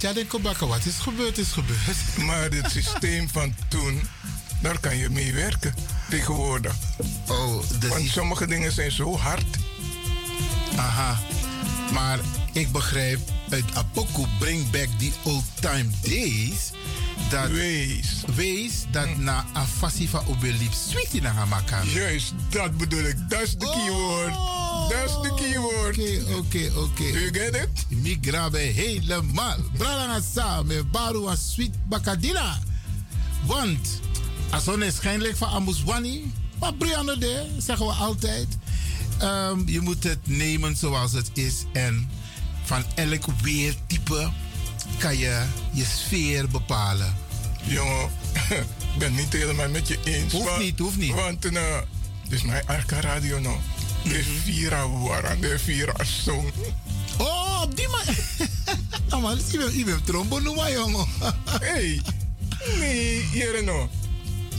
Ja, denk ik, wat is gebeurd, is gebeurd. Maar het systeem van toen, daar kan je mee werken tegenwoordig. Oh, dus Want sommige dingen zijn zo hard. Aha. Maar ik begrijp uit Apoku Bring Back the Old Time Days. Dat Wees. wees dat na afasi van Obelip sweet na hamakan. Juist, dat bedoel ik. Dat is de keyword. Dat is de keyword. Oké, oké, oké. Do you get it? Mi grabe helemaal. Bralanga sa me baru a sweet bakadina. Want als onwaarschijnlijk van Amuswani, maar Brianna de, zeggen we altijd. Ehm, je moet het nemen zoals het is. En van elk weertype kan je je sfeer bepalen. Jongen, ik ben niet helemaal met je eens. Hoeft niet, hoeft niet. Want uh, dit is mijn Arca Radio nou. De Vira Wara, de Vira Song. Oh, op die manier. nou man, je bent, je bent trombo noemen, jongen. hey, nee, hier nou.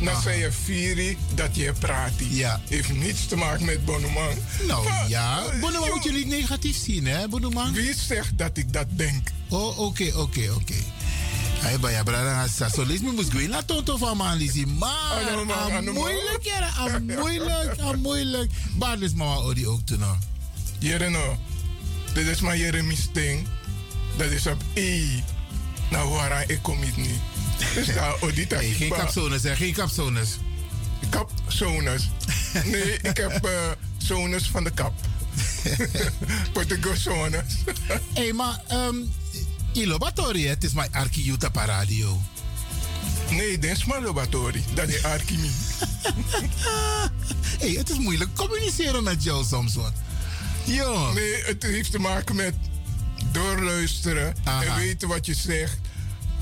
Dan zei je Viri dat je praat. Ja. Heeft niets te maken met Bonoman. Nou Maar, ja, eh, Bonoman joh, moet je niet negatief zien, hè, Bonoman? Wie zegt dat ik dat denk? Oh, oké, oké, oké. Hij bij je brada gaat zeggen, solisme moest gaan naar Tonto van man, Lizzie. Maar, man, aan ano man. moeilijk, ja, aan moeilijk, moeilijk. Maar dus mama Odi ook toen nog. Jere no, dit is maar Jeremy's ding. Dat is op E. Nou, waar ik kom niet. Dus daar, Odita. Hey, geen capsones, hè, geen capsones. Capsones. Nee, ik heb eh zones van de kap. Portugozones. Hé, hey, maar, um, Ilo Batori, het is mijn Arki Yuta Paradio. Nee, dit is maar laboratorium. Dat is alchemie. hey, het is moeilijk communiceren met jou soms hoor. Ja. Nee, het heeft te maken met doorluisteren Aha. en weten wat je zegt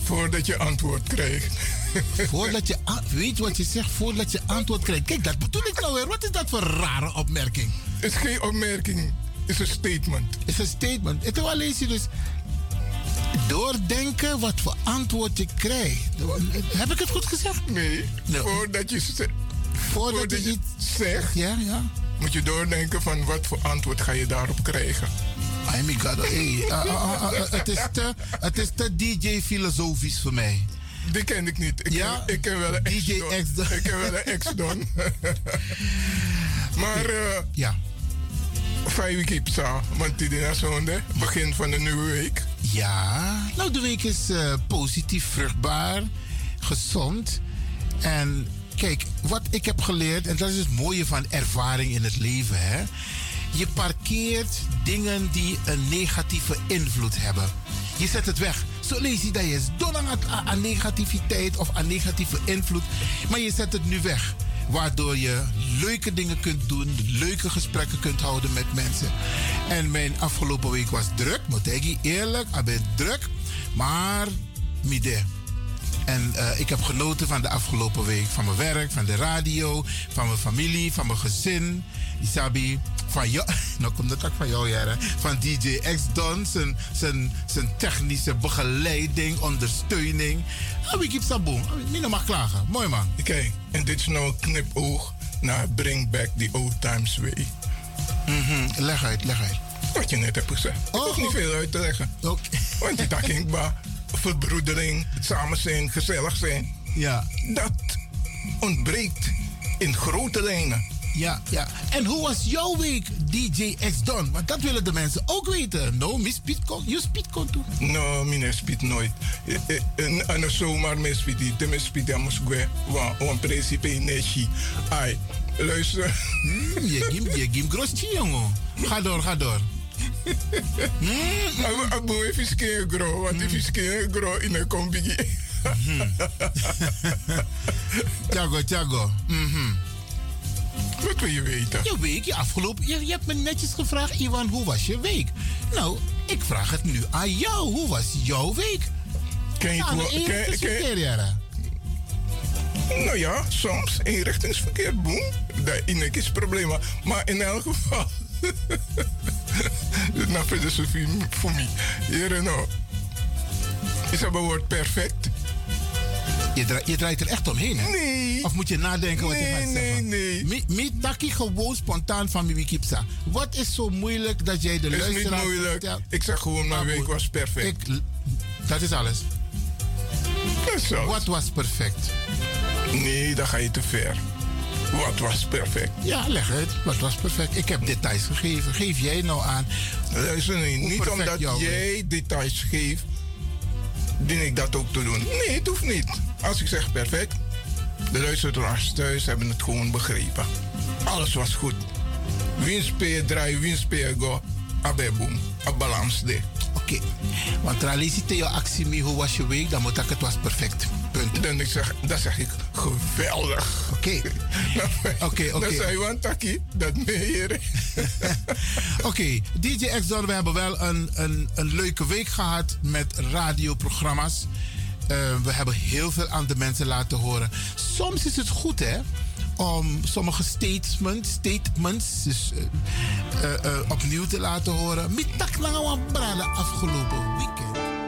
voordat je antwoord krijgt. Voordat je weet wat je zegt, voordat je antwoord krijgt. Kijk, dat bedoel ik nou weer. Wat is dat voor rare opmerking? Het is geen opmerking, het is een statement. Het is een statement. Het wel lees je dus doordenken wat voor antwoord je krijgt. Heb ik het goed gezegd? Nee, voordat je, ze- Voordat, je iets zegt, Ja, ja. moet je doordenken van wat voor antwoord ga je daarop krijgen. Ay, God. Hey, ah, het, is te, het is te DJ-filosofisch voor mij. Die ken ik niet. Ik, Ja, ken, ik ken wel een DJ don. ex-don. Ik ken wel een ex-don. maar eh Ja. vijf kipsa, want die is zonde, begin van de nieuwe week. Ja, nou de week is eh, positief, vruchtbaar, gezond. En kijk, wat ik heb geleerd, en dat is het mooie van ervaring in het leven, hè. Je parkeert dingen die een negatieve invloed hebben. Je zet het weg. Zo lees je dat je is dol aan, negativiteit of aan negatieve invloed. Maar je zet het nu weg. Waardoor je leuke dingen kunt doen, leuke gesprekken kunt houden met mensen. En mijn afgelopen week was druk, moet ik eerlijk, ik ben druk. Maar, midden. En eh, ik heb genoten van de afgelopen week. Van mijn werk, van de radio, van mijn familie, van mijn gezin. Isabi, van jou. Nou komt het ook van jou, Jere. Van DJ X Don, zijn, zijn, zijn technische begeleiding, ondersteuning. En wie keep saboom? Niet mag klagen. Mooi man. Kijk, en dit is nou een knipoog naar Bring Back the Old Times Way. Mhm, Leg uit, leg uit. Wat je net hebt gezegd. Ik Oh, hoef niet veel uit te leggen. Oké. Want die takingba, verbroedering, samen zijn, gezellig zijn, Ja, dat ontbreekt in grote lijnen. Ja, ja. En hoe was jouw week, DJ X Don? Want dat willen de mensen ook weten. No, miss Pietko, you speed kon toe. No, mine spit nooit. Eh, eh, En en zomaar me spit die, me spit ja moest gwe, want principe neshi. Ai, luister. Hmm, Je gim, je gim grosje, jongen. Ga door, ga door. Abu even gro, want if skeen gro in een combi. Tiago, Tiago. Mhm. Wat wil je weten? Je week, je afgelopen... Je, je hebt me netjes gevraagd, Iwan, hoe was je week? Nou, ik vraag het nu aan jou. Hoe was jouw week? Ken je het ken-. Nou ja, soms eenrichtingsverkeer, boem. Dat is een probleem. Maar in elk geval. nou, verder zo voor mij. Hier nou. Is dat woord perfect? Je, draait, je draait er echt omheen, hè? Nee. Of moet je nadenken wat je Nee, gaat nee, zeggen? nee. Mi, mi taki gewoon spontaan van Mimi Kipsa. Wat is zo moeilijk dat jij de is niet luisteraar... moeilijk. Ik zeg gewoon, mijn week was perfect. Ik, dat is alles. Dat is zo. Wat was perfect? Nee, dan ga je te ver. Wat was perfect? Ja, leg het. Wat was perfect? Ik heb details gegeven. Geef jij nou aan. Luister niet perfect omdat jij details geeft, dien ik dat ook te doen. Nee, het hoeft niet. Als ik zeg perfect, de luisteraars thuis hebben het gewoon begrepen. Alles was goed. Winspeer draai, winspeer go. Abeboom, a balans de. Oké. Want te jouw actie mee, hoe was je week? Dan moet ik het was perfect. Punt. Dan, ik zeg, dan zeg ik geweldig. Oké. Oké, oké. Dan zei je, Taki, dat meer. Oké, DJ X-Don, we hebben wel een, een, een leuke week gehad met radioprogramma's. Eh, we hebben heel veel aan de mensen laten horen. Soms is het goed, hè? Om sommige statements, statements dus, eh, opnieuw te laten horen. Mitak brada afgelopen weekend.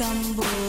gumbo.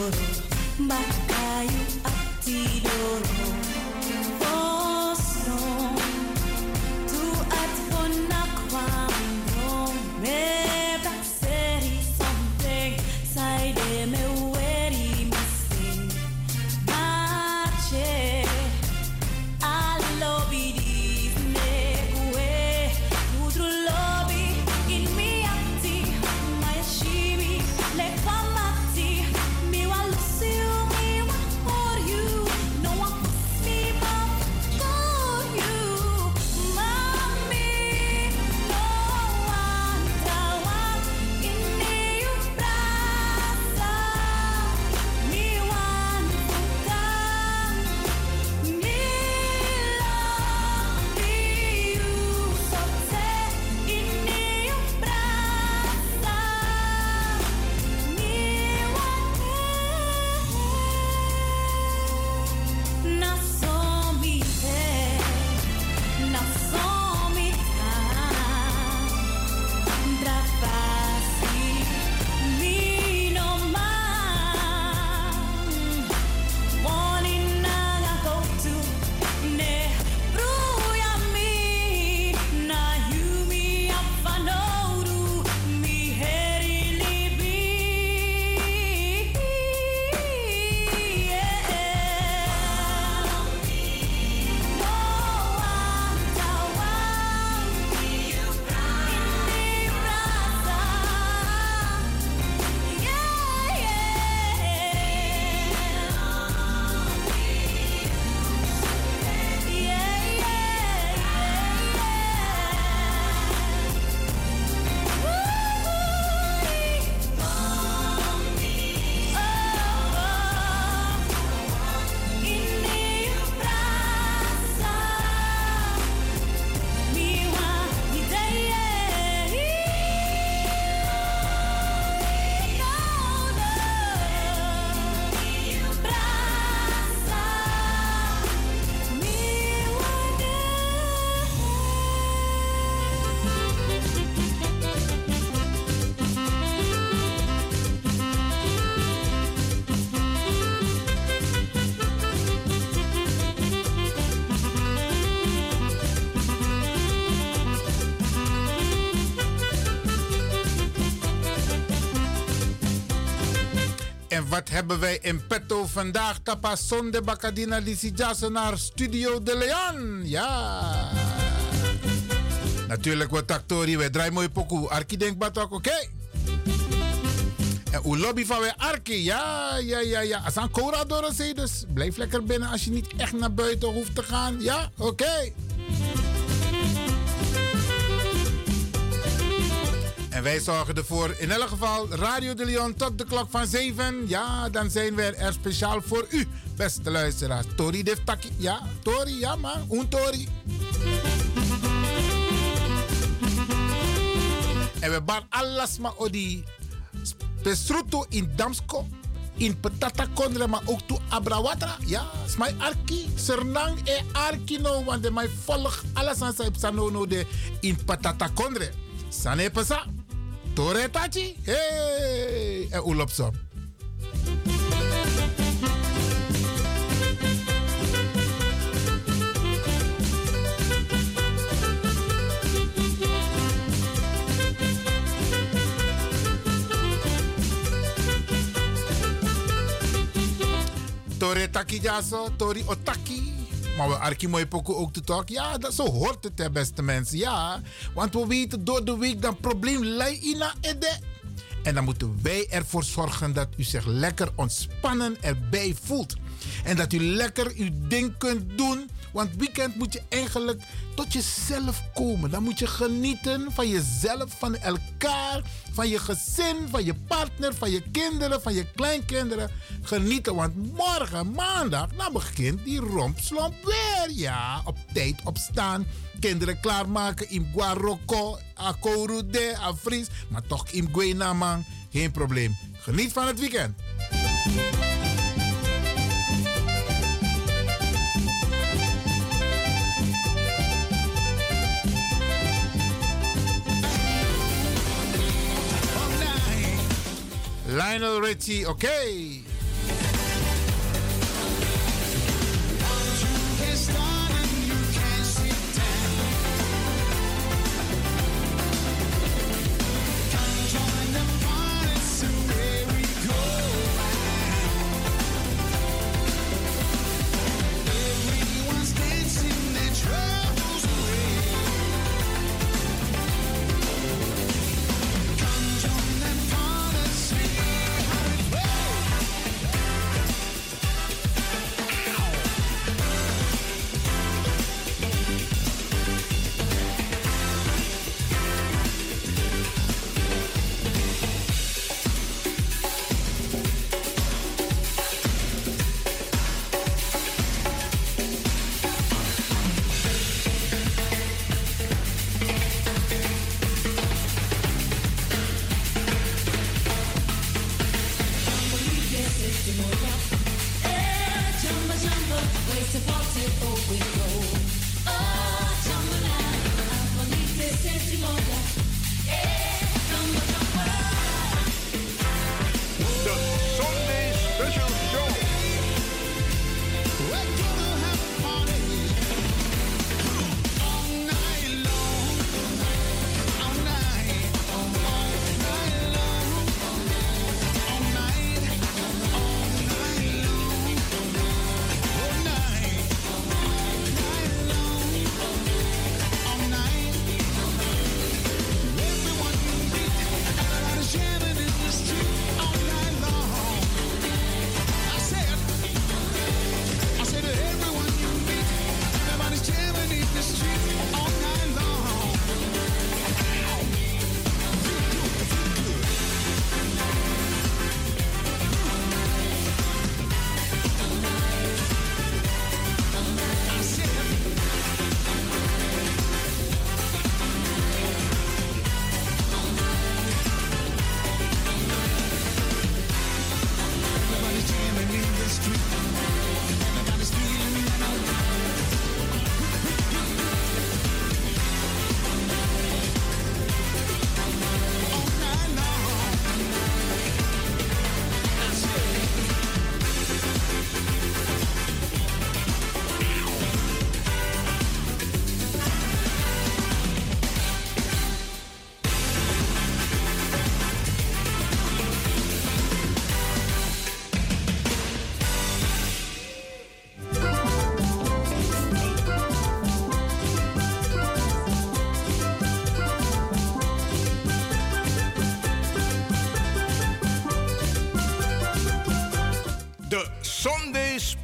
Wat hebben wij in petto vandaag? Tapa Sonde Bacadina Lisi naar Studio de Leon. Ja. Natuurlijk wat actori, wij draaien mooi pokoe. Arki denkt batok, oké. En hoe lobby van wij Arki, ja, ja, ja, ja. Als een Cora dus blijf lekker binnen als je niet echt naar buiten hoeft te gaan. Ja, oké. Wij zorgen ervoor, in elk geval, Radio de Leon tot de klok van 7. Ja, dan zijn wij er speciaal voor u, beste luisteraars. Tori de Taki. Ja, Tori, ja man. Un Tori. En we bar alles maar odi. Pesruto in Damsko. In Petata Kondre, maar ook toe Abrawatra. Ja, smai arki. Sernang e arki no, want de mij volg alles aan zijn sanono de in Petata Kondre. Sane pesa. Tore Tachi. Hey! En Oelopsom. Tore Taki Jaso, Tori Otaki. Maar we arki mooi pokoe ook te talk. Ja, dat, zo hoort het, hè, beste mensen. Ja, want we weten door de week dat probleem lei ina ede. En dan moeten wij ervoor zorgen dat u zich lekker ontspannen erbij voelt. En dat u lekker uw ding kunt doen. Want weekend moet je eigenlijk tot jezelf komen. Dan moet je genieten van jezelf, van elkaar, van je gezin, van je partner, van je kinderen, van je kleinkinderen. Genieten, want morgen, maandag, dan begint die rompslomp weer. Ja, op tijd opstaan. Kinderen klaarmaken in Guarocco, Akorude, Afris. Maar toch in Guenaman, geen probleem. Geniet van het weekend. Lionel Richie. Okay.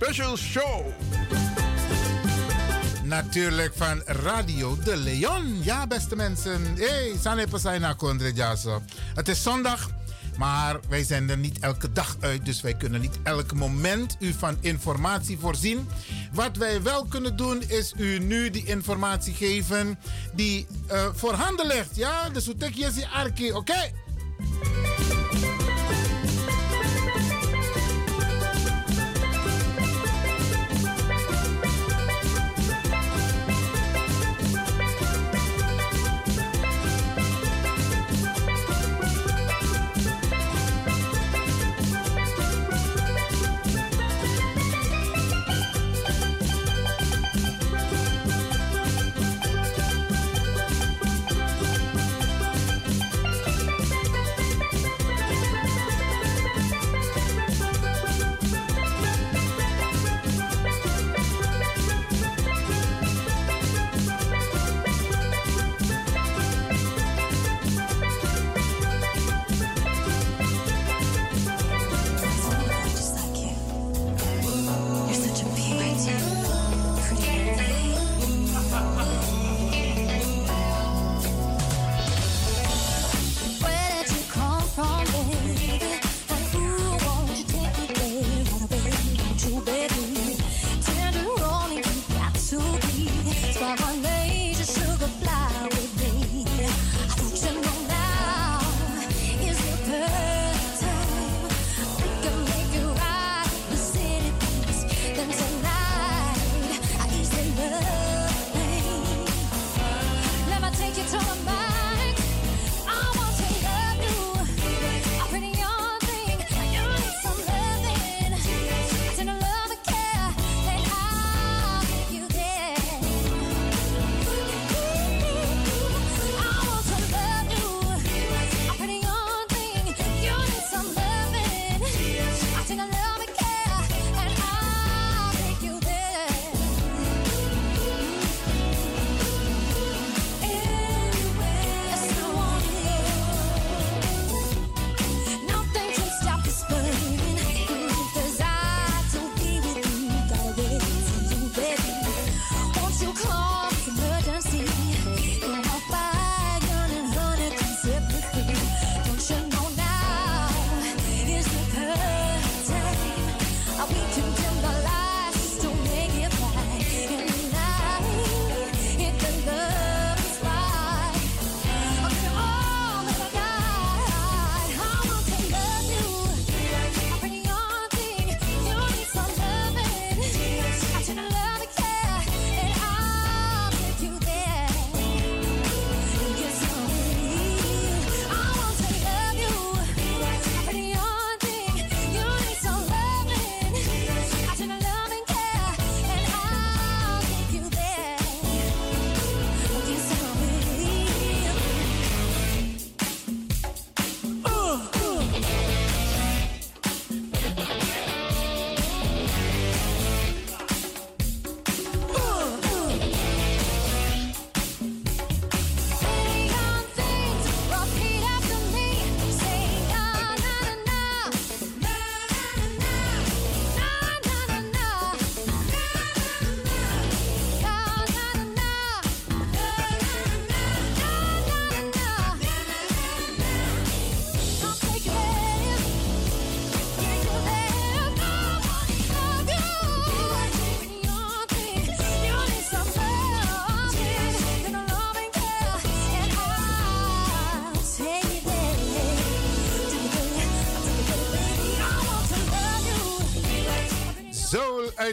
Special Show. Natuurlijk van Radio de Leon. Ja, beste mensen. Hey, Sane Pasaina Kondre Jaso. Het is zondag, maar wij zijn er niet elke dag uit. Dus wij kunnen niet elk moment u van informatie voorzien. Wat wij wel kunnen doen, is u nu die informatie geven die uh, voorhanden ligt. Ja, dus hoe tek je arki, oké?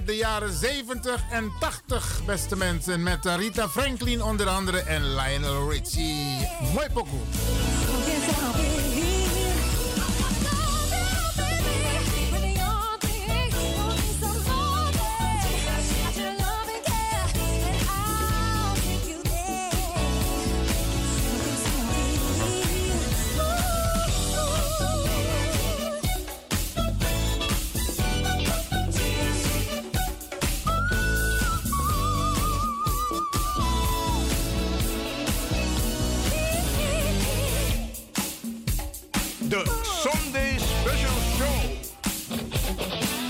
De jaren 70 en 80, beste mensen. Met Rita Franklin onder andere en Lionel Richie. Mooi pokoe. the Sunday Special Show.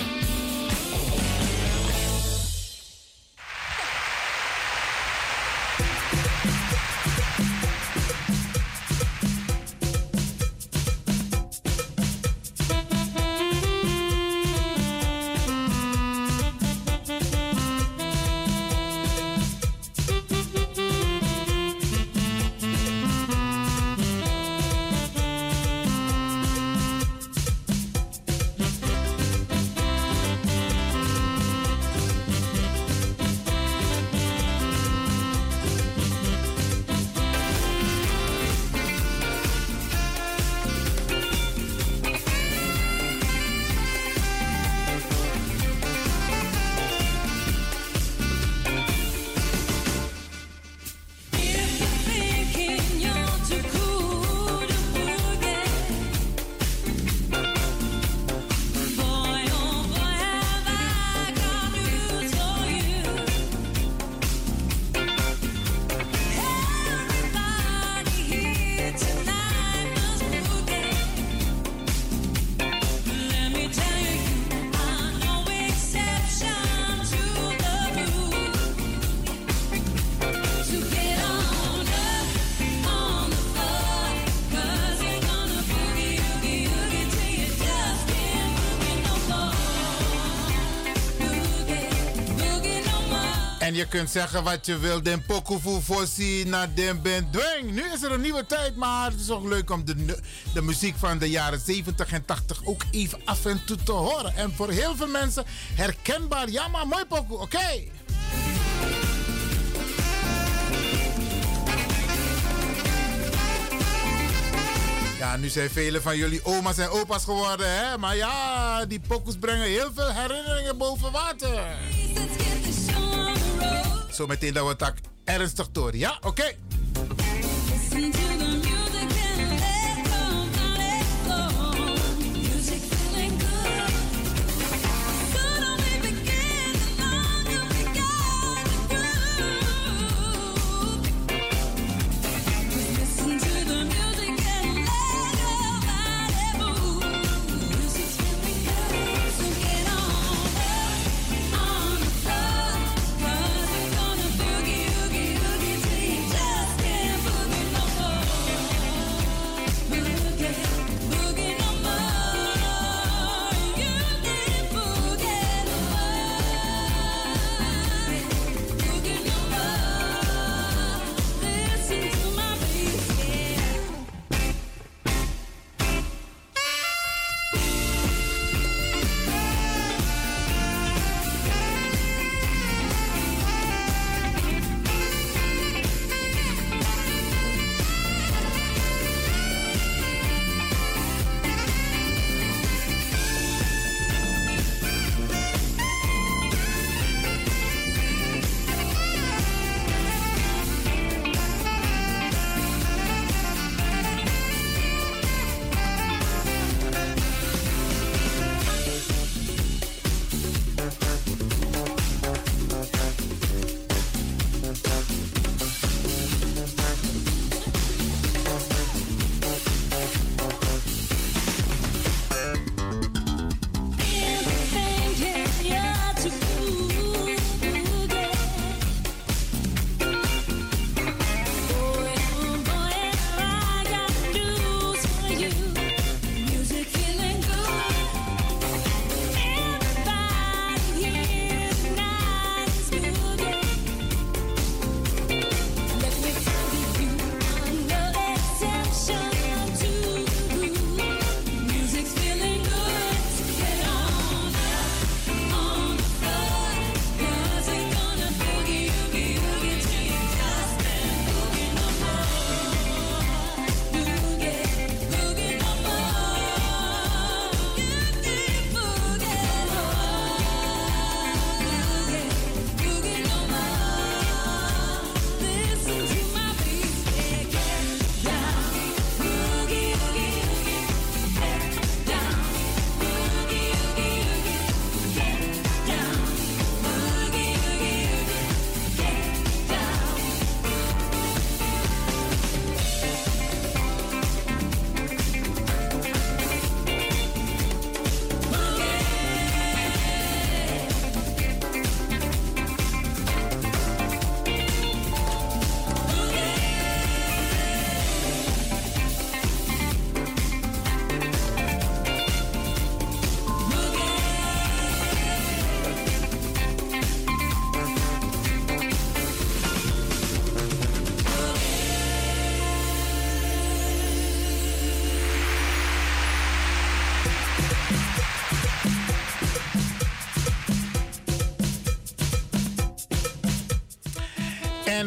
Je kunt zeggen wat je wil. Den pokoe voorzien naar den ben dwing. Nu is er een nieuwe tijd, maar het is ook leuk om de, de muziek van de jaren 70 en 80 ook even af en toe te horen. En voor heel veel mensen herkenbaar. Ja, maar mooi pokoe, oké. Ja, nu zijn vele van jullie oma's en opa's geworden, hè? Maar ja, die pokoes brengen heel veel herinneringen boven water. Zometeen dat we het ernstig door. Ja, oké.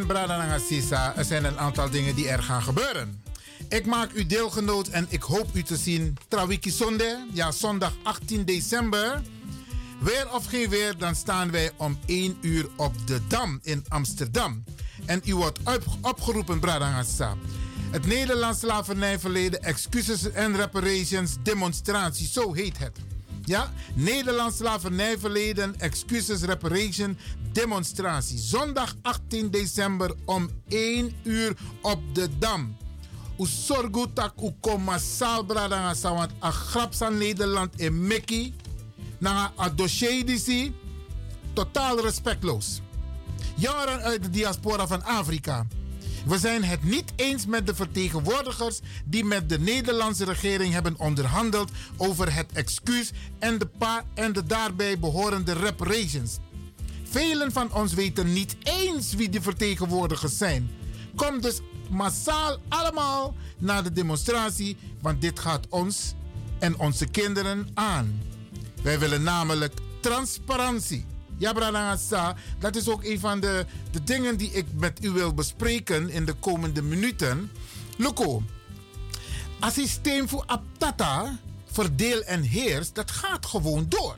Brada er zijn een aantal dingen die er gaan gebeuren. Ik maak u deelgenoot en ik hoop u te zien Trawiki Zonde, ja zondag 18 december. Weer of geen weer, dan staan wij om 1 uur op de Dam in Amsterdam. En u wordt opgeroepen, Bradangasa. Het Nederlands slavernijverleden, excuses en reparations demonstratie, zo heet het. Ja, Nederlands slavernijverleden, excuses, reparation, demonstratie. Zondag 18 december om 1 uur op de Dam. Sorgu tak u kom massaal bradanga want a grap Nederland in Mickey. Na a dossier totaal respectloos. Jaren uit de diaspora van Afrika. We zijn het niet eens met de vertegenwoordigers die met de Nederlandse regering hebben onderhandeld over het excuus en de, pa en de daarbij behorende reparations. Velen van ons weten niet eens wie de vertegenwoordigers zijn. Kom dus massaal allemaal naar de demonstratie, want dit gaat ons en onze kinderen aan. Wij willen namelijk transparantie. Ja, Branagasa, dat is ook een van de, de dingen die ik met u wil bespreken in de komende minuten. Loco, een systeem voor Aptata, verdeel en heers, dat gaat gewoon door.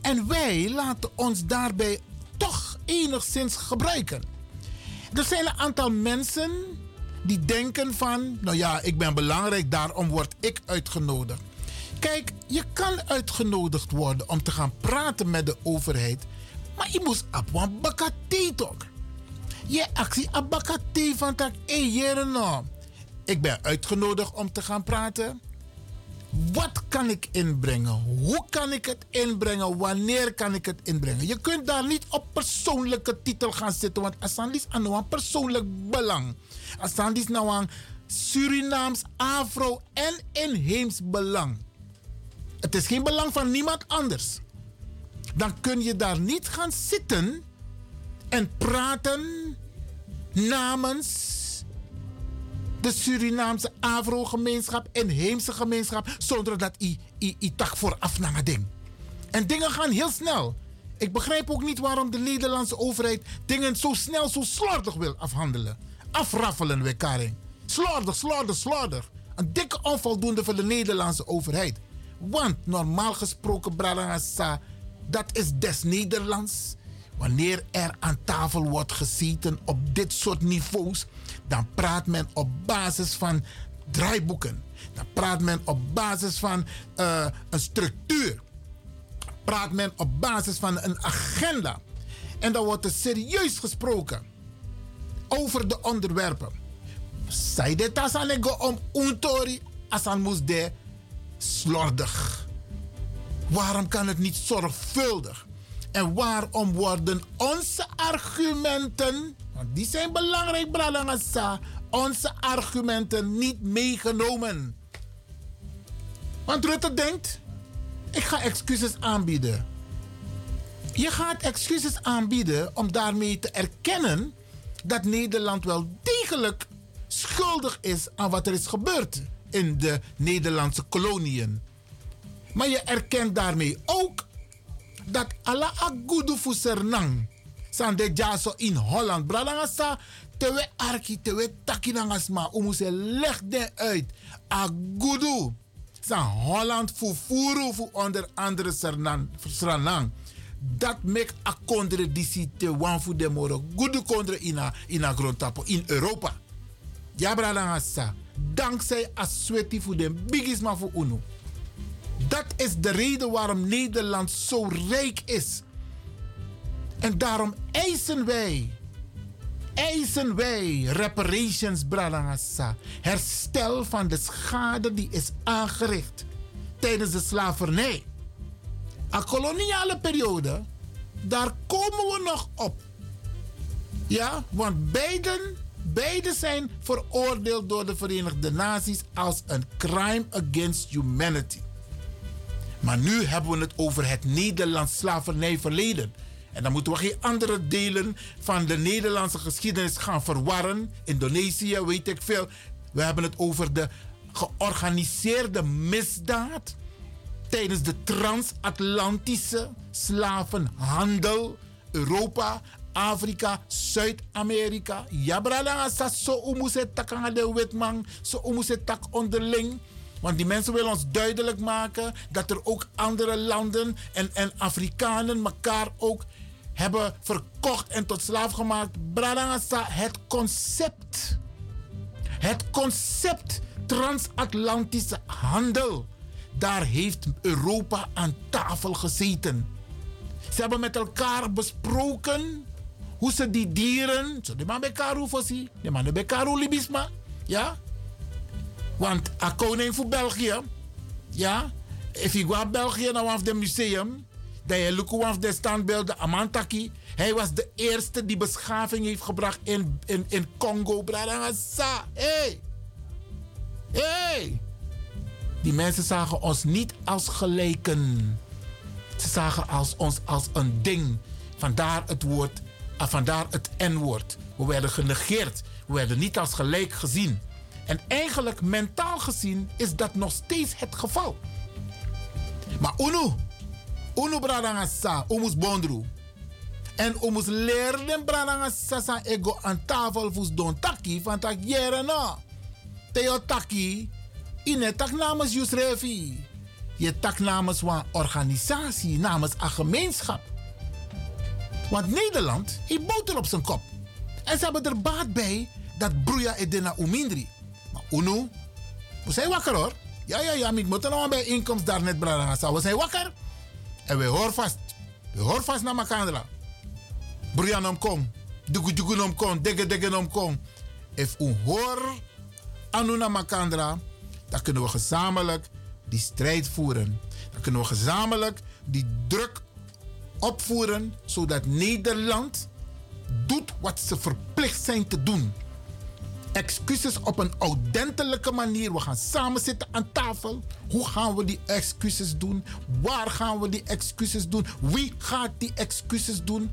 En wij laten ons daarbij toch enigszins gebruiken. Er zijn een aantal mensen die denken van, nou ja, ik ben belangrijk, daarom word ik uitgenodigd. Kijk, je kan uitgenodigd worden om te gaan praten met de overheid, maar je moet op een bakati toch. Je actie op van tak, no. Ik ben uitgenodigd om te gaan praten. Wat kan ik inbrengen? Hoe kan ik het inbrengen? Wanneer kan ik het inbrengen? Je kunt daar niet op persoonlijke titel gaan zitten, want Asandis aan een persoonlijk belang. Asandis nou aan Surinaams, Afro en inheems belang. Het is geen belang van niemand anders. Dan kun je daar niet gaan zitten en praten namens de Surinaamse Afro-gemeenschap en Heemse gemeenschap zonder dat i, i, i tak vooraf naar ding. En dingen gaan heel snel. Ik begrijp ook niet waarom de Nederlandse overheid dingen zo snel, zo slordig wil afhandelen. Afraffelen we Karin. Slordig, slordig, slordig. Een dikke onvoldoende voor de Nederlandse overheid. Want normaal gesproken, Bralangasa, dat is des Nederlands. Wanneer er aan tafel wordt gezeten op dit soort niveaus, dan praat men op basis van draaiboeken. Dan praat men op basis van uh, een structuur. Praat men op basis van een agenda. En dan wordt er serieus gesproken over de onderwerpen. Zij dit als om untori asan moest de slordig. Waarom kan het niet zorgvuldig? En waarom worden onze argumenten, want die zijn belangrijk, Bralangasa, onze argumenten niet meegenomen? Want Rutte denkt, ik ga excuses aanbieden. Je gaat excuses aanbieden om daarmee te erkennen dat Nederland wel degelijk schuldig is aan wat er is gebeurd in de Nederlandse koloniën. Maar je erkent daarmee ook dat alla agudu fu sernang san de jaso in Holland. Bradanga sa tewe arki tewe takinangas ma umuse leg de uit. Agudu san Holland fu furu fu onder andere sernang. Dat maakt a kondre disi te wan de moro. Gudu kondre ina, ina grondtapo in Europa. Ja bradanga sa. Dankzij asweti fu de bigisma fu unu. Dat is de reden waarom Nederland zo rijk is. En daarom eisen wij, eisen wij reparations, Bralangassa. Herstel van de schade die is aangericht tijdens de slavernij. Een koloniale periode, daar komen we nog op. Ja, want beiden, beiden zijn veroordeeld door de Verenigde Naties als een crime against humanity. Maar nu hebben we het over het Nederlands slavernijverleden. En dan moeten we geen andere delen van de Nederlandse geschiedenis gaan verwarren. Indonesië, weet ik veel. We hebben het over de georganiseerde misdaad tijdens de transatlantische slavenhandel. Europa, Afrika, Zuid-Amerika. Ja, brada, sa so umuse takanga de wetman, so umuse tak onderling. Want die mensen willen ons duidelijk maken dat er ook andere landen en, en Afrikanen elkaar ook hebben verkocht en tot slaaf gemaakt. Bradangasa, het concept. Het concept transatlantische handel. Daar heeft Europa aan tafel gezeten. Ze hebben met elkaar besproken hoe ze die dieren. Zo, de man bij Karu Fossi, de man bij Karu Libisma. Ja? Want a koning voor België. Ja? If je gaat België naar het museum. Dat je look af de standbeelden Amantaki. Hij was de eerste die beschaving heeft gebracht in, in, in Congo. Bradangasa. Hey! Hey! Die mensen zagen ons niet als gelijken. Ze zagen als, ons als een ding. Vandaar het woord, uh, vandaar het N-woord. We werden genegeerd. We werden niet als gelijk gezien. En eigenlijk mentaal gezien is dat nog steeds het geval. Maar Unu, Unu bradangasa, Umus bondru. En Umus leren bradangasa sa ego aan tafel fus don taki van tak jere no. Teo taki, ine tak namens Yusrefi. Je tak namens een organisatie, namens een gemeenschap. Want Nederland heeft boter op zijn kop. En ze hebben er baat bij dat broeia edena umindri. Uno, we zijn wakker hoor. Ja, ja, ja, ik moet nog bij inkomst daar net braden We zijn wakker. En we horen vast. We horen vast naar elkaar. Broeia nom kom. Dugu dugu nom kom. Dege dege nom kom. If u hoor anu naar elkaar, dan kunnen we gezamenlijk die strijd voeren. Dan kunnen we gezamenlijk die druk opvoeren, zodat Nederland doet wat ze verplicht zijn te doen. Excuses op een ordentelijke manier. We gaan samen zitten aan tafel. Hoe gaan we die excuses doen? Waar gaan we die excuses doen? Wie gaat die excuses doen?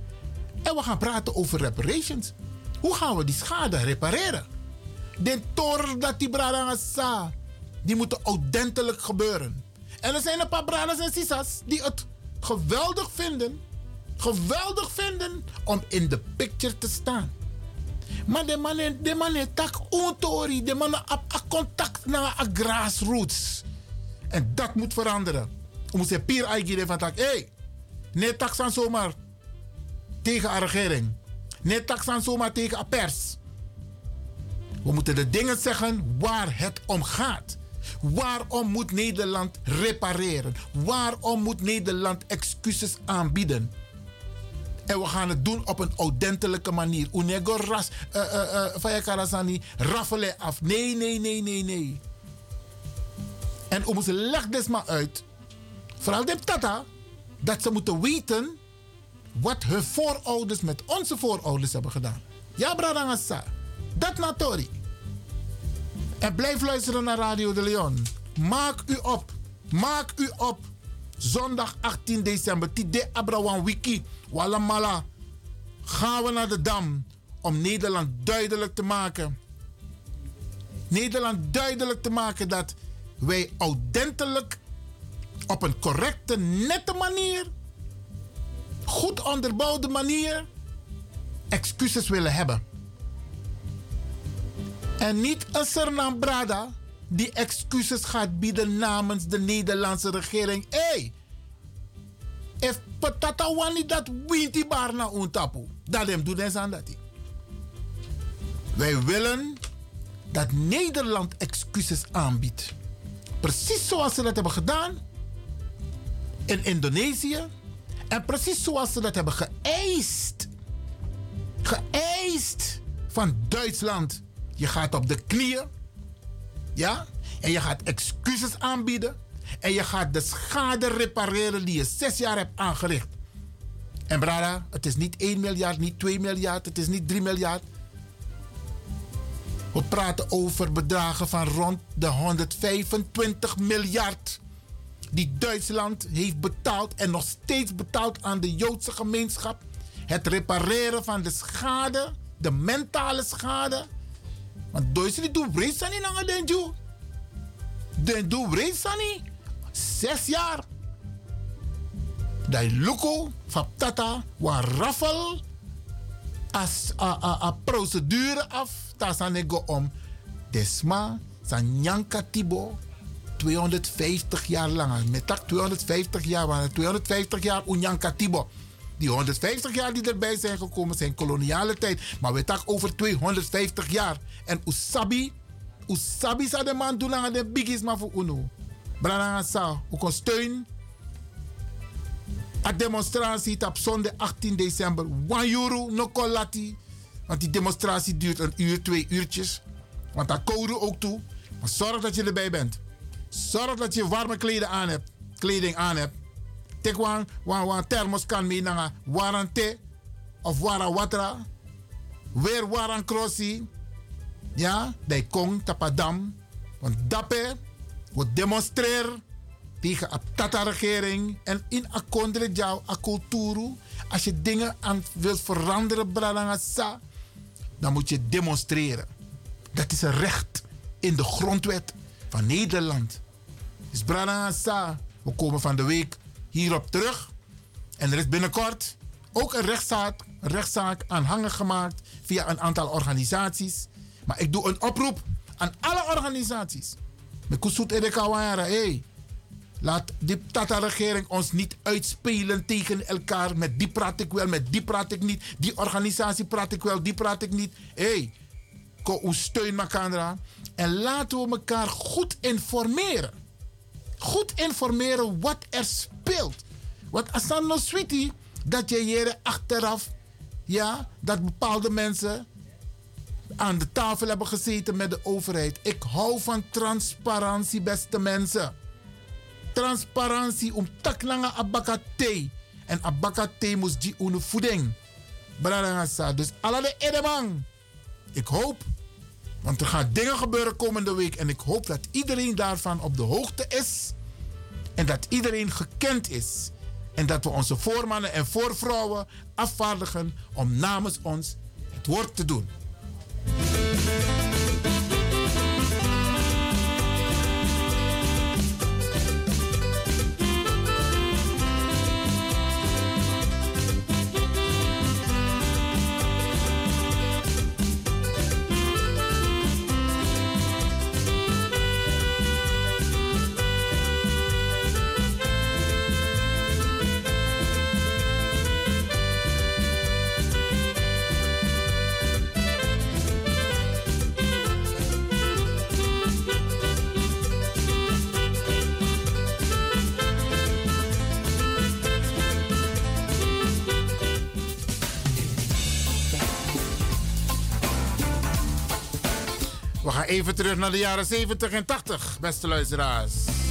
En we gaan praten over reparations. Hoe gaan we die schade repareren? De tor dat die brada die moeten ordentelijk gebeuren. En er zijn een paar brothers en sisas die het geweldig vinden, geweldig vinden om in de picture te staan. Maar de mannen, de mannen tak ontori, de mannen op contact naar a grassroots. En dat moet veranderen. We moeten pier eigenlijk van tak, hé, hey, nee tak aan zomaar tegen een regering. Nee tak aan zomaar tegen een pers. We moeten de dingen zeggen waar het om gaat. Waarom moet Nederland repareren? Waarom moet Nederland excuses aanbieden? En we gaan het doen op een ordentelijke manier. Unego ras, uh, uh, raffelen af. Nee, nee, nee, nee, nee. En we moeten leg maar uit. Vooral de tata. Dat ze moeten weten wat hun voorouders met onze voorouders hebben gedaan. Ja. Dat natori. En blijf luisteren naar Radio de Leon. Maak u op. Maak u op. Zondag 18 december. Tide Abrawan Wiki. Wallamala. Gaan we naar de Dam. Om Nederland duidelijk te maken. Nederland duidelijk te maken dat wij ordentelijk op een correcte, nette manier, goed onderbouwde manier, excuses willen hebben. En niet een Sernam Brada die excuses gaat bieden namens de Nederlandse regering. Hé, hey, if patata dat winti barna untapu, dat hem doet eens aan dat. Wij willen dat Nederland excuses aanbiedt. Precies zoals ze dat hebben gedaan in Indonesië. En precies zoals ze dat hebben geëist. Geëist van Duitsland je gaat op de knieën. Ja? En je gaat excuses aanbieden. En je gaat de schade repareren die je zes jaar hebt aangericht. En brada, het is niet 1 miljard, niet 2 miljard, het is niet 3 miljard. We praten over bedragen van rond de 125 miljard. Die Duitsland heeft betaald en nog steeds betaalt aan de Joodse gemeenschap. Het repareren van de schade, de mentale schade want Duitsland doet breed sani nanga denju. Den doet sani. Zes jaar. Dat luko van tata wa raffel as a, procedure af. Tasane go om. Desma, san Nyanka Tibo. 250 jaar lang. Met tak 250 jaar. Want 250 jaar Unyanka Tibo. Die 150 jaar die erbij zijn gekomen zijn koloniale tijd. Maar we tak over 250 jaar. En Usabi, Usabi sa de man doen aan de biggies maar voor UNO. Brananga sa, steun. A demonstratie op zondag 18 december. 1 euro, no. Want die demonstratie duurt een uur, twee uurtjes. Want daar code ook toe. Maar zorg dat je erbij bent. Zorg dat je warme aan hebt. Kleding aan hebt. Tek wan, wan, wan thermos kan mee naar warante of wara watra. Weer waran crossi. Ja, die kong tapadam. Want dappe, we demonstreren tegen de Tata-regering en in akondre jou a cultuur. Als je dingen aan wilt veranderen, bralangasa, dan moet je demonstreren. Dat is een recht in de grondwet van Nederland. Dus bralangasa, we komen van de week hierop terug. En er is binnenkort ook een rechtszaak, rechtszaak aanhangig gemaakt via een aantal organisaties. Maar ik doe een oproep aan alle organisaties. Met Kusut Edekawara, hey, laat die Tata-regering ons niet uitspelen tegen elkaar. Met die praat ik wel, met die praat ik niet. Die organisatie praat ik wel, die praat ik niet. Hé, hey, steun elkaar. En laten we elkaar goed informeren. Goed informeren wat er speelt. Want als dan nog sweetie, dat je hier achteraf, ja, dat bepaalde mensen aan de tafel hebben gezeten met de overheid. Ik hou van transparantie, beste mensen. Transparantie om tak lange abakate. En abakate moest die une voeding. Dus alle de. Ik hoop, want er gaan dingen gebeuren komende week. En ik hoop dat iedereen daarvan op de hoogte is. En dat iedereen gekend is. En dat we onze voormannen en voorvrouwen afvaardigen om namens ons het woord te doen. Even terug naar de jaren 70 en 80, beste luisteraars.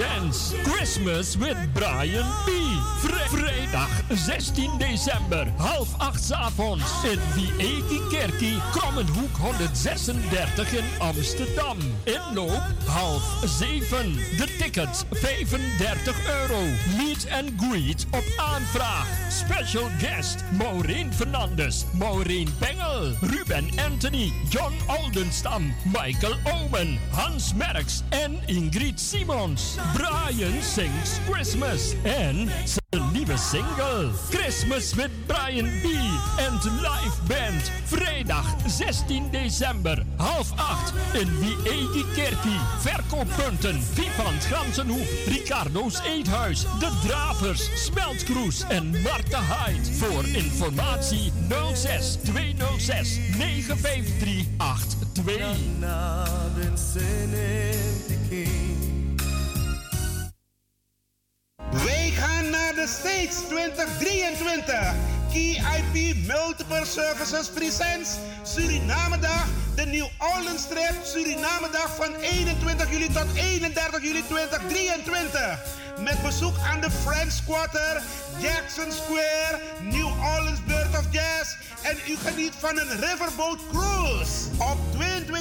Presents Christmas with Brian B. Vri- vrijdag 16 december, half acht avonds in Vieti Kerkie, Krommenhoek 136 in Amsterdam. Inloop half zeven. De tickets 35 euro. Meet and greet op aanvraag. Special guest Maureen Fernandes, Maureen Bengel, Ruben Anthony, John Oldenstam, Michael Omen, Hans Merks en Ingrid Simons. Brian sings Christmas en zijn nieuwe single Christmas with Brian B. en live band. Vrijdag 16 december, half acht in Wiegi Kerkie. Verkooppunten Vivant Gansenhoef, Ricardo's Eethuis, De Dravers, Smeltkroes en Marta Hyde. Voor informatie 06 206 953 82. Wij gaan naar de States 2023. Key IP Multiple Services Presents Surinamedag. De New Orleans Trip Surinamedag van 21 juli tot 31 juli 2023. Met bezoek aan de French Quarter, Jackson Square, New Orleans Bird of Jazz. En u geniet van een riverboat cruise. Op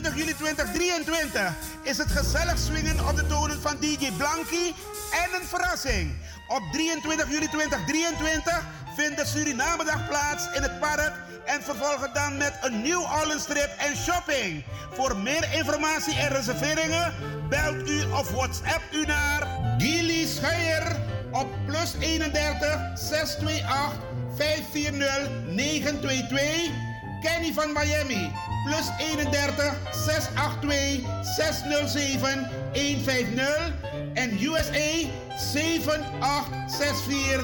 22 juli 2023 is het gezellig swingen op de tonen van DJ Blanky en een verrassing. Op 23 juli 2023 vindt de Surinamedag plaats in het park en vervolgen dan met een Orleans trip en shopping. Voor meer informatie en reserveringen belt u of WhatsApp u naar Gilly Scheier op plus 31 628 540 922. Kenny van Miami plus 31 682 607 150 en USA 7864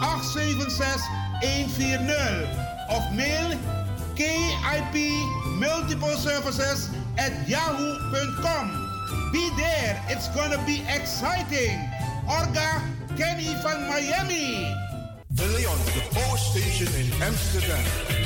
876 140 of mail KIP Multiple Services at yahoo.com. Be there, it's gonna be exciting. Orga Kenny van Miami. De Leon, the Power Station in Amsterdam.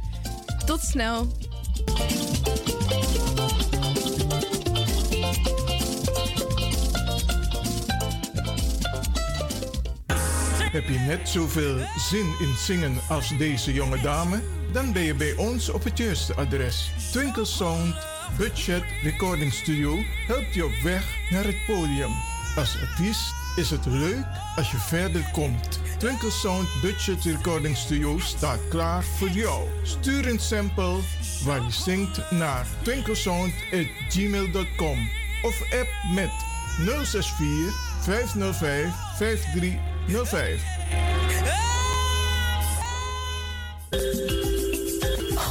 Tot snel. Heb je net zoveel zin in zingen als deze jonge dame? Dan ben je bij ons op het juiste adres. Twinkle Sound Budget Recording Studio helpt je op weg naar het podium. Als artiest is het leuk als je verder komt. Twinkle Sound Budget Recording Studio staat klaar voor jou. Stuur een sample waar je zingt naar twinklesound.gmail.com of app met 064 505 5305.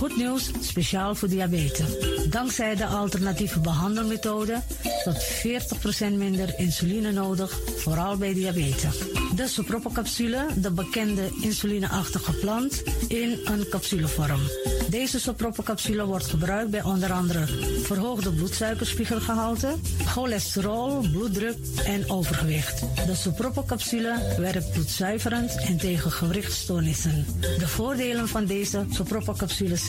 Goed nieuws, speciaal voor diabetes. Dankzij de alternatieve behandelmethode tot 40% minder insuline nodig, vooral bij diabetes. De soproppencapsule, de bekende insulineachtige plant, in een capsulevorm. Deze soproppencapsule wordt gebruikt bij onder andere verhoogde bloedsuikerspiegelgehalte, cholesterol, bloeddruk en overgewicht. De soproppencapsule werkt bloedzuiverend en tegen gewrichtstoornissen. De voordelen van deze soproppencapsules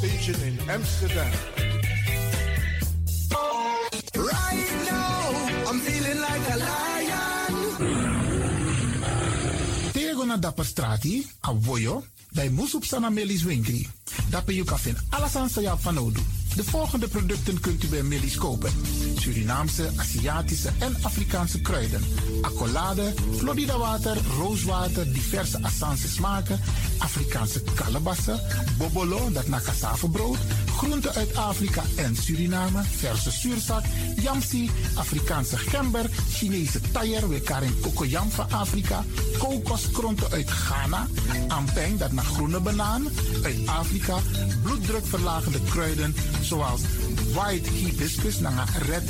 Station in Amsterdam. Right now, I'm feeling like a lion. Tego na dapper strati, a voyo, bij Moesop Sana Melis Winkri. Dapper you kan vinden alles aan van Odu. De volgende producten kunt u bij Melis kopen. Surinaamse, Aziatische en Afrikaanse kruiden. Accolade, Florida water, rooswater, diverse Assange smaken. Afrikaanse kalebassen, bobolo, dat na cassavebrood. Groenten uit Afrika en Suriname, verse zuurzak, yamsi, Afrikaanse gember, Chinese taier, we karin kokoyam van Afrika, kokoskronten uit Ghana, ampeng, dat naar groene banaan, uit Afrika, bloeddrukverlagende kruiden zoals white hibiscus, naar red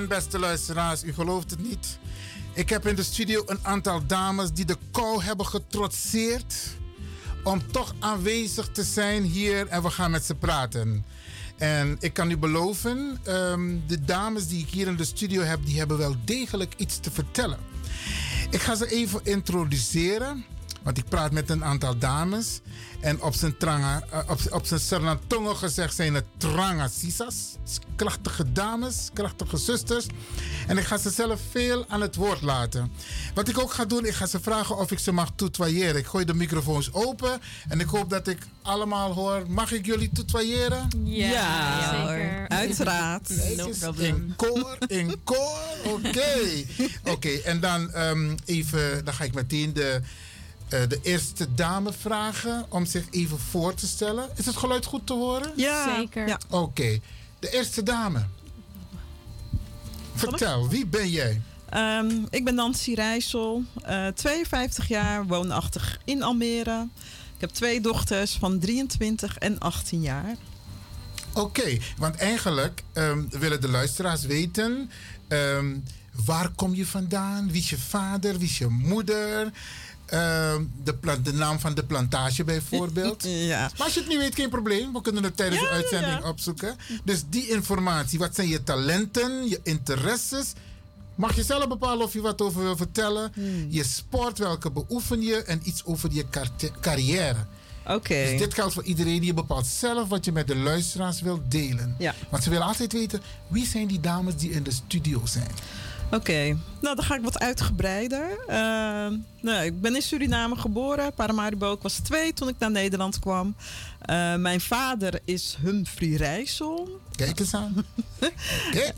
En beste luisteraars, u gelooft het niet. Ik heb in de studio een aantal dames die de kou hebben getrotseerd. Om toch aanwezig te zijn hier en we gaan met ze praten. En ik kan u beloven, ehm, de dames die ik hier in de studio heb, die hebben wel degelijk iets te vertellen. Ik ga ze even introduceren. Want ik praat met een aantal dames. En op zijn, tranga, eh, op, op zijn Sernatongo gezegd zijn het tranga sisas. Krachtige dames, krachtige zusters. En ik ga ze zelf veel aan het woord laten. Wat ik ook ga doen, ik ga ze vragen of ik ze mag tutoyeren. Ik gooi de microfoons open. En ik hoop dat ik allemaal hoor. Mag ik jullie tutoyeren? Ja, zeker. Uiteraard. No problem. In koor, in koor. Oké. Oké, en dan ehm, even, dan ga ik meteen de, de eerste dame vragen om zich even voor te stellen. Is het geluid goed te horen? Ja. Zeker. Ja. Oké. De eerste dame. Vertel, wie ben jij? Ehm, ik ben Nancy Rijssel, eh, 52 jaar, woonachtig in Almere. Ik heb twee dochters van 23 en 18 jaar. Oké, want eigenlijk ehm, willen de luisteraars weten... ehm, waar kom je vandaan? Wie is je vader? Wie is je moeder? Ehm, de, pla- de naam van de plantage bijvoorbeeld. Ja. Maar als je het niet weet, geen probleem. We kunnen het tijdens Ja, de uitzending ja. opzoeken. Dus die informatie, wat zijn je talenten, je interesses... Mag je zelf bepalen of je wat over wil vertellen. Hmm. Je sport, welke beoefen je en iets over je carrière. Oké. Dus dit geldt voor iedereen. Je bepaalt zelf wat je met de luisteraars wilt delen. Ja. Want ze willen altijd weten, wie zijn die dames die in de studio zijn? Oké, nou dan ga ik wat uitgebreider. Ehm, nou, ik ben in Suriname geboren. Paramaribo. Ik was twee toen ik naar Nederland kwam. Eh, mijn vader is Humphrey Rijssel. Kijk eens aan.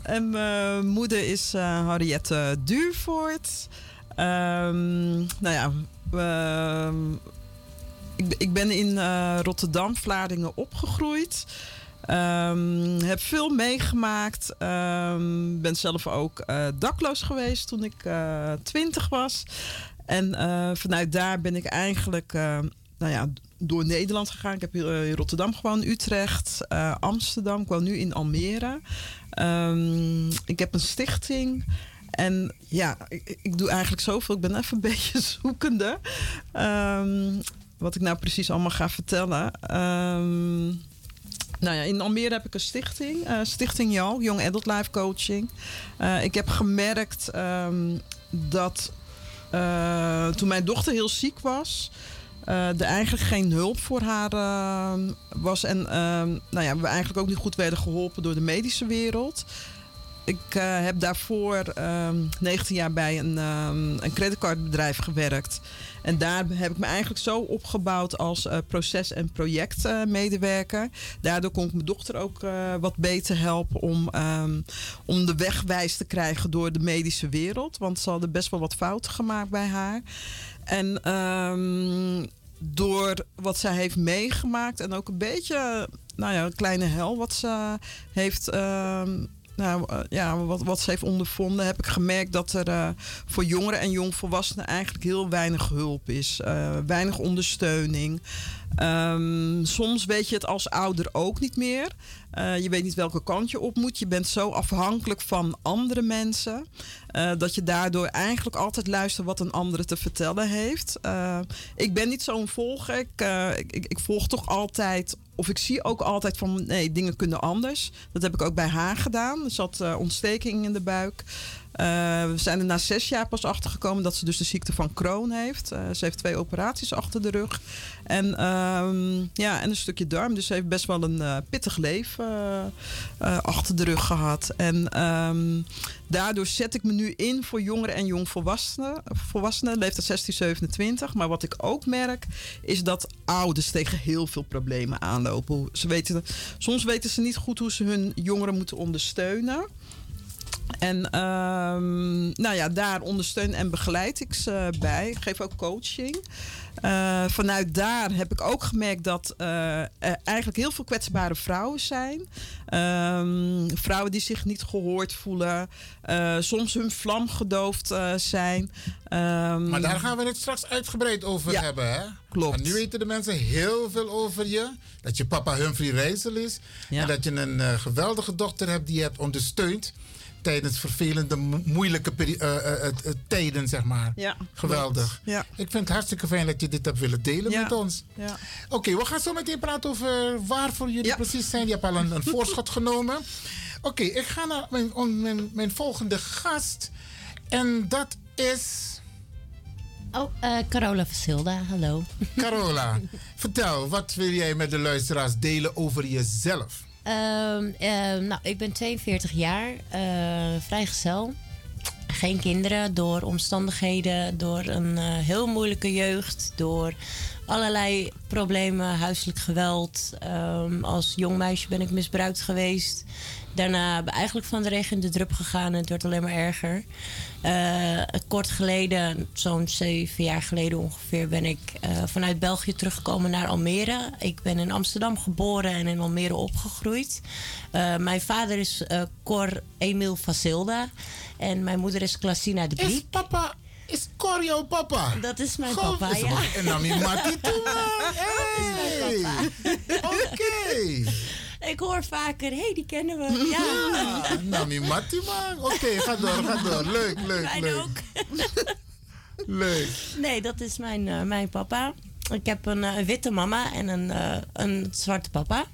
En mijn moeder is eh Henriette Duurvoort. Ehm, nou ja, ehm, ik, ik ben in eh, Rotterdam, Vlaardingen opgegroeid. Ehm, heb veel meegemaakt. Ehm, ben zelf ook eh, dakloos geweest toen ik eh, twintig was. En eh, vanuit daar ben ik eigenlijk nou ja, door Nederland gegaan. Ik heb in Rotterdam gewoond, Utrecht, Amsterdam. Ik woon nu in Almere. Ehm, ik heb een stichting. En ja, ik, ik doe eigenlijk zoveel. Ik ben even een beetje zoekende. Wat ik nou precies allemaal ga vertellen. Ehm, nou ja, in Almere heb ik een stichting. eh, stichting JAL, Young Adult Life Coaching. Eh, ik heb gemerkt ehm, dat eh, toen mijn dochter heel ziek was... er eigenlijk geen hulp voor haar ehm, was. En ehm, nou ja, we eigenlijk ook niet goed werden geholpen door de medische wereld. Ik heb daarvoor ehm 19 jaar bij een, een creditcardbedrijf gewerkt. En daar heb ik me eigenlijk zo opgebouwd als eh, proces- en projectmedewerker. Daardoor kon ik mijn dochter ook eh, wat beter helpen om, ehm, om de weg wijs te krijgen door de medische wereld. Want ze hadden best wel wat fouten gemaakt bij haar. En ehm, door wat zij heeft meegemaakt en ook een beetje, nou ja, een kleine hel wat ze heeft. ehm, nou eh, ja, wat, wat ze heeft ondervonden, heb ik gemerkt dat er eh, voor jongeren en jongvolwassenen eigenlijk heel weinig hulp is. eh, weinig ondersteuning. Ehm, soms weet je het als ouder ook niet meer. Je weet niet welke kant je op moet. Je bent zo afhankelijk van andere mensen. dat je daardoor eigenlijk altijd luistert wat een andere te vertellen heeft. Ik ben niet zo'n volger. Ik, ik, ik volg toch altijd. Of ik zie ook altijd van nee, dingen kunnen anders. Dat heb ik ook bij haar gedaan. Er zat eh, ontsteking in de buik. Eh, we zijn er na zes jaar pas achter gekomen dat ze dus de ziekte van Crohn heeft. Eh, ze heeft twee operaties achter de rug. En, ehm, ja, en een stukje darm. Dus ze heeft best wel een eh, pittig leven achter de rug gehad. En ehm, daardoor zet ik me nu in voor jongeren en jongvolwassenen. Volwassenen, leeftijd 16, 27. Maar wat ik ook merk, is dat ouders tegen heel veel problemen aanlopen. Ze weten, soms weten ze niet goed hoe ze hun jongeren moeten ondersteunen. En ehm, nou ja, daar ondersteun en begeleid ik ze bij. Ik geef ook coaching. Eh, vanuit daar heb ik ook gemerkt dat eh, er eigenlijk heel veel kwetsbare vrouwen zijn. Ehm, vrouwen die zich niet gehoord voelen. eh, soms hun vlam gedoofd zijn. Ehm, Maar daar gaan we het straks uitgebreid over Ja, hebben, hè? klopt. Want nu weten de mensen heel veel over je. Dat je papa Humphrey Rijssel is. Ja. En dat je een geweldige dochter hebt die je hebt ondersteund. Tijdens vervelende, mo- moeilijke peri- eh, eh, eh, eh, tijden, zeg maar. Ja, Geweldig. Ja. Ik vind het hartstikke fijn dat je dit hebt willen delen Ja. met ons. Ja. Oké, we gaan zo meteen praten over waarvoor jullie precies zijn. Je hebt al een, een voorschot genomen. Oké, ik ga naar mijn, mijn, mijn volgende gast. En dat is Oh, eh, Carola Versilda, hallo. Carola. Vertel, wat wil jij met de luisteraars delen over jezelf? Ehm, ehm, nou, ik ben 42 jaar, eh, vrijgezel. Geen kinderen door omstandigheden, door een eh, heel moeilijke jeugd, door allerlei problemen, huiselijk geweld. Ehm, als jong meisje ben ik misbruikt geweest. Daarna eigenlijk van de regen in de drup gegaan en het werd alleen maar erger. Eh, kort geleden, zo'n zeven jaar geleden ongeveer, ben ik eh, vanuit België teruggekomen naar Almere. Ik ben in Amsterdam geboren en in Almere opgegroeid. Eh, mijn vader is Cor Emil Vasilda en mijn moeder is Klasina de Is Briek. papa, is Cor jouw papa? Dat is mijn Goh, papa, is ja. En dan die. Hey. Oké. Ik hoor vaker, hé, hey, die kennen we. Ja. Ja, Nami Matti, man. Oké, ga door, ga door. Leuk, leuk, leuk. ook. Leuk. Nee, dat is mijn, eh, mijn papa. Ik heb een, eh, witte mama en een, eh, een zwarte papa.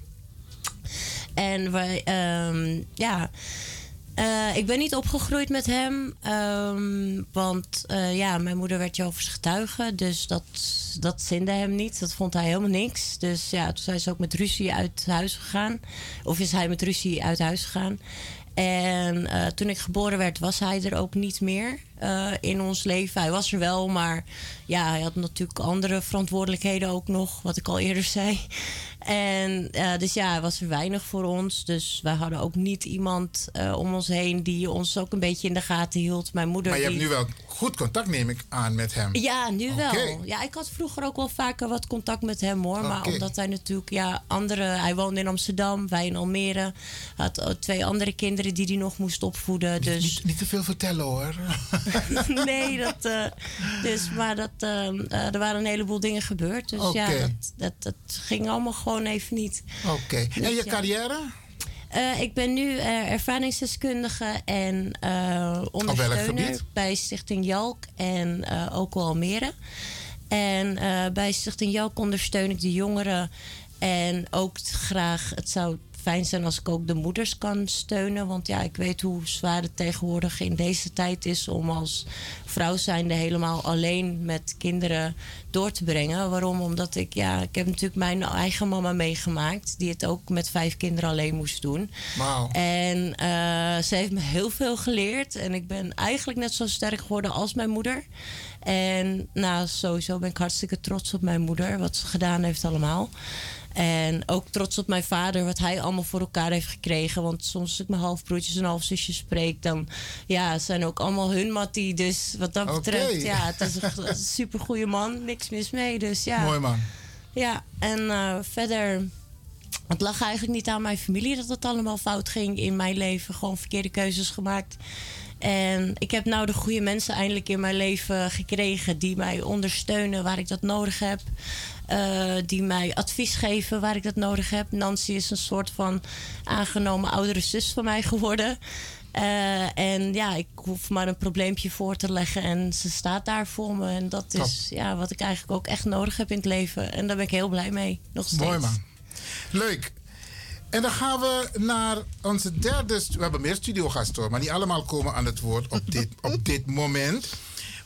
En wij, ehm, ja. Eh, ik ben niet opgegroeid met hem. ehm, want eh, ja, mijn moeder werd Jehovah's getuige. Dus dat, dat zinde hem niet. Dat vond hij helemaal niks. Dus ja, toen zijn ze ook met ruzie uit huis gegaan. Of is hij met ruzie uit huis gegaan. En eh, toen ik geboren werd, was hij er ook niet meer in ons leven. Hij was er wel, maar ja, hij had natuurlijk andere verantwoordelijkheden ook nog, wat ik al eerder zei. En eh, dus ja, was er weinig voor ons. Dus wij hadden ook niet iemand eh, om ons heen die ons ook een beetje in de gaten hield. Mijn moeder. Maar je hebt nu wel goed contact, neem ik aan, met hem. ja, nu wel. Ja, ik had vroeger ook wel vaker wat contact met hem hoor. Maar omdat hij natuurlijk, ja, andere. Hij woonde in Amsterdam, wij in Almere. Had eh, twee andere kinderen die hij nog moest opvoeden. Dus Niet, niet te veel vertellen, hoor. nee, dat. dus, maar dat, eh, eh, er waren een heleboel dingen gebeurd. Dus ja, dat, dat, dat ging allemaal gewoon even niet. Oké. En Dus je ja. carrière? Eh, ik ben nu eh, ervaringsdeskundige en eh ondersteuner bij Stichting Jalk en ook wel Almere. En bij Stichting Jalk ondersteun ik de jongeren en ook graag, het zou fijn zijn als ik ook de moeders kan steunen. Want ja, ik weet hoe zwaar het tegenwoordig in deze tijd is om als vrouw zijnde helemaal alleen met kinderen door te brengen. Waarom? Omdat ik, ja, ik heb natuurlijk mijn eigen mama meegemaakt, die het ook met vijf kinderen alleen moest doen. Wauw. En eh, ze heeft me heel veel geleerd. En ik ben eigenlijk net zo sterk geworden als mijn moeder. En nou, sowieso ben ik hartstikke trots op mijn moeder, wat ze gedaan heeft allemaal. En ook trots op mijn vader, wat hij allemaal voor elkaar heeft gekregen. Want soms als ik mijn halfbroertjes en halfzusjes spreek, dan ja, zijn ook allemaal hun mattie. Dus wat dat betreft, ja, het is een, een super goede man. Niks mis mee. Dus ja. Mooi, man. Ja, en eh, verder. Het lag eigenlijk niet aan mijn familie dat het allemaal fout ging in mijn leven. Gewoon verkeerde keuzes gemaakt. En ik heb nou de goede mensen eindelijk in mijn leven gekregen die mij ondersteunen waar ik dat nodig heb. Eh, die mij advies geven waar ik dat nodig heb. Nancy is een soort van aangenomen oudere zus van mij geworden. Eh, en ja, ik hoef maar een probleempje voor te leggen en ze staat daar voor me. En dat is ja, wat ik eigenlijk ook echt nodig heb in het leven. En daar ben ik heel blij mee, nog steeds. Mooi, man. Leuk. En dan gaan we naar onze derde... We hebben meer studiogasten, hoor, maar niet allemaal komen aan het woord op dit, op dit moment.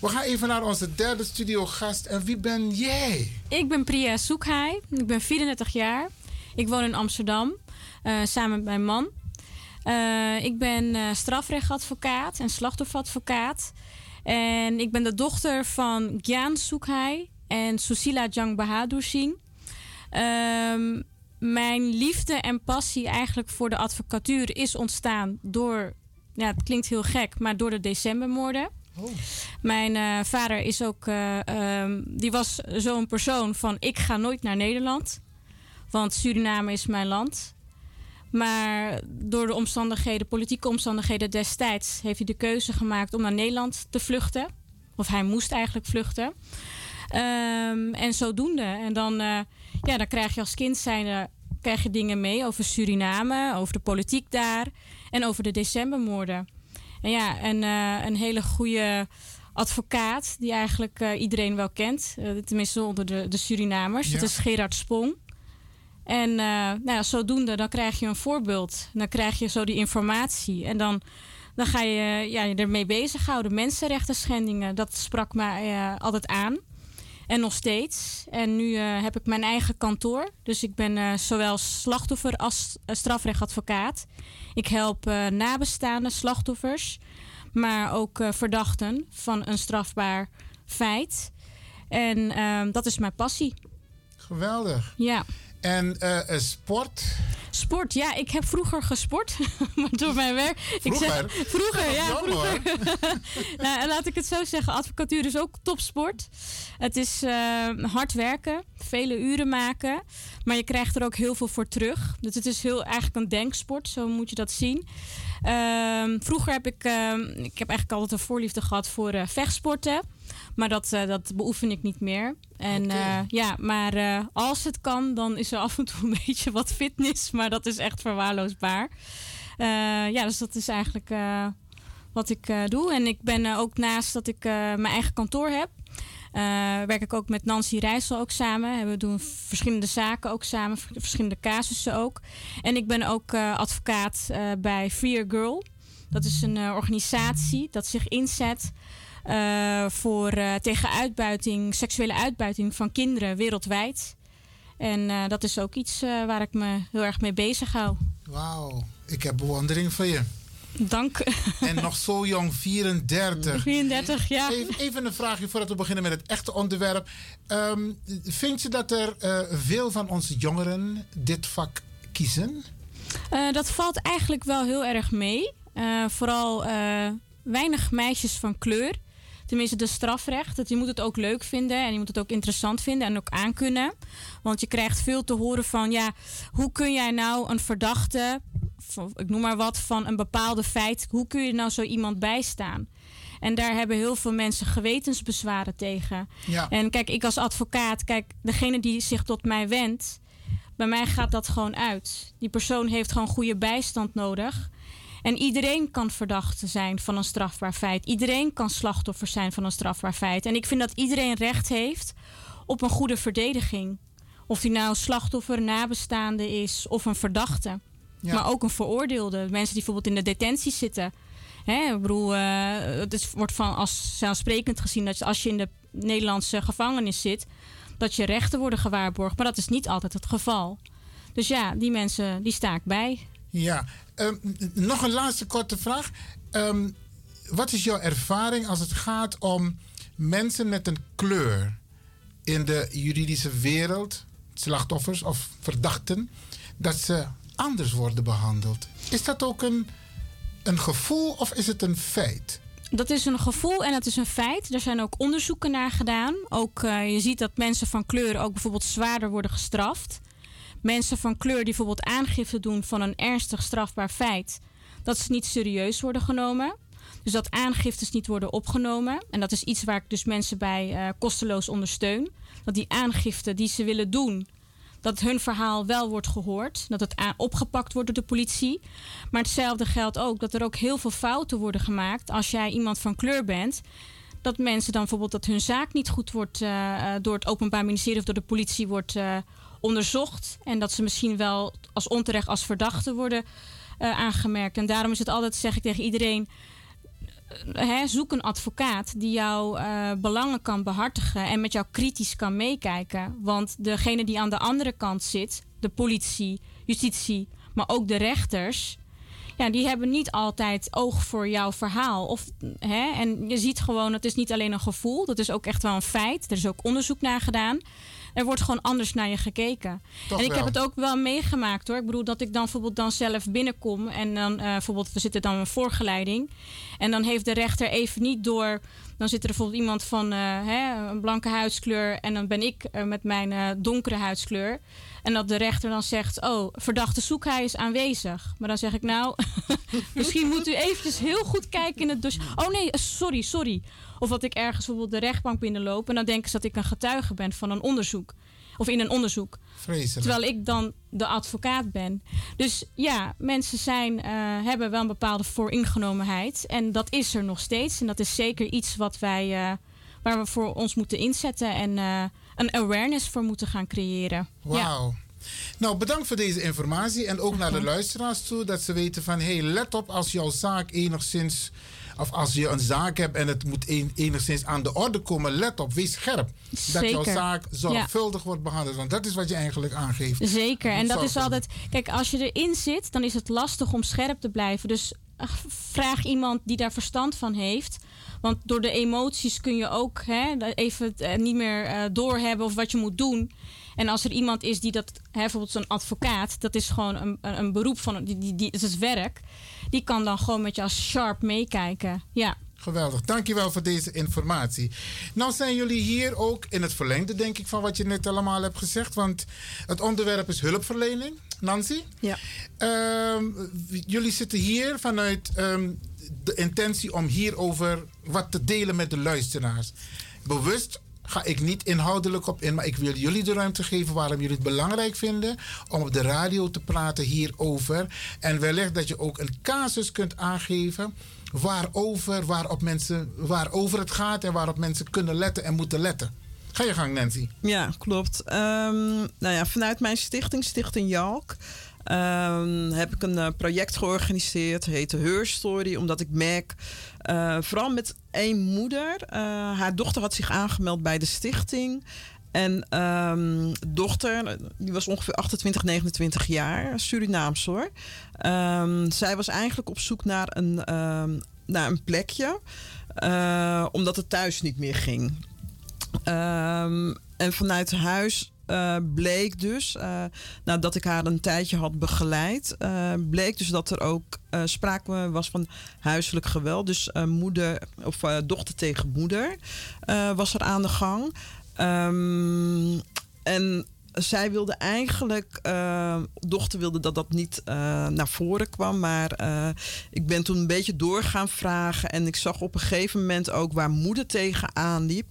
We gaan even naar onze derde studiogast. En wie ben jij? Ik ben Priya Soekhaai. Ik ben 34 jaar. Ik woon in Amsterdam eh, samen met mijn man. Eh, ik ben eh, strafrechtadvocaat en slachtofferadvocaat. En ik ben de dochter van Gyan Soekhaai en Susila Jang Bahadur Singh. Ehm, mijn liefde en passie eigenlijk voor de advocatuur is ontstaan door, ja, het klinkt heel gek, maar door de decembermoorden. Mijn eh, vader is ook, eh, ehm, die was zo'n persoon van ik ga nooit naar Nederland, want Suriname is mijn land. Maar door de omstandigheden, politieke omstandigheden destijds, heeft hij de keuze gemaakt om naar Nederland te vluchten. Of hij moest eigenlijk vluchten. Ehm, en zodoende. En dan, eh, ja, dan krijg je als kind zijnde krijg je dingen mee over Suriname, over de politiek daar en over de decembermoorden. En ja, en, eh, een hele goede advocaat die eigenlijk eh, iedereen wel kent. eh, tenminste onder de, de Surinamers. Ja. Dat is Gerard Spong. En nou ja, zodoende, dan krijg je een voorbeeld. Dan krijg je zo die informatie. En dan, dan ga je ja, je ermee bezighouden. Mensenrechten schendingen, dat sprak mij altijd aan. En nog steeds. En nu eh, heb ik mijn eigen kantoor. Dus ik ben eh, zowel slachtoffer als eh, strafrechtadvocaat. Ik help eh, nabestaanden, slachtoffers, maar ook verdachten van een strafbaar feit. En ehm, dat is mijn passie. Geweldig. Ja. En eh, eh, sport? Sport, ja, ik heb vroeger gesport. maar door mijn werk. Ik Vroeger? vroeger, ja, Jammer. vroeger. nou, laat ik het zo zeggen: advocatuur is ook topsport. Het is eh, hard werken, vele uren maken. Maar je krijgt er ook heel veel voor terug. Dus het is heel, eigenlijk een denksport, zo moet je dat zien. Ehm, vroeger heb ik, ehm, ik heb eigenlijk altijd een voorliefde gehad voor eh, vechtsporten. Maar dat, eh, dat beoefen ik niet meer. En eh, ja, maar eh, als het kan, dan is er af en toe een beetje wat fitness. Maar dat is echt verwaarloosbaar. Ja, dus dat is eigenlijk wat ik doe. En ik ben ook naast dat ik mijn eigen kantoor heb. werk ik ook met Nancy Rijssel ook samen. En we doen verschillende zaken ook samen, verschillende casussen ook. En ik ben ook advocaat bij a Girl. Dat is een organisatie dat zich inzet eh, voor, eh, tegen uitbuiting, seksuele uitbuiting van kinderen wereldwijd. En eh, dat is ook iets waar ik me heel erg mee bezig hou. Wauw, ik heb bewondering voor je. Dank. En nog zo jong, 34. 34, ja. Even, even een vraagje voordat we beginnen met het echte onderwerp. Ehm, vind je dat er veel van onze jongeren dit vak kiezen? Dat valt eigenlijk wel heel erg mee. Vooral weinig meisjes van kleur. Tenminste, de strafrecht. Dat je moet het ook leuk vinden en je moet het ook interessant vinden en ook aankunnen. Want je krijgt veel te horen van, ja, hoe kun jij nou een verdachte, ik noem maar wat, van een bepaalde feit, hoe kun je nou zo iemand bijstaan? En daar hebben heel veel mensen gewetensbezwaren tegen. Ja. En kijk, ik als advocaat, kijk, degene die zich tot mij wendt, bij mij gaat dat gewoon uit. Die persoon heeft gewoon goede bijstand nodig. En iedereen kan verdachte zijn van een strafbaar feit. Iedereen kan slachtoffer zijn van een strafbaar feit. En ik vind dat iedereen recht heeft op een goede verdediging. Of die nou slachtoffer, nabestaande is of een verdachte. Ja. Maar ook een veroordeelde. Mensen die bijvoorbeeld in de detentie zitten. Hè, ik bedoel, eh, het is, wordt van als zelfsprekend gezien dat als je in de Nederlandse gevangenis zit, dat je rechten worden gewaarborgd. Maar dat is niet altijd het geval. Dus ja, die mensen, die sta ik bij. Ja, ehm, nog een laatste korte vraag. Ehm, wat is jouw ervaring als het gaat om mensen met een kleur in de juridische wereld, slachtoffers of verdachten, dat ze anders worden behandeld? Is dat ook een, een gevoel of is het een feit? Dat is een gevoel en dat is een feit. Er zijn ook onderzoeken naar gedaan. Ook eh, je ziet dat mensen van kleur ook bijvoorbeeld zwaarder worden gestraft. Mensen van kleur die bijvoorbeeld aangifte doen van een ernstig strafbaar feit, dat ze niet serieus worden genomen. Dus dat aangiftes niet worden opgenomen. En dat is iets waar ik dus mensen bij eh, kosteloos ondersteun. Dat die aangifte die ze willen doen, dat hun verhaal wel wordt gehoord. Dat het opgepakt wordt door de politie. Maar hetzelfde geldt ook dat er ook heel veel fouten worden gemaakt als jij iemand van kleur bent. Dat mensen dan bijvoorbeeld dat hun zaak niet goed wordt eh, eh, door het Openbaar Ministerie of door de politie wordt onderzocht. En dat ze misschien wel als onterecht als verdachte worden eh, aangemerkt. En daarom is het altijd, zeg ik tegen iedereen. eh, hè, zoek een advocaat die jouw eh, belangen kan behartigen en met jou kritisch kan meekijken. Want degene die aan de andere kant zit, de politie, justitie, maar ook de rechters, ja, die hebben niet altijd oog voor jouw verhaal. Of, hè, en je ziet gewoon, het is niet alleen een gevoel, dat is ook echt wel een feit. Er is ook onderzoek naar gedaan. Er wordt gewoon anders naar je gekeken. Toch en ik wel. heb het ook wel meegemaakt hoor. Ik bedoel dat ik dan bijvoorbeeld dan zelf binnenkom en dan eh, bijvoorbeeld we zitten dan een voorgeleiding en dan heeft de rechter even niet door. Dan zit er bijvoorbeeld iemand van eh, hè, een blanke huidskleur en dan ben ik eh, met mijn donkere huidskleur. En dat de rechter dan zegt: Oh, verdachte zoek, hij is aanwezig. Maar dan zeg ik: Nou, misschien moet u eventjes heel goed kijken in het dossier. Oh nee, eh, sorry, sorry. Of dat ik ergens bijvoorbeeld de rechtbank binnenloop en dan denken ze dat ik een getuige ben van een onderzoek. of in een onderzoek. Vreselijk. Terwijl ik dan de advocaat ben. Dus ja, mensen zijn, eh, hebben wel een bepaalde vooringenomenheid. En dat is er nog steeds. En dat is zeker iets wat wij, eh, waar we voor ons moeten inzetten. En een awareness voor moeten gaan creëren. Ja. Wauw. Nou, bedankt voor deze informatie. En ook naar de luisteraars toe. Dat ze weten van, hé, hey, let op als jouw zaak enigszins... Of als je een zaak hebt en het moet een- enigszins aan de orde komen. Let op, wees scherp. Dat jouw zaak zorgvuldig wordt behandeld. Want dat is wat je eigenlijk aangeeft. Zeker. En dat is altijd. Kijk, als je erin zit, dan is het lastig om scherp te blijven. Dus vraag iemand die daar verstand van heeft. Want door de emoties kun je ook hè, even eh, niet meer eh, doorhebben of wat je moet doen. En als er iemand is die dat, hè, bijvoorbeeld zo'n advocaat, dat is gewoon een, een, beroep van, die, die, die, het is werk. Die kan dan gewoon met je als sharp meekijken. Ja. Geweldig, dankjewel voor deze informatie. Nou zijn jullie hier ook in het verlengde, denk ik, van wat je net allemaal hebt gezegd. Want het onderwerp is hulpverlening. Nancy? Ja. Ehm, jullie zitten hier vanuit ehm, de intentie om hierover wat te delen met de luisteraars. Bewust ga ik niet inhoudelijk op in, maar ik wil jullie de ruimte geven waarom jullie het belangrijk vinden om op de radio te praten hierover. En wellicht dat je ook een casus kunt aangeven waarover, waarop mensen, waarover het gaat en waarop mensen kunnen letten en moeten letten. Ga je gang, Nancy. Ja, klopt. Ehm, nou ja, vanuit mijn stichting, Stichting Jalk, ehm, heb ik een eh, project georganiseerd, heet Her Story, omdat ik merk, eh, vooral met één moeder, eh, haar dochter had zich aangemeld bij de stichting. En ehm, dochter, die was ongeveer 28, 29 jaar, Surinaams hoor. Zij was eigenlijk op zoek naar een, naar een plekje, omdat het thuis niet meer ging. Ehm, en vanuit huis eh, bleek dus, eh, nadat ik haar een tijdje had begeleid, eh, bleek dus dat er ook sprake was van huiselijk geweld. Dus moeder of dochter tegen moeder was er aan de gang. Ehm, en zij wilde eigenlijk, eh, dochter wilde dat dat niet eh, naar voren kwam. Maar eh, ik ben toen een beetje door gaan vragen. En ik zag op een gegeven moment ook waar moeder tegenaan liep.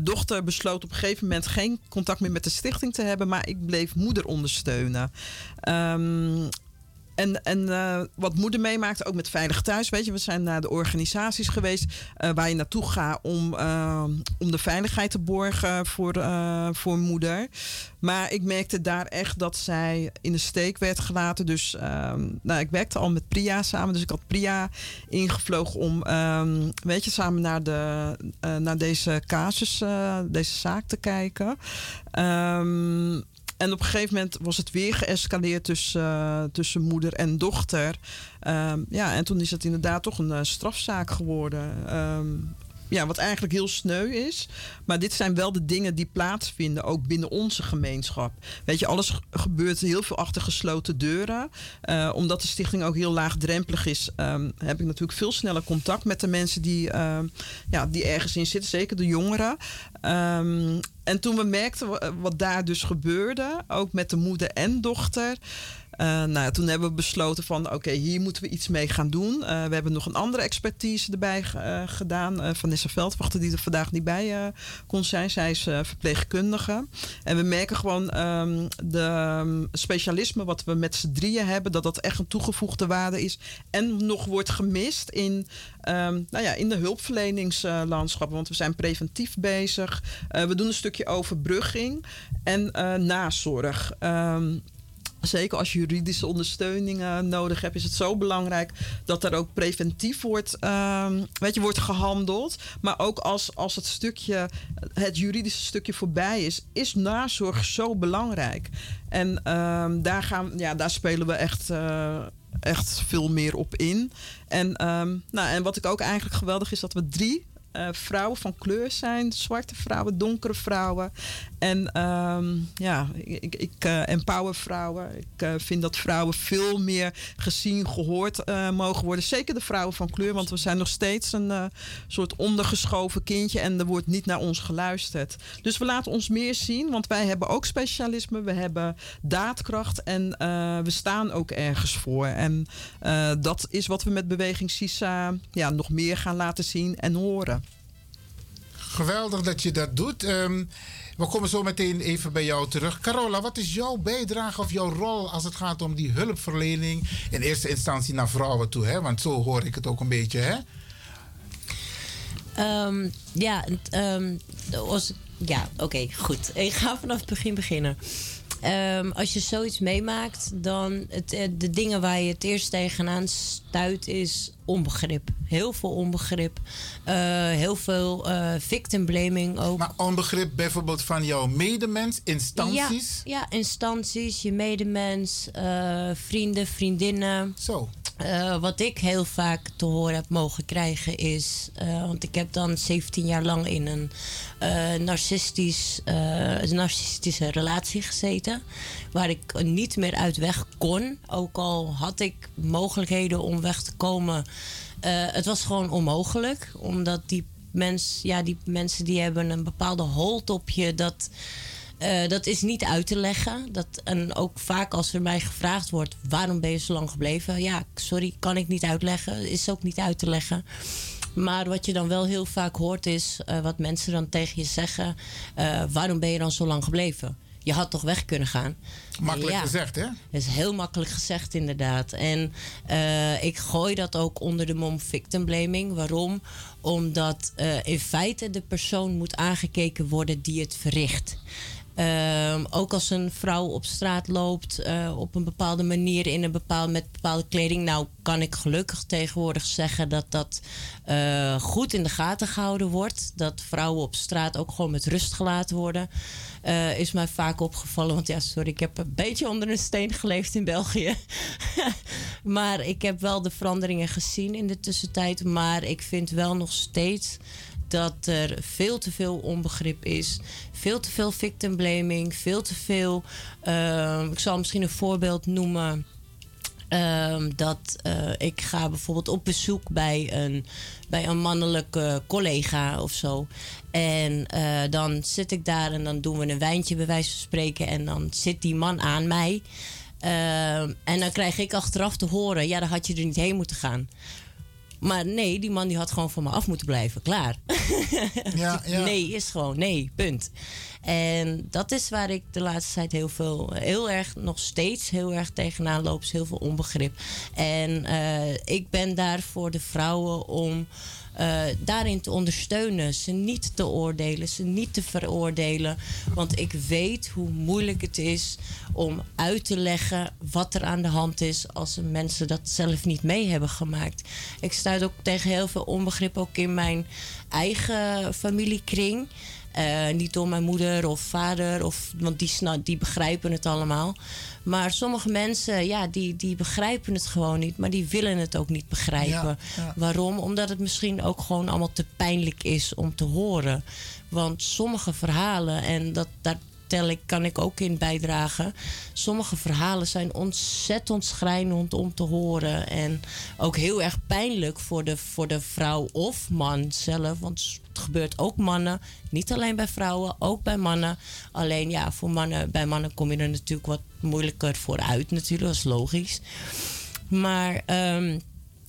Dochter besloot op een gegeven moment geen contact meer met de stichting te hebben. Maar ik bleef moeder ondersteunen. Ehm, en, en eh, wat moeder meemaakte, ook met Veilig Thuis. Weet je, we zijn naar de organisaties geweest eh, waar je naartoe gaat om, eh, om de veiligheid te borgen voor, voor moeder. Maar ik merkte daar echt dat zij in de steek werd gelaten. Dus ehm, nou, ik werkte al met Priya samen. Dus ik had Priya ingevlogen om, ehm, weet je, samen naar, de, naar deze casus, deze zaak te kijken. Ehm, en op een gegeven moment was het weer geëscaleerd tussen, eh, tussen moeder en dochter. Ehm, ja, en toen is het inderdaad toch een eh, strafzaak geworden. Ehm, ja, wat eigenlijk heel sneu is. Maar dit zijn wel de dingen die plaatsvinden, ook binnen onze gemeenschap. Weet je, alles ge- gebeurt heel veel achter gesloten deuren. Eh, omdat de stichting ook heel laagdrempelig is, ehm, heb ik natuurlijk veel sneller contact met de mensen die, ehm, ja, die ergens in zitten, zeker de jongeren. Ehm, en toen we merkten wa- wat daar dus gebeurde, ook met de moeder en dochter. Eh, nou, ja, toen hebben we besloten van oké, hier moeten we iets mee gaan doen. Eh, we hebben nog een andere expertise erbij eh, gedaan. Vanessa Veldwachter, die er vandaag niet bij kon zijn. Zij is verpleegkundige. En we merken gewoon ehm, de ehm, specialisme wat we met z'n drieën hebben, dat dat echt een toegevoegde waarde is. En nog wordt gemist in, ehm, nou ja, in de hulpverleningslandschap. Want we zijn preventief bezig. We doen een stukje overbrugging en eh, nazorg. Zeker als je juridische ondersteuning eh, nodig hebt, is het zo belangrijk dat er ook preventief wordt, ehm, weet je, wordt gehandeld. Maar ook als, als het stukje, het juridische stukje voorbij is, is nazorg zo belangrijk. En ehm, daar, gaan, ja, daar spelen we echt, eh, echt veel meer op in. En, ehm, nou, en wat ik ook eigenlijk geweldig is, dat we drie eh, vrouwen van kleur zijn. Zwarte vrouwen, donkere vrouwen. En ehm, ja, ik, ik eh, empower vrouwen. Ik eh, vind dat vrouwen veel meer gezien, gehoord eh, mogen worden. Zeker de vrouwen van kleur, want we zijn nog steeds een soort ondergeschoven kindje en er wordt niet naar ons geluisterd. Dus we laten ons meer zien, want wij hebben ook specialisme, we hebben daadkracht en we staan ook ergens voor. En dat is wat we met Beweging CISA ja, nog meer gaan laten zien en horen. Geweldig dat je dat doet. Ehm, We komen zo meteen even bij jou terug. Carola, wat is jouw bijdrage of jouw rol als het gaat om die hulpverlening? In eerste instantie naar vrouwen toe, hè? want zo hoor ik het ook een beetje. Hè? Ehm, ja, ehm, ja oké, goed. Ik ga vanaf het begin beginnen. Ehm, als je zoiets meemaakt, dan het, eh, de dingen waar je het eerst tegenaan stuit is onbegrip. Heel veel onbegrip. Eh, heel veel eh, victim blaming ook. Maar onbegrip bijvoorbeeld van jouw medemens, instanties? Ja, ja instanties, je medemens, vrienden, vriendinnen. Zo. Eh, wat ik heel vaak te horen heb mogen krijgen is... eh, want ik heb dan 17 jaar lang in een eh, narcistisch, narcistische relatie gezeten... waar ik niet meer uit weg kon. Ook al had ik mogelijkheden om weg te komen... het was gewoon onmogelijk. Omdat die, mens, ja, die mensen die hebben een bepaalde hold op je... dat eh, dat is niet uit te leggen. Dat, en ook vaak als er mij gevraagd wordt: waarom ben je zo lang gebleven? Ja, sorry, kan ik niet uitleggen. Is ook niet uit te leggen. Maar wat je dan wel heel vaak hoort is eh, wat mensen dan tegen je zeggen: eh, waarom ben je dan zo lang gebleven? Je had toch weg kunnen gaan? Makkelijk Ja. gezegd, hè? Dat is heel makkelijk gezegd, inderdaad. En ik gooi dat ook onder de mom victim blaming. Waarom? Omdat in feite de persoon moet aangekeken worden die het verricht. Ehm, ook als een vrouw op straat loopt eh, op een bepaalde manier in een bepaald, met bepaalde kleding. Nou, kan ik gelukkig tegenwoordig zeggen dat dat eh, goed in de gaten gehouden wordt. Dat vrouwen op straat ook gewoon met rust gelaten worden. Eh, is mij vaak opgevallen. Want ja, sorry, ik heb een beetje onder een steen geleefd in België. maar ik heb wel de veranderingen gezien in de tussentijd. Maar ik vind wel nog steeds dat er veel te veel onbegrip is. Veel te veel victim blaming. Veel te veel. ehm, ik zal misschien een voorbeeld noemen. Ehm, dat eh, ik ga bijvoorbeeld op bezoek bij een, bij een mannelijke collega of zo. En eh, dan zit ik daar en dan doen we een wijntje bij wijze van spreken. En dan zit die man aan mij. Ehm, en dan krijg ik achteraf te horen: ja, dan had je er niet heen moeten gaan. Maar nee, die man die had gewoon van me af moeten blijven. Klaar. Ja, ja. Nee, is gewoon nee, punt. En dat is waar ik de laatste tijd heel veel, heel erg, nog steeds heel erg tegenaan loop. is heel veel onbegrip. En eh, ik ben daar voor de vrouwen om eh, daarin te ondersteunen. Ze niet te oordelen, ze niet te veroordelen. Want ik weet hoe moeilijk het is om uit te leggen wat er aan de hand is als mensen dat zelf niet mee hebben gemaakt. Ik stuit ook tegen heel veel onbegrip, ook in mijn eigen familiekring. Eh, niet door mijn moeder of vader, of, want die, die begrijpen het allemaal. Maar sommige mensen, ja, die, die begrijpen het gewoon niet, maar die willen het ook niet begrijpen. Ja, ja. Waarom? Omdat het misschien ook gewoon allemaal te pijnlijk is om te horen. Want sommige verhalen, en dat, daar tel ik, kan ik ook in bijdragen. Sommige verhalen zijn ontzettend schrijnend om te horen. En ook heel erg pijnlijk voor de, voor de vrouw of man zelf. Want gebeurt ook mannen. Niet alleen bij vrouwen, ook bij mannen. Alleen ja, voor mannen, bij mannen kom je er natuurlijk wat moeilijker voor uit natuurlijk. Dat is logisch. Maar ehm,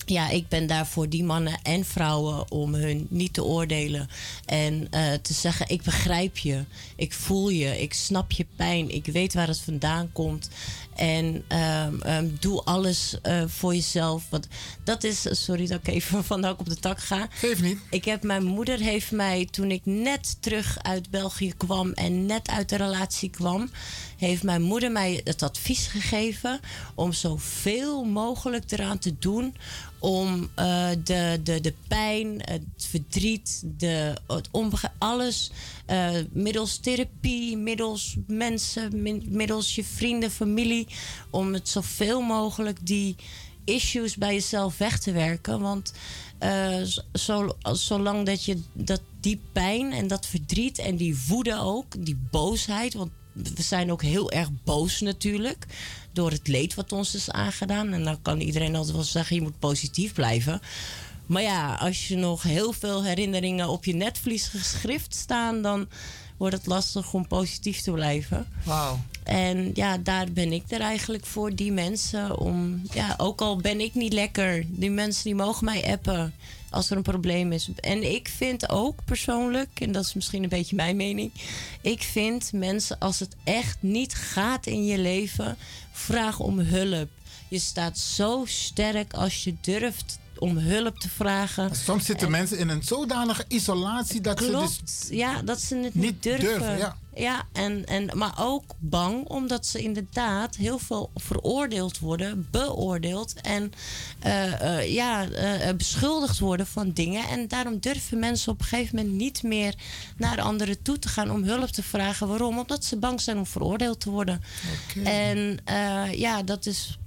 ja, ik ben daar voor die mannen en vrouwen om hun niet te oordelen. En eh, te zeggen: Ik begrijp je, ik voel je, ik snap je pijn, ik weet waar het vandaan komt. En ehm, ehm, doe alles eh, voor jezelf. Want dat is, sorry dat ik even van op de tak ga. Geef niet. Ik heb, mijn moeder heeft mij, toen ik net terug uit België kwam en net uit de relatie kwam, heeft mijn moeder mij het advies gegeven om zoveel mogelijk eraan te doen om eh, de, de, de pijn, het verdriet, de, het alles. Eh, middels therapie, middels mensen, middels je vrienden, familie, om het zoveel mogelijk die issues bij jezelf weg te werken. Want eh, zo, zolang dat je dat die pijn en dat verdriet en die woede ook, die boosheid, want we zijn ook heel erg boos natuurlijk door het leed wat ons is aangedaan. En dan kan iedereen altijd wel zeggen: je moet positief blijven. Maar ja, als je nog heel veel herinneringen op je netvlies geschrift staan, dan wordt het lastig om positief te blijven. Wauw. En ja, daar ben ik er eigenlijk voor, die mensen. Om, ja, ook al ben ik niet lekker, die mensen die mogen mij appen als er een probleem is. En ik vind ook persoonlijk, en dat is misschien een beetje mijn mening. Ik vind mensen, als het echt niet gaat in je leven, vraag om hulp. Je staat zo sterk als je durft om hulp te vragen. Soms zitten En- mensen in een zodanige isolatie dat ze Klopt, dus ja, dat ze het niet, durven. durven, ja. en, en, maar ook bang omdat ze inderdaad heel veel veroordeeld worden, beoordeeld en eh, eh, ja, eh, beschuldigd worden van dingen. En daarom durven mensen op een gegeven moment niet meer naar anderen toe te gaan om hulp te vragen. Waarom? Omdat ze bang zijn om veroordeeld te worden. En ja, dat is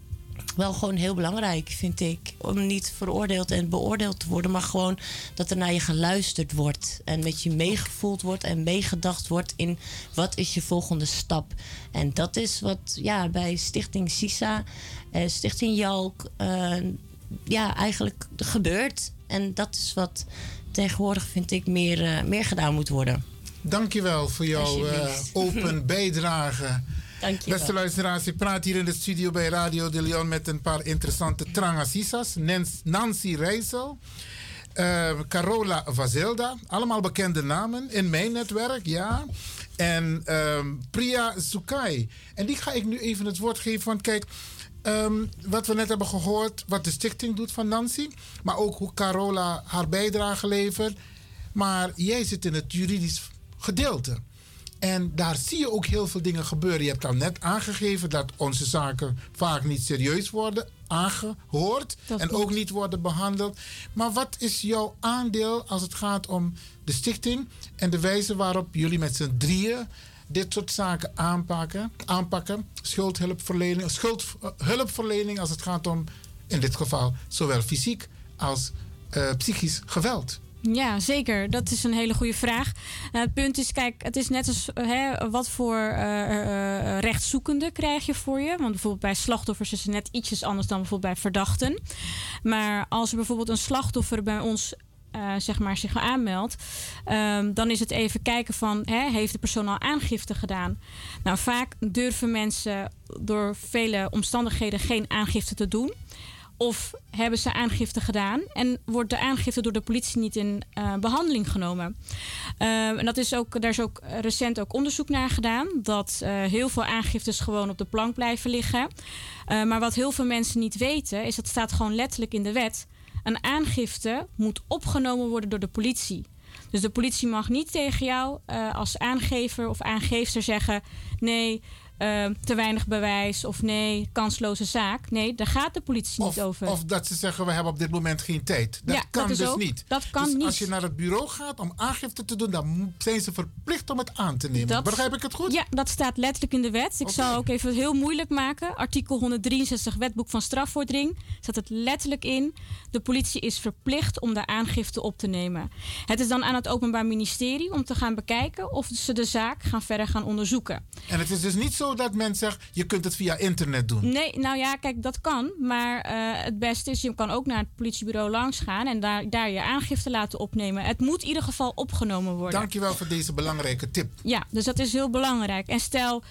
wel gewoon heel belangrijk, vind ik. Om niet veroordeeld en beoordeeld te worden, maar gewoon dat er naar je geluisterd wordt. En met je meegevoeld wordt en meegedacht wordt in wat is je volgende stap. En dat is wat ja, bij Stichting SISA, eh, Stichting Jalk, eh, ja, eigenlijk gebeurt. En dat is wat tegenwoordig, vind ik, meer, eh, meer gedaan moet worden. Dankjewel voor jouw eh, open bijdrage. Beste luisteraars, ik praat hier in de studio bij Radio de Leon met een paar interessante trangasisas. Nancy Rijssel, eh, Carola Vazelda, allemaal bekende namen in mijn netwerk, ja. En ehm, Priya Sukai. En die ga ik nu even het woord geven, want kijk, ehm, wat we net hebben gehoord, wat de stichting doet van Nancy, maar ook hoe Carola haar bijdrage levert. Maar jij zit in het juridisch gedeelte. En daar zie je ook heel veel dingen gebeuren. Je hebt al net aangegeven dat onze zaken vaak niet serieus worden aangehoord Dat en ook niet worden behandeld. Maar wat is jouw aandeel als het gaat om de stichting en de wijze waarop jullie met z'n drieën dit soort zaken aanpakken? aanpakken schuldhulpverlening, schuldhulpverlening als het gaat om, in dit geval, zowel fysiek als eh, psychisch geweld. Ja, zeker. Dat is een hele goede vraag. Nou, het punt is, kijk, het is net als eh, hè, wat voor eh, eh, rechtszoekende krijg je voor je. Want bijvoorbeeld bij slachtoffers is het net ietsjes anders dan bijvoorbeeld bij verdachten. Maar als er bijvoorbeeld een slachtoffer bij ons eh, zeg maar zich aanmeldt, ehm, dan is het even kijken van hè, heeft de persoon al aangifte gedaan. Nou, vaak durven mensen door vele omstandigheden geen aangifte te doen. Of hebben ze aangifte gedaan en wordt de aangifte door de politie niet in eh, behandeling genomen? Ehm, en dat is ook, daar is ook recent ook onderzoek naar gedaan. Dat eh, heel veel aangiftes gewoon op de plank blijven liggen. Eh, maar wat heel veel mensen niet weten, is dat staat gewoon letterlijk in de wet. Een aangifte moet opgenomen worden door de politie. Dus de politie mag niet tegen jou eh, als aangever of aangeefster zeggen: nee, eh, te weinig bewijs of nee, kansloze zaak. Nee, daar gaat de politie niet over. Of dat ze zeggen, we hebben op dit moment geen tijd. Dat Ja, kan dat dus ook- niet. dat kan dus niet. als je naar het bureau gaat om aangifte te doen, dan zijn ze verplicht om het aan te nemen. Dat- Begrijp ik het goed? Ja, dat staat letterlijk in de wet. Ik zal ook even heel moeilijk maken. Artikel 163 Wetboek van Strafvordering staat het letterlijk in. De politie is verplicht om de aangifte op te nemen. Het is dan aan het Openbaar Ministerie om te gaan bekijken of ze de zaak gaan verder gaan onderzoeken. En het is dus niet zo dat men zegt, je kunt het via internet doen. Nee, nou ja, kijk, dat kan. Maar eh, het beste is, je kan ook naar het politiebureau langs gaan en daar, daar je aangifte laten opnemen. Het moet in ieder geval opgenomen worden. Dankjewel voor deze belangrijke tip. Ja, dus dat is heel belangrijk. En stel,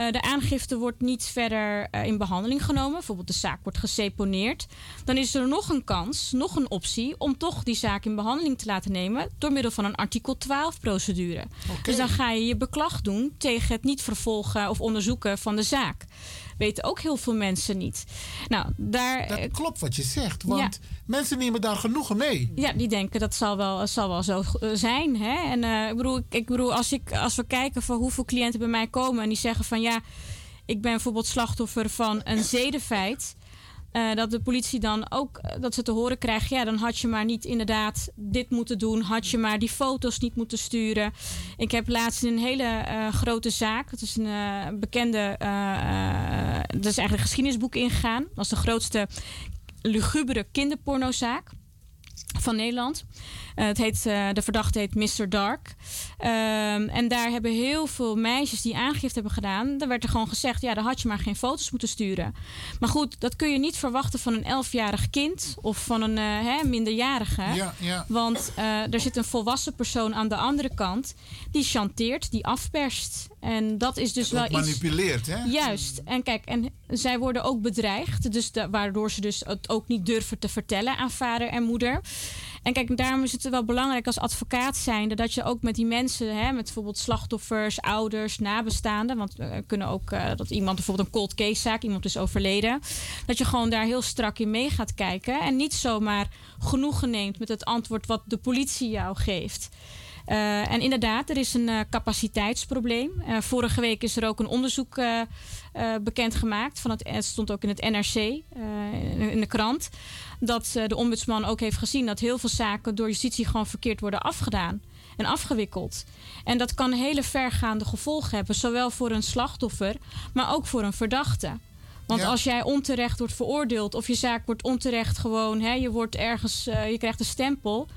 eh, de aangifte wordt niet verder eh, in behandeling genomen, bijvoorbeeld de zaak wordt geseponeerd, dan is er nog een kans, nog een optie om toch die zaak in behandeling te laten nemen door middel van een artikel 12-procedure. Dus dan ga je je beklag doen tegen het niet vervolgen of onderzoeken van de zaak. Weten ook heel veel mensen niet. Nou, daar. Dat klopt wat je zegt, want mensen nemen daar genoegen mee. Ja, die denken dat zal wel, zal wel zo eh, zijn. Hè? En eh, ik bedoel, ik, ik bedoel als, ik, als we kijken van hoeveel cliënten bij mij komen en die zeggen van ja, ik ben bijvoorbeeld slachtoffer van een zedenfeit. Eh, dat de politie dan ook eh, dat ze te horen krijgen, ja, dan had je maar niet inderdaad dit moeten doen, had je maar die foto's niet moeten sturen. Ik heb laatst een hele eh, grote zaak, dat is een bekende, dat is eigenlijk een geschiedenisboek ingegaan. Dat was de grootste lugubere kinderpornozaak. van Nederland. Eh, het heet, eh, de verdachte heet Mr. Dark. Ehm, en daar hebben heel veel meisjes die aangifte hebben gedaan. Daar werd er gewoon gezegd: ja, dan had je maar geen foto's moeten sturen. Maar goed, dat kun je niet verwachten van een 11-jarig kind of van een eh, hè, minderjarige. Ja, ja. Want eh, er zit een volwassen persoon aan de andere kant die chanteert, die afperst. En dat is dus wel Ook iets. manipuleert, hè? Juist. En kijk, en zij worden ook bedreigd. Dus de- waardoor ze dus het ook niet durven te vertellen aan vader en moeder. En kijk, daarom is het wel belangrijk als advocaat zijnde dat je ook met die mensen, hè, met bijvoorbeeld slachtoffers, ouders, nabestaanden, want we kunnen ook eh, dat iemand bijvoorbeeld een cold case zaak, iemand is overleden, dat je gewoon daar heel strak in mee gaat kijken en niet zomaar genoegen neemt met het antwoord wat de politie jou geeft. Eh, en inderdaad, er is een eh, capaciteitsprobleem. Vorige week is er ook een onderzoek bekendgemaakt. Van het, stond ook in het NRC, in de krant. Dat eh, de ombudsman ook heeft gezien dat heel veel zaken door justitie gewoon verkeerd worden afgedaan en afgewikkeld. En dat kan hele vergaande gevolgen hebben, zowel voor een slachtoffer, maar ook voor een verdachte. Want Ja. als jij onterecht wordt veroordeeld of je zaak wordt onterecht gewoon, hè, je wordt ergens, eh, je krijgt een stempel.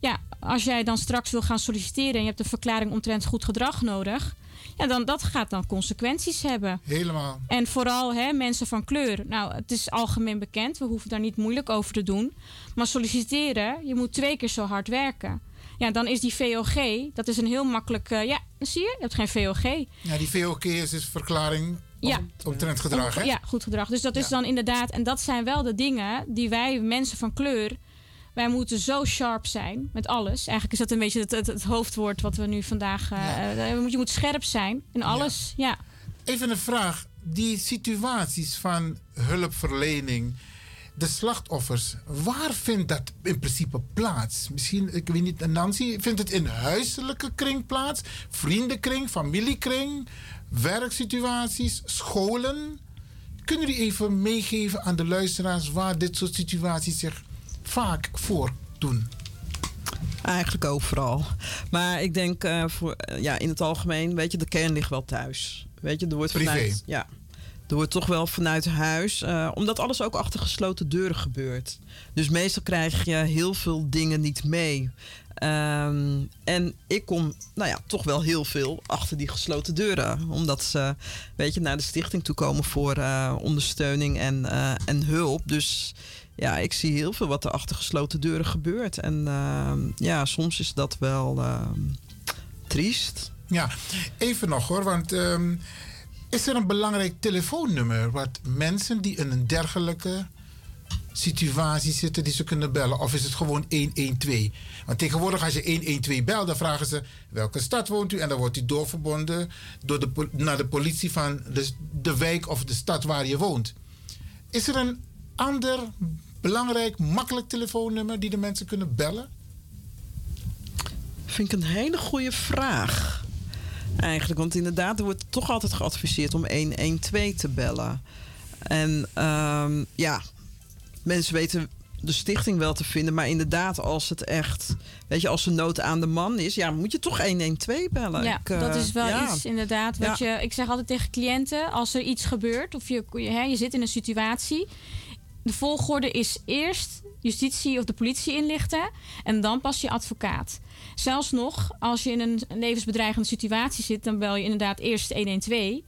Ja, als jij dan straks wil gaan solliciteren en je hebt een verklaring omtrent goed gedrag nodig, ja, dan dat gaat dan consequenties hebben. Helemaal. En vooral hè, mensen van kleur. Nou, het is algemeen bekend. We hoeven daar niet moeilijk over te doen. Maar solliciteren, je moet twee keer zo hard werken. Ja, dan is die VOG, dat is een heel makkelijk... eh, ja, zie je, je hebt geen VOG. Ja, die VOG is dus verklaring Ja. om, omtrent gedrag, hè? Ja, goed gedrag. Dus dat is dan inderdaad... En dat zijn wel de dingen die wij, mensen van kleur... Wij moeten zo sharp zijn met alles. Eigenlijk is dat een beetje het, het, het hoofdwoord wat we nu vandaag... eh, eh, je moet scherp zijn in alles. ja. Even een vraag. Die situaties van hulpverlening, de slachtoffers, waar vindt dat in principe plaats? Misschien, ik weet niet, Nancy, vindt het in huiselijke kring plaats? Vriendenkring, familiekring, werksituaties, scholen? Kunnen jullie even meegeven aan de luisteraars waar dit soort situaties zich vaak voordoen? Eigenlijk overal. Maar ik denk eh, voor, eh, ja, in het algemeen, weet je, de kern ligt wel thuis. Weet je, er wordt Privé. vanuit. Ja. Er wordt toch wel vanuit huis, eh, omdat alles ook achter gesloten deuren gebeurt. Dus meestal krijg je heel veel dingen niet mee. Ehm, en ik kom, nou ja, toch wel heel veel achter die gesloten deuren. Omdat ze, weet je, naar de stichting toe komen voor ondersteuning en, en hulp. Dus ja, ik zie heel veel wat er achter gesloten deuren gebeurt. En ehm, ja, soms is dat wel ehm, triest. Ja, even nog hoor, want ehm, is er een belangrijk telefoonnummer wat mensen die in een dergelijke situatie zitten, die ze kunnen bellen? Of is het gewoon 112? Want tegenwoordig als je 112 belt, dan vragen ze welke stad woont u? En dan wordt u doorverbonden door naar de politie van de, de wijk of de stad waar je woont. Is er een ander belangrijk, makkelijk telefoonnummer die de mensen kunnen bellen? Vind ik een hele goede vraag. Eigenlijk, want inderdaad, er wordt toch altijd geadviseerd om 112 te bellen. En ehm, ja, mensen weten de stichting wel te vinden, maar inderdaad, als het echt, weet je, als er nood aan de man is, ja, moet je toch 112 bellen. Ja, Ik, eh, dat is wel ja. iets inderdaad. Wat Ja. je, ik zeg altijd tegen cliënten, als er iets gebeurt of je, je, hè, je zit in een situatie, de volgorde is eerst justitie of de politie inlichten en dan pas je advocaat. Zelfs nog, als je in een levensbedreigende situatie zit, dan bel je inderdaad eerst 112.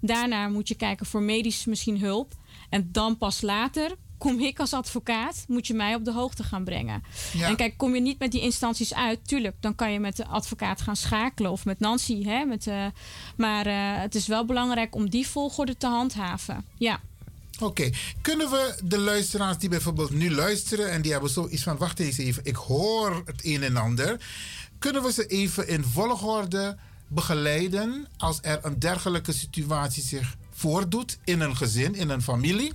Daarna moet je kijken voor medisch misschien hulp. En dan pas later kom ik als advocaat, moet je mij op de hoogte gaan brengen. Ja. En kijk, kom je niet met die instanties uit, tuurlijk, dan kan je met de advocaat gaan schakelen of met Nancy. Hè, met, eh, maar eh, het is wel belangrijk om die volgorde te handhaven. Ja. Oké, kunnen we de luisteraars die bijvoorbeeld nu luisteren en die hebben zoiets van: wacht eens even, ik hoor het een en ander. Kunnen we ze even in volgorde begeleiden als er een dergelijke situatie zich voordoet in een gezin, in een familie?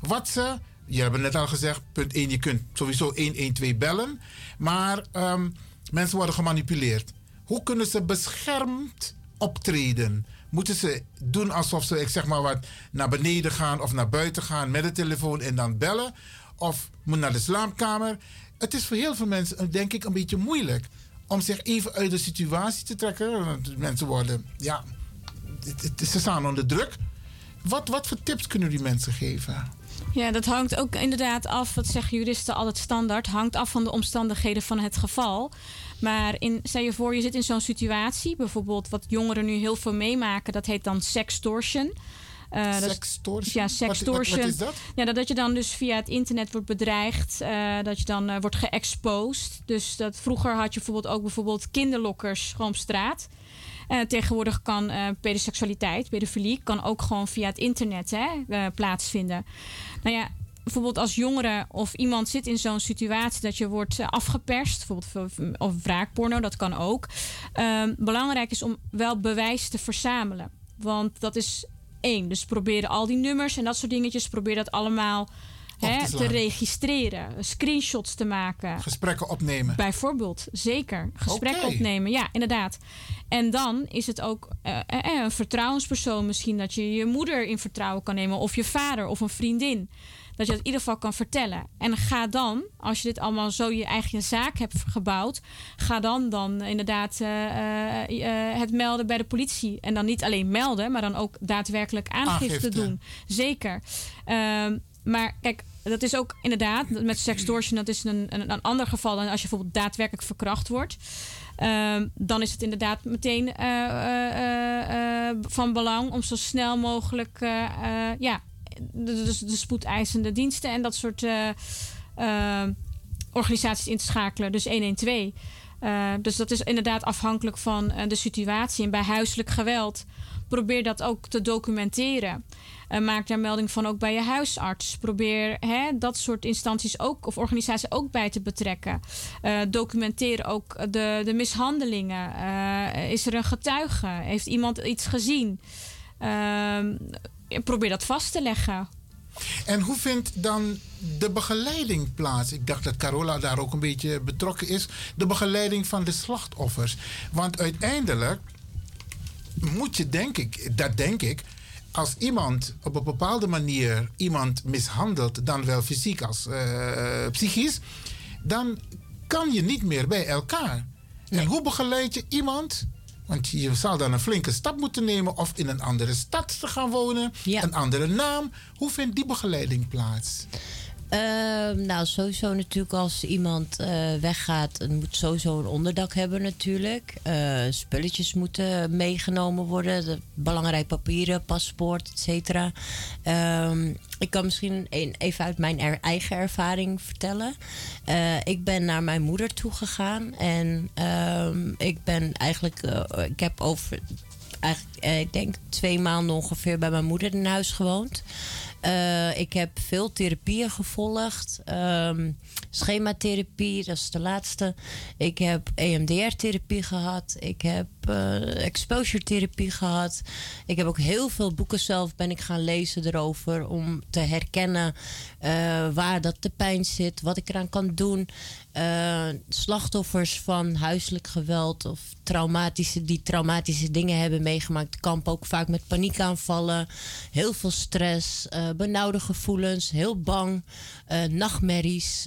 Wat ze, je hebt net al gezegd, punt 1, je kunt sowieso 112 bellen, maar ehm, mensen worden gemanipuleerd. Hoe kunnen ze beschermd optreden? Moeten ze doen alsof ze, ik zeg maar wat, naar beneden gaan of naar buiten gaan met de telefoon en dan bellen? Of moet naar de slaapkamer? Het is voor heel veel mensen, eh, denk ik, een beetje moeilijk om zich even uit de situatie te trekken. Mensen worden, ja, ze staan onder druk. Wat, wat voor tips kunnen die mensen geven? Ja, dat hangt ook inderdaad af, wat zeggen juristen altijd standaard, hangt af van de omstandigheden van het geval. Maar in, stel je voor, je zit in zo'n situatie, bijvoorbeeld wat jongeren nu heel veel meemaken, dat heet dan sextortion. Uh, sextortion? Ja, sextortion. Wat, wat, wat, is dat? Ja, dat, dat je dan dus via het internet wordt bedreigd. Uh, dat je dan uh, wordt geëxposed. Dus dat vroeger had je bijvoorbeeld ook bijvoorbeeld kinderlokkers gewoon op straat. tegenwoordig kan pedoseksualiteit, pedofilie, kan ook gewoon via het internet hè, plaatsvinden. Nou ja, bijvoorbeeld als jongere of iemand zit in zo'n situatie dat je wordt afgeperst, bijvoorbeeld of wraakporno, dat kan ook. Um, belangrijk is om wel bewijs te verzamelen. Want dat is één. Dus probeer al die nummers en dat soort dingetjes, probeer dat allemaal hè, te, te, registreren. Screenshots te maken. Gesprekken opnemen. Bijvoorbeeld, zeker. Gesprekken okay. opnemen, ja, inderdaad. En dan is het ook uh, uh, een vertrouwenspersoon misschien dat je je moeder in vertrouwen kan nemen, of je vader of een vriendin. Dat je het in ieder geval kan vertellen. En ga dan, als je dit allemaal zo je eigen zaak hebt gebouwd, ga dan dan inderdaad uh, uh, het melden bij de politie. En dan niet alleen melden, maar dan ook daadwerkelijk aangifte, aangifte. doen. Zeker. Uh, maar kijk, dat is ook inderdaad met sextortion, dat is een, een, een ander geval dan als je bijvoorbeeld daadwerkelijk verkracht wordt. Uh, dan is het inderdaad meteen uh, uh, van belang om zo snel mogelijk ja, de, de, de, spoedeisende diensten en dat soort organisaties in te schakelen. Dus 112. dus dat is inderdaad afhankelijk van de situatie. En bij huiselijk geweld probeer dat ook te documenteren. Maak daar melding van ook bij je huisarts. Probeer hè, dat soort instanties ook of organisaties ook bij te betrekken. Documenteer ook de, de mishandelingen. Is er een getuige? Heeft iemand iets gezien? Probeer dat vast te leggen. En hoe vindt dan de begeleiding plaats? Ik dacht dat Carola daar ook een beetje betrokken is. De begeleiding van de slachtoffers. Want uiteindelijk moet je, denk ik, dat denk ik, als iemand op een bepaalde manier iemand mishandelt, dan wel fysiek als uh, psychisch, dan kan je niet meer bij elkaar. Nee. En hoe begeleid je iemand? Want je zal dan een flinke stap moeten nemen of in een andere stad te gaan wonen, ja. een andere naam. Hoe vindt die begeleiding plaats? Uh, nou, sowieso natuurlijk als iemand uh, weggaat, moet sowieso een onderdak hebben natuurlijk. Uh, spulletjes moeten meegenomen worden, de, belangrijk papieren, paspoort, et cetera. Um, ik kan misschien even uit mijn eigen ervaring vertellen. ik ben naar mijn moeder toe gegaan en um, ik ben eigenlijk, ik heb over, eigenlijk, ik denk twee maanden ongeveer bij mijn moeder in huis gewoond. Uh, ik heb veel therapieën gevolgd. Um, schematherapie, dat is de laatste. Ik heb EMDR-therapie gehad. Ik heb uh, exposure-therapie gehad. Ik heb ook heel veel boeken zelf ben ik gaan lezen erover... om te herkennen uh, waar dat de pijn zit, wat ik eraan kan doen. Uh, slachtoffers van huiselijk geweld of traumatische, die traumatische dingen hebben meegemaakt, kampen ook vaak met paniekaanvallen, heel veel stress, benauwde gevoelens, heel bang, nachtmerries,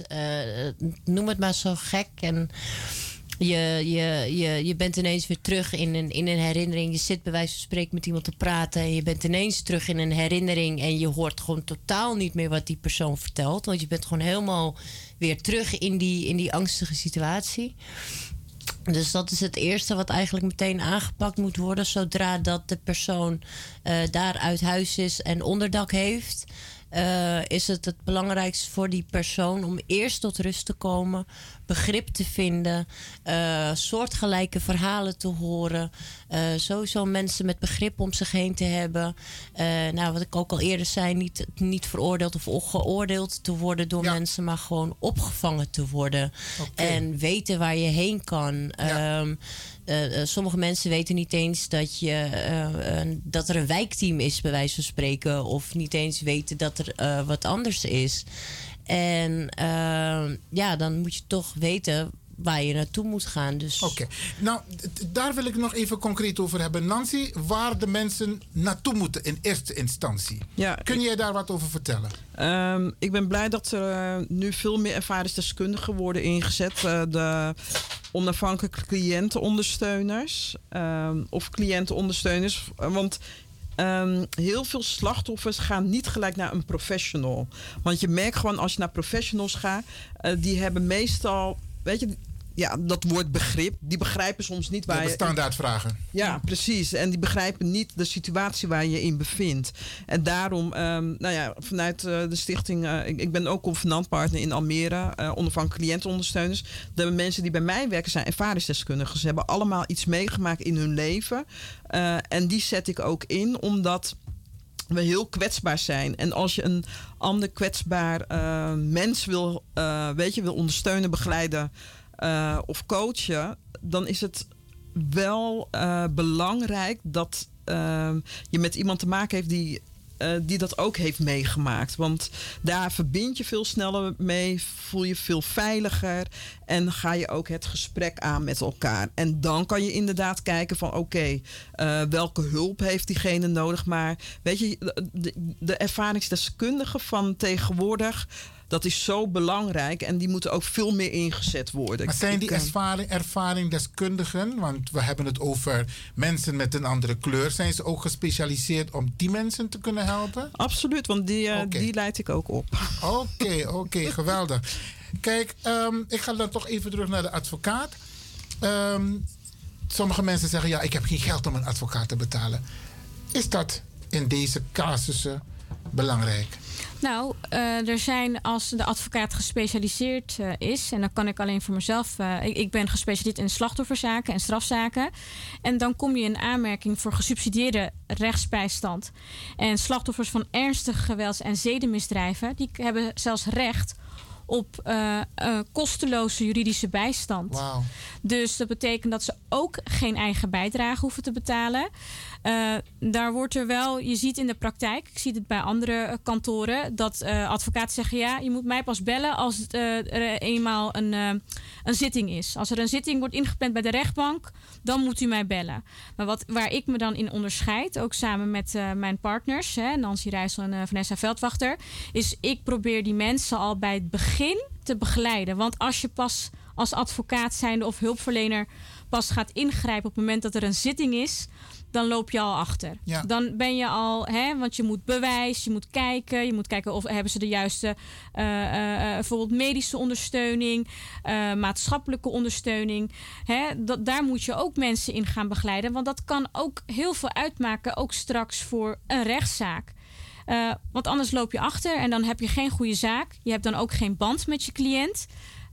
noem het maar zo gek. En je, je, je, je bent ineens weer terug in een, in een herinnering. Je zit bij wijze van spreken met iemand te praten. En je bent ineens terug in een herinnering. En je hoort gewoon totaal niet meer wat die persoon vertelt. Want je bent gewoon helemaal weer terug in die, in die angstige situatie. Dus dat is het eerste wat eigenlijk meteen aangepakt moet worden. Zodra dat de persoon uh, daar uit huis is en onderdak heeft. Uh, is het het belangrijkste voor die persoon om eerst tot rust te komen, begrip te vinden, uh, soortgelijke verhalen te horen, uh, sowieso mensen met begrip om zich heen te hebben. nou, wat ik ook al eerder zei, niet, niet veroordeeld of geoordeeld te worden door ja. mensen, maar gewoon opgevangen te worden okay. en weten waar je heen kan. Ja. Um, uh, sommige mensen weten niet eens dat, je, uh, dat er een wijkteam is, bij wijze van spreken. Of niet eens weten dat er wat anders is. En ja, dan moet je toch weten waar je naartoe moet gaan. Dus... Oké, okay. nou daar wil ik nog even concreet over hebben. Nancy, waar de mensen naartoe moeten in eerste instantie. Ja, Kun jij daar wat over vertellen? Um, ik ben blij dat er uh, nu veel meer ervaringsdeskundigen worden ingezet. Uh, de onafhankelijke cliëntenondersteuners um, of cliëntenondersteuners. Want ehm, heel veel slachtoffers gaan niet gelijk naar een professional. Want je merkt gewoon als je naar professionals gaat, eh, die hebben meestal, weet je, ja, dat woord begrip, die begrijpen soms niet waar Je je... standaardvragen. Ja, precies. En die begrijpen niet de situatie waar je in bevindt. En daarom, ehm, nou ja, vanuit eh, de stichting, eh, ik, ik ben ook convenantpartner in Almere, eh onder van cliëntenondersteuners. De mensen die bij mij werken zijn ervaringsdeskundigen. Ze hebben allemaal iets meegemaakt in hun leven. En die zet ik ook in, omdat we heel kwetsbaar zijn. En als je een ander kwetsbaar eh, mens wil, eh, weet je, wil ondersteunen, begeleiden eh, of coachen, dan is het wel belangrijk dat je met iemand te maken heeft die, eh, die dat ook heeft meegemaakt. Want daar verbind je veel sneller mee, voel je veel veiliger en ga je ook het gesprek aan met elkaar. En dan kan je inderdaad kijken van oké, eh, welke hulp heeft diegene nodig. Maar weet je, de, de, de ervaringsdeskundigen van tegenwoordig. Dat is zo belangrijk en die moeten ook veel meer ingezet worden. Maar zijn die ervaring, ervaringdeskundigen, want we hebben het over mensen met een andere kleur, zijn ze ook gespecialiseerd om die mensen te kunnen helpen? Absoluut, want die, eh, die leid ik ook op. Oké, oké, geweldig. Kijk, ehm, ik ga dan toch even terug naar de advocaat. Ehm, sommige mensen zeggen, ja, ik heb geen geld om een advocaat te betalen. Is dat in deze casussen belangrijk? Nou, eh, er zijn als de advocaat gespecialiseerd eh, is, en dan kan ik alleen voor mezelf. eh, ik, ik ben gespecialiseerd in slachtofferzaken en strafzaken. En dan kom je in aanmerking voor gesubsidieerde rechtsbijstand. En slachtoffers van ernstige gewelds- en zedenmisdrijven, die hebben zelfs recht op eh, kosteloze juridische bijstand. Dus dat betekent dat ze ook geen eigen bijdrage hoeven te betalen. Eh, daar wordt er wel, je ziet in de praktijk, ik zie het bij andere eh, kantoren, dat eh, advocaten zeggen: ja, je moet mij pas bellen als er eenmaal een, een zitting is. Als er een zitting wordt ingepland bij de rechtbank, dan moet u mij bellen. Maar wat, waar ik me dan in onderscheid, ook samen met mijn partners, hè, Nancy Rijssel en Vanessa Veldwachter, is ik probeer die mensen al bij het begin te begeleiden. Want als je pas als advocaat zijnde of hulpverlener pas gaat ingrijpen op het moment dat er een zitting is, dan loop je al achter. Ja. Dan ben je al, hè, want je moet bewijs, je moet kijken, je moet kijken of hebben ze de juiste, eh, eh, eh, bijvoorbeeld medische ondersteuning, eh, maatschappelijke ondersteuning. Hè, dat, daar moet je ook mensen in gaan begeleiden, want dat kan ook heel veel uitmaken, ook straks voor een rechtszaak. Want anders loop je achter en dan heb je geen goede zaak. Je hebt dan ook geen band met je cliënt.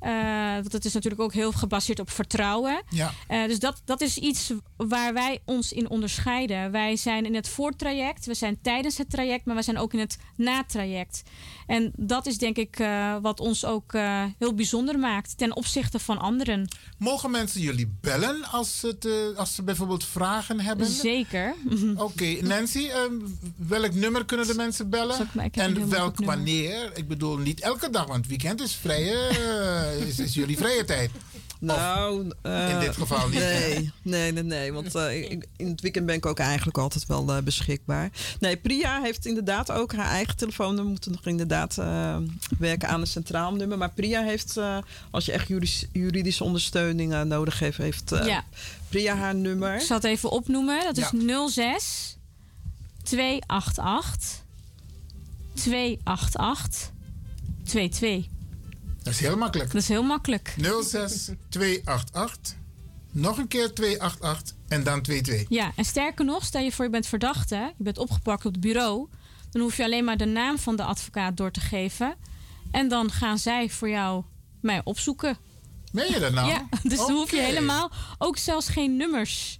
Eh, want het is natuurlijk ook heel gebaseerd op vertrouwen. Ja. Eh, dus dat, dat is iets waar wij ons in onderscheiden. Wij zijn in het voortraject, we zijn tijdens het traject, maar we zijn ook in het natraject. En dat is denk ik eh, wat ons ook heel bijzonder maakt ten opzichte van anderen. Mogen mensen jullie bellen als, het, als ze bijvoorbeeld vragen hebben? Zeker. Oké, Nancy, ehm, welk nummer kunnen de mensen bellen? En welk wanneer? Ik bedoel, niet elke dag, want weekend is vrije, eh, is, is jullie vrije tijd. Nou, eh, in dit geval niet. Nee, nee, nee, nee. Want eh, ik- in het weekend ben ik ook eigenlijk altijd wel eh, beschikbaar. Nee, Priya heeft inderdaad ook haar eigen telefoonnummer. We moeten nog inderdaad eh, werken aan een centraal nummer. Maar Priya heeft, eh, als je echt juridis- juridische ondersteuning eh, nodig heeft, heeft eh, Ja. Priya haar nummer. Ik zal het even opnoemen. Dat is Ja. 06 288 288 22. Dat is heel makkelijk. Dat is heel makkelijk. 06 288, nog een keer 288 en dan 22. Ja, en sterker nog, stel je voor je bent verdachte, je bent opgepakt op het bureau, dan hoef je alleen maar de naam van de advocaat door te geven. En dan gaan zij voor jou mij opzoeken. Meen je dat nou? Ja, dus dan hoef je helemaal ook zelfs geen nummers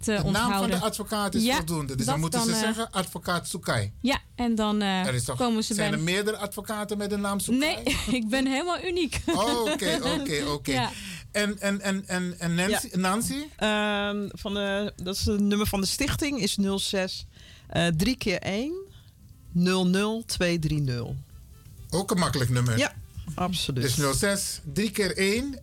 te De onthouden. naam van de advocaat is Ja, voldoende. Dus dan moeten ze eh, zeggen advocaat Sukai. Ja, en dan eh, Er is toch, komen ze zijn bij... er meerdere advocaten met de naam Sukai? Nee, ik ben helemaal uniek. Oké, oké, oké. Ja. En, en, en, en, en Nancy? Nancy? Ehm, van de, dat is het nummer van de stichting, is 06 eh 3 keer 1 00230. Ook een makkelijk nummer. Ja, absoluut. Dus 06 3 keer 1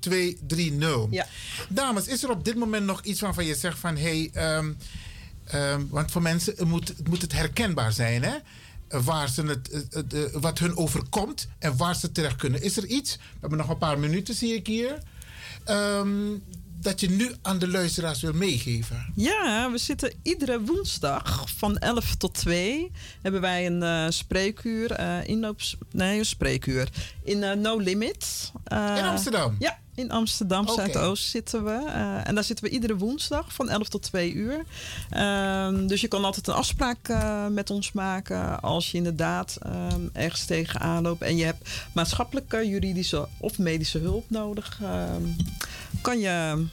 00230. Ja. Dames, is er op dit moment nog iets waarvan je zegt van hé, hey, ehm, ehm, want voor mensen moet, het moet het herkenbaar zijn, hè? Waar ze het, het- het, eh, wat hun overkomt en waar ze terecht kunnen. Is er iets? We hebben nog een paar minuten, zie ik hier. ehm, dat je nu aan de luisteraars wil meegeven? Ja, we zitten iedere woensdag van 11 tot 2 hebben wij een uh, spreekuur, uh, inloops, nee, een spreekuur in uh, No Limit. in Amsterdam? Ja, in Amsterdam okay. Zuidoost zitten we. En daar zitten we iedere woensdag van 11 tot 2 uur. Uh, dus je kan altijd een afspraak met ons maken als je inderdaad ehm, ergens tegenaan loopt en je hebt maatschappelijke, juridische of medische hulp nodig. Kan je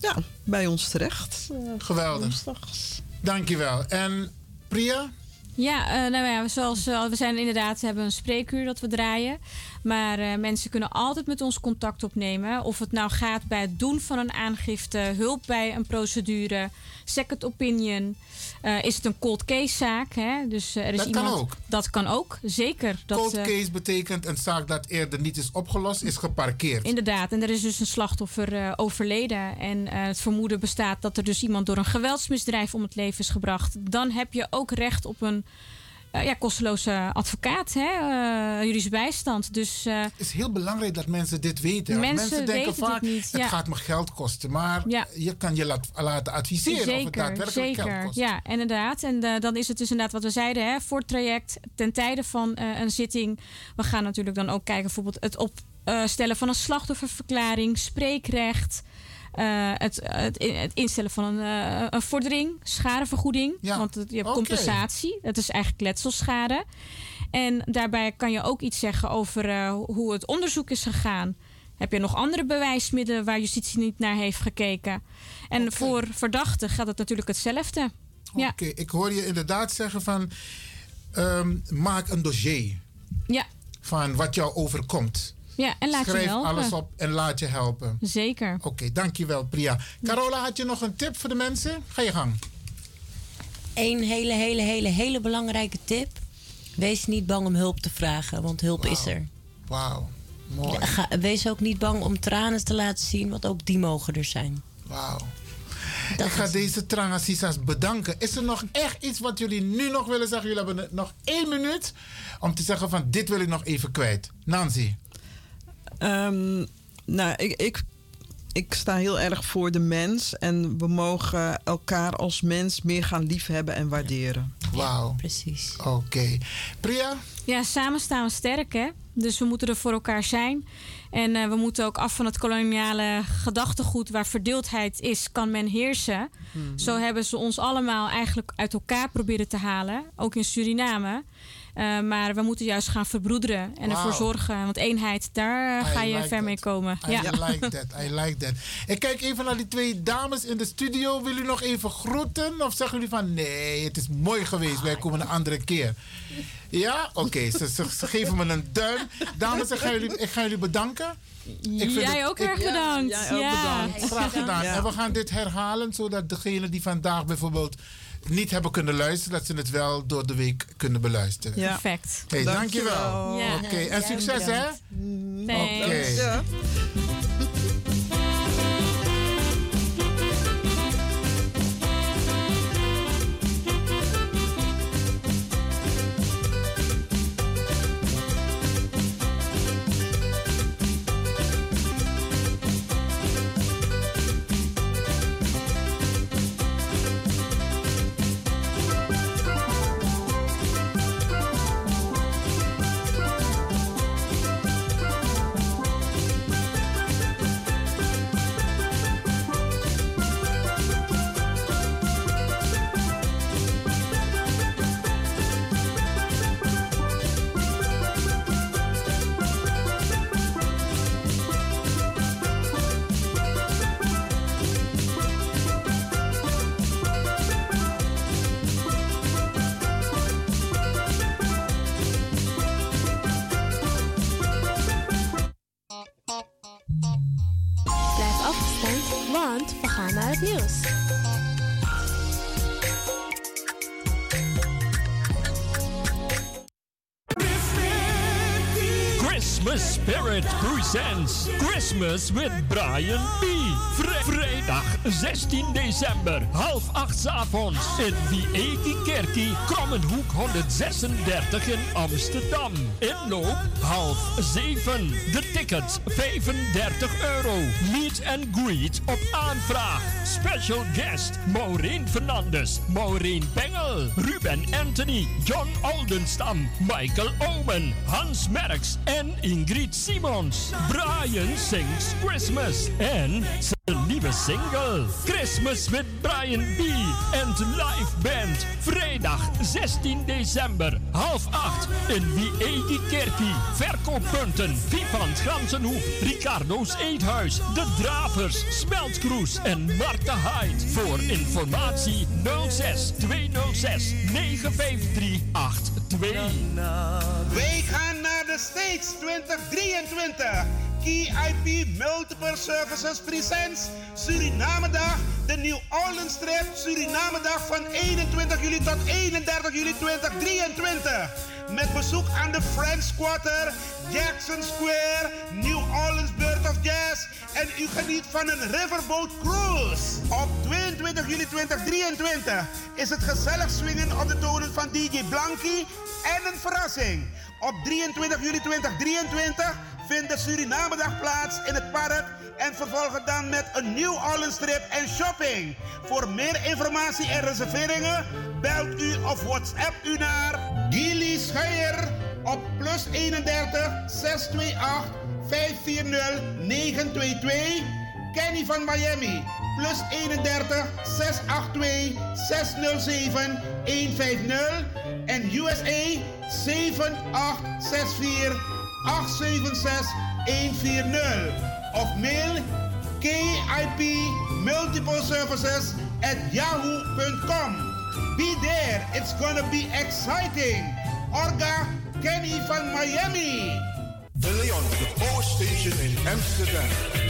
ja, bij ons terecht. Eh, Geweldig. Woensdags. Dankjewel. En Priya? Ja, uh, nou ja, zoals uh, we zijn inderdaad hebben een spreekuur dat we draaien. Maar uh, mensen kunnen altijd met ons contact opnemen. Of het nou gaat bij het doen van een aangifte, hulp bij een procedure, second opinion. Uh, is het een cold case zaak? Hè? Dus, uh, er is dat iemand, kan ook. Dat kan ook, zeker. Dat, cold case betekent een zaak dat eerder niet is opgelost, is geparkeerd. Inderdaad, en er is dus een slachtoffer overleden. En het vermoeden bestaat dat er dus iemand door een geweldsmisdrijf om het leven is gebracht. Dan heb je ook recht op een uh, ja, kosteloze advocaat, hè? Uh, juridische bijstand. Dus, uh, het is heel belangrijk dat mensen dit weten. Mensen, mensen denken weten vaak, niet, het ja. gaat me geld kosten. Maar ja. je kan je laat, laten adviseren zeker, of het daadwerkelijk zeker. geld kost. Ja, inderdaad. En dan is het dus inderdaad wat we zeiden, hè? voor het traject, ten tijde van een zitting. We gaan natuurlijk dan ook kijken, bijvoorbeeld het opstellen van een slachtofferverklaring, spreekrecht... Uh, het, het, het, instellen van een, uh, een vordering, schadevergoeding. Ja. Want je hebt okay. compensatie. Dat is eigenlijk letselschade. En daarbij kan je ook iets zeggen over uh, hoe het onderzoek is gegaan. Heb je nog andere bewijsmiddelen waar justitie niet naar heeft gekeken? En okay. voor verdachten gaat het natuurlijk hetzelfde. Oké, ja. ik hoor je inderdaad zeggen van... Um, maak een dossier. Ja. Van wat jou overkomt. Ja, en laat Schrijf je helpen. alles op en laat je helpen. Zeker. Oké, okay, dankjewel Priya. Carola, had je nog een tip voor de mensen? Ga je gang. Eén hele, hele, hele, hele belangrijke tip. Wees niet bang om hulp te vragen, want hulp wow. is er. Wauw, mooi. Ga, wees ook niet bang om tranen te laten zien, want ook die mogen er zijn. Wauw. Ik ga deze Trangasisas bedanken. Is er nog echt iets wat jullie nu nog willen zeggen? Jullie hebben nog één minuut om te zeggen van dit wil ik nog even kwijt. Nancy. Um, nou, ik, ik, ik sta heel erg voor de mens. En we mogen elkaar als mens meer gaan liefhebben en waarderen. Wauw. Ja, precies. Oké. Okay. Priya? Ja, samen staan we sterk, hè? Dus we moeten er voor elkaar zijn. En uh, we moeten ook af van het koloniale gedachtegoed waar verdeeldheid is, kan men heersen. Mm-hmm. Zo hebben ze ons allemaal eigenlijk uit elkaar proberen te halen, ook in Suriname. Uh, maar we moeten juist gaan verbroederen en wow. ervoor zorgen. Want eenheid, daar uh, ga je like ver that. mee komen. I ja. like that. I like that. Ik kijk even naar die twee dames in de studio. Wil u nog even groeten? Of zeggen jullie van nee, het is mooi geweest. Wij komen een andere keer. Ja? Oké, okay. ze, ze, ze, geven me een duim. Dames, ik ga jullie, ik ga jullie bedanken. Ik jij het, ook ik, erg bedankt. Ja, ja. bedankt. Graag gedaan. Ja. En we gaan dit herhalen, zodat degenen die vandaag bijvoorbeeld niet hebben kunnen luisteren, dat ze het wel door de week kunnen beluisteren. Ja. Perfect. Hey, dankjewel. Ja. Oké, okay. en succes hè? Oké. Okay. With Brian B. Vri- vrijdag 16 december, half acht avonds in Vieti Kerkie, Krommenhoek 136 in Amsterdam. Inloop half zeven. De tickets 35 euro. Meet and greet op aanvraag. Special guest Maureen Fernandes, Maureen Bengel, Ruben Anthony, John Oldenstam, Michael Omen, Hans Merks en Ingrid Simons. Brian sings Christmas en zijn nieuwe single Christmas with Brian B. en de live band. Vrijdag 16 december, half acht in Wiegi Kerkie. Verkooppunten Vivant Gansenhoef, Ricardo's Eethuis, De Dravers, Smeltkroes en Marta Hyde. Voor informatie 06 206 953 82. Wij gaan naar de States 2023. KIP Multiple Services Presents Suriname Dag. De New Orleans Trip Suriname Dag van 21 juli tot 31 juli 2023. Met bezoek aan de French Quarter, Jackson Square, New Orleans Bird of Jazz. En u geniet van een riverboat cruise. Op 22 juli 2023 is het gezellig swingen op de tonen van DJ Blanky en een verrassing. Op 23 juli 2023 vindt de Surinamedag plaats in het park en vervolgen dan met een New Orleans trip en shopping. Voor meer informatie en reserveringen belt u of WhatsApp u naar Gilly Scheier op plus 31 628 540 922. Kenny van Miami plus 31 682 607 150 en USA 7864 876 140 of mail KIP Multiple Services at yahoo.com. Be there, it's gonna be exciting. Orga Kenny van Miami. De Leon, the Power Station in Amsterdam.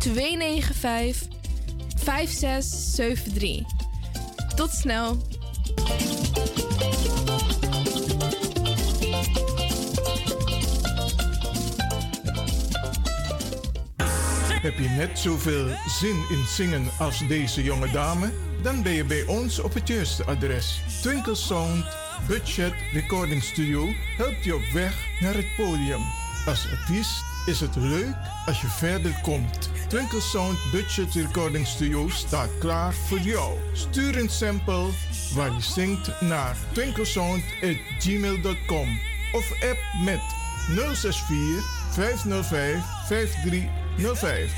295 5673. Tot snel. Heb je net zoveel zin in zingen als deze jonge dame? Dan ben je bij ons op het juiste adres. Twinkle Sound Budget Recording Studio helpt je op weg naar het podium. Als artiest is het leuk als je verder komt. Twinkle Sound Budget Recording Studio staat klaar voor jou. Stuur een sample waar je zingt naar twinklesound@gmail.com of app met 064 505 5305.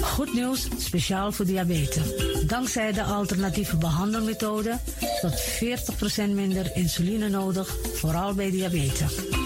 Goed nieuws, speciaal voor diabetes. Dankzij de alternatieve behandelmethode tot 40% minder insuline nodig, vooral bij diabetes.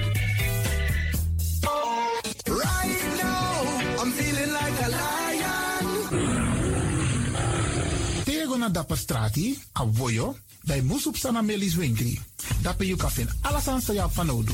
Na dapper strati, a voyo, bij Moesop Sana Melis Winkri. Dapper you alles aan sa van nodu.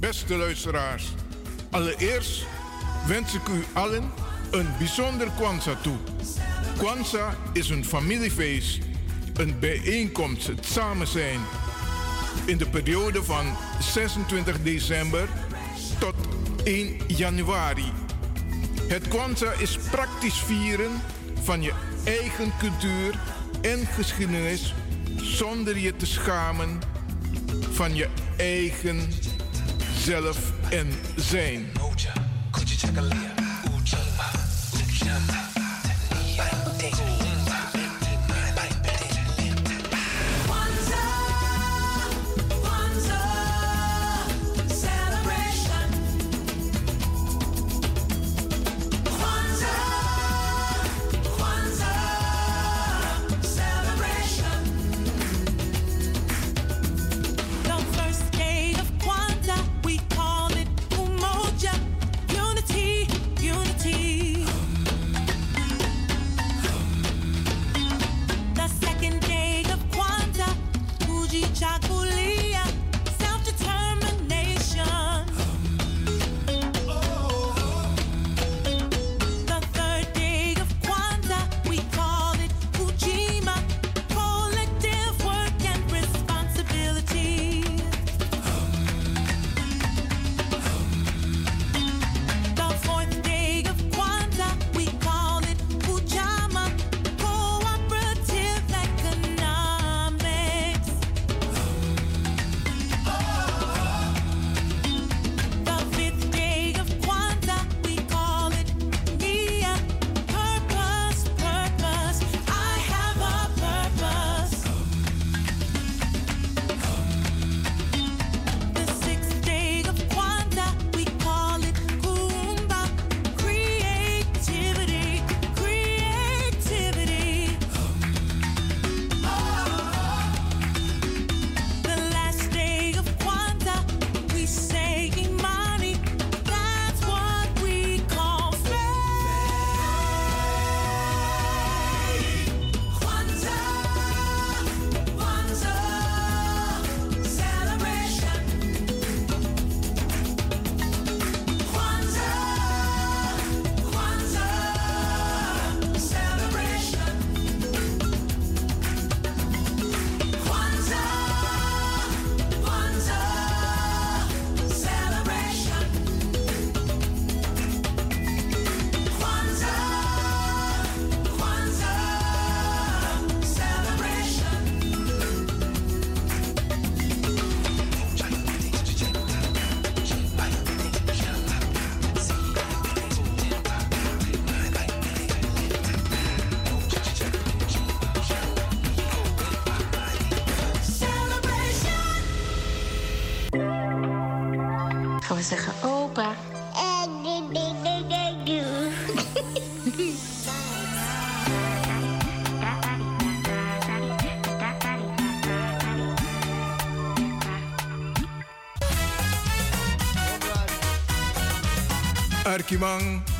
Beste luisteraars, allereerst wens ik u allen een bijzonder Kwanzaa toe. Kwanzaa is een familiefeest, een bijeenkomst, het samen zijn. In de periode van 26 december tot 1 januari. Het Kwanzaa is praktisch vieren van je eigen cultuur en geschiedenis zonder je te schamen van je eigen zelf en zijn.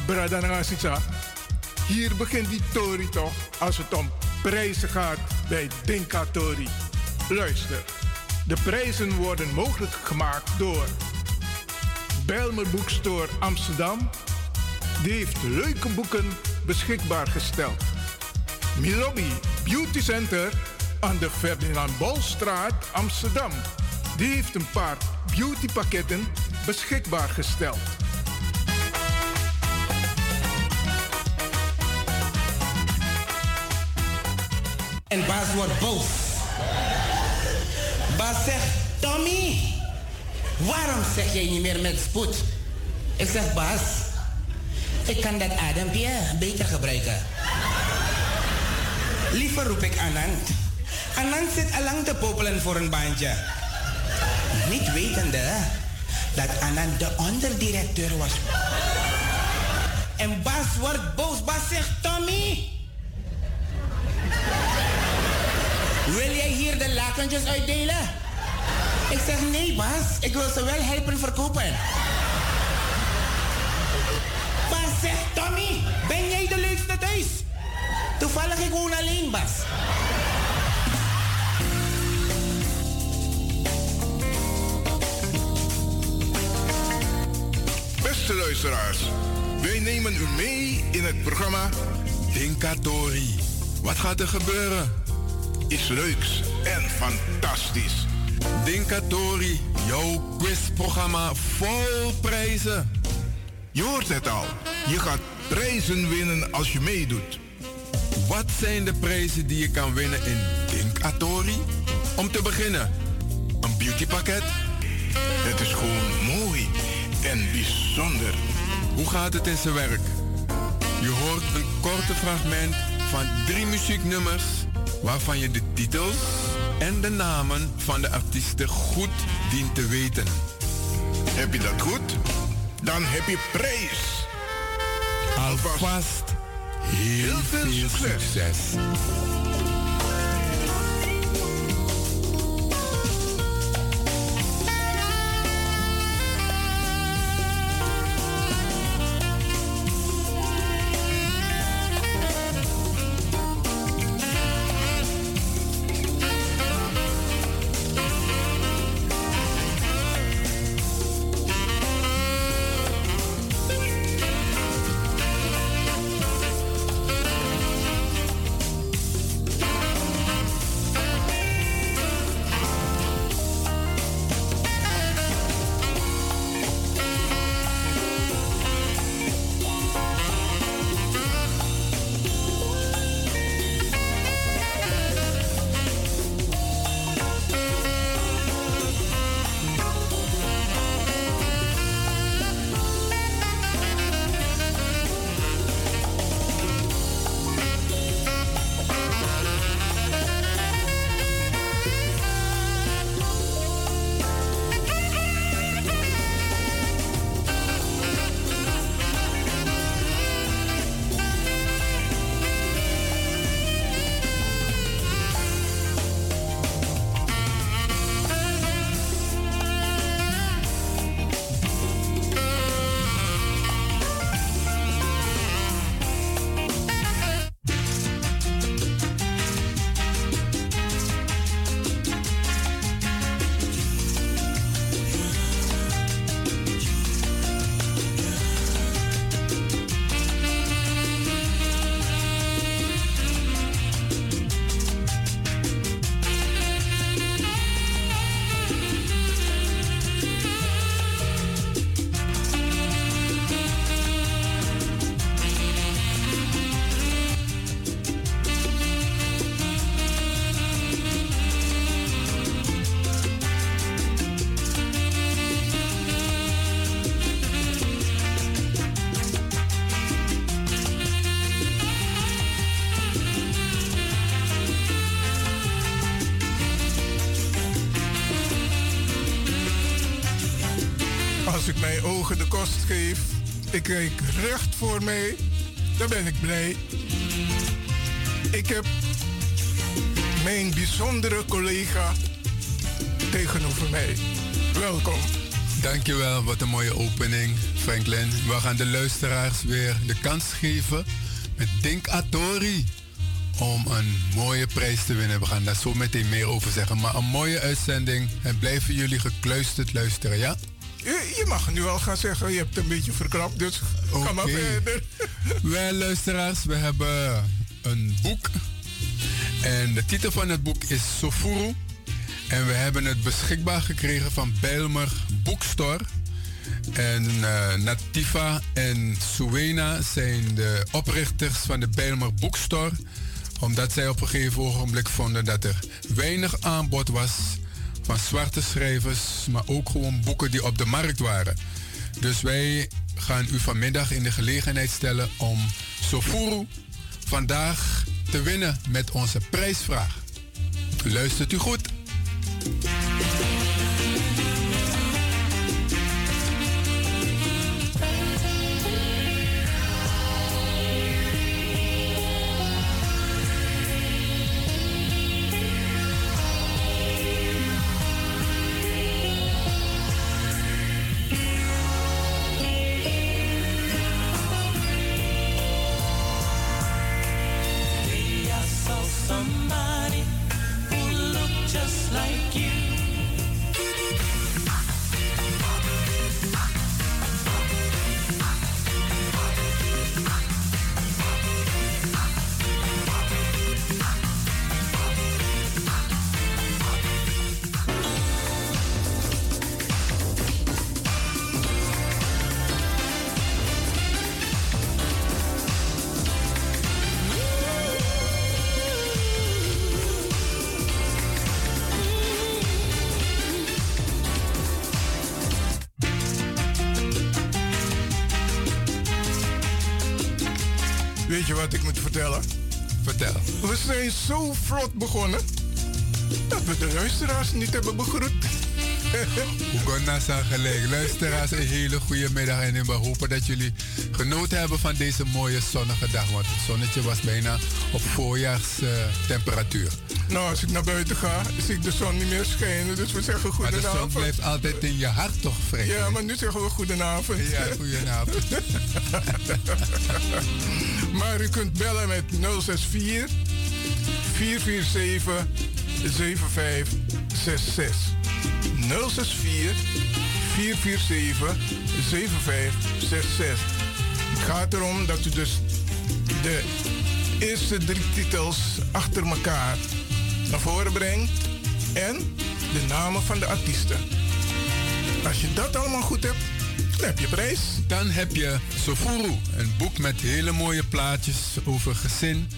Bradangasisa. Hier begint die Tori toch als het om prijzen gaat bij Dinka Tori. Luister, de prijzen worden mogelijk gemaakt door Belmer Boekstore Amsterdam. Die heeft leuke boeken beschikbaar gesteld. Milobi Beauty Center aan de Ferdinand Bolstraat Amsterdam. Die heeft een paar beautypakketten beschikbaar gesteld. Bas wordt boos. Bas zegt, Tommy, waarom zeg jij niet meer met spoed? Ik zeg, Bas, ik kan dat adempje beter gebruiken. Liever roep ik Anand. Anand zit allang te popelen voor een baantje. Niet wetende dat Anand de onderdirecteur was. En Bas wordt boos. Bas zegt, Tommy, de lakentjes uitdelen? Ik zeg nee, Bas. Ik wil ze wel helpen verkopen. Bas zegt, Tommy, ben jij de leukste thuis? Toevallig ik woon alleen, Bas. Beste luisteraars, wij nemen u mee in het programma Dinkatori. Wat gaat er gebeuren? Is leuks en fantastisch. Dinkatori, jouw quizprogramma vol prijzen. Je hoort het al. Je gaat prijzen winnen als je meedoet. Wat zijn de prijzen die je kan winnen in Dinkatori? Om te beginnen, een beautypakket. Het is gewoon mooi en bijzonder. Hoe gaat het in zijn werk? Je hoort een korte fragment van drie muzieknummers waarvan je de titels en de namen van de artiesten goed dient te weten. Heb je dat goed? Dan heb je prijs. Alvast heel, veel, succes. Ik kijk recht voor mij, dan ben ik blij. Ik heb mijn bijzondere collega tegenover mij. Welkom. Dankjewel, wat een mooie opening, Franklin. We gaan de luisteraars weer de kans geven met Dink Atori om een mooie prijs te winnen. We gaan daar zo meteen meer over zeggen. Maar een mooie uitzending en blijven jullie gekluisterd luisteren, ja? Je, mag nu al gaan zeggen, je hebt een beetje verkrapt, dus ga maar verder. Wij luisteraars, we hebben een boek. En de titel van het boek is Sofuru. En we hebben het beschikbaar gekregen van Bijlmer Bookstore. En eh, Nativa en Suena zijn de oprichters van de Bijlmer Bookstore. Omdat zij op een gegeven ogenblik vonden dat er weinig aanbod was van zwarte schrijvers, maar ook gewoon boeken die op de markt waren. Dus wij gaan u vanmiddag in de gelegenheid stellen om Sofuru vandaag te winnen met onze prijsvraag. Luistert u goed? Zo vlot begonnen dat we de luisteraars niet hebben begroet. Oegonna zijn gelijk. Luisteraars, een hele goede middag. En we hopen dat jullie genoten hebben van deze mooie zonnige dag. Want het zonnetje was bijna op voorjaarstemperatuur. nou, als ik naar buiten ga, zie ik de zon niet meer schijnen. Dus we zeggen maar de goedenavond. zon blijft altijd in je hart toch, Frank? Ja, maar nu zeggen we goedenavond. Ja, goedenavond. maar u kunt bellen met 064 447 7566. 064 447 7566. Het gaat erom dat u dus de eerste drie titels achter elkaar naar voren brengt en de namen van de artiesten. Als je dat allemaal goed hebt, heb je prijs. Dan heb je Sofuru, een boek met hele mooie plaatjes over gezin.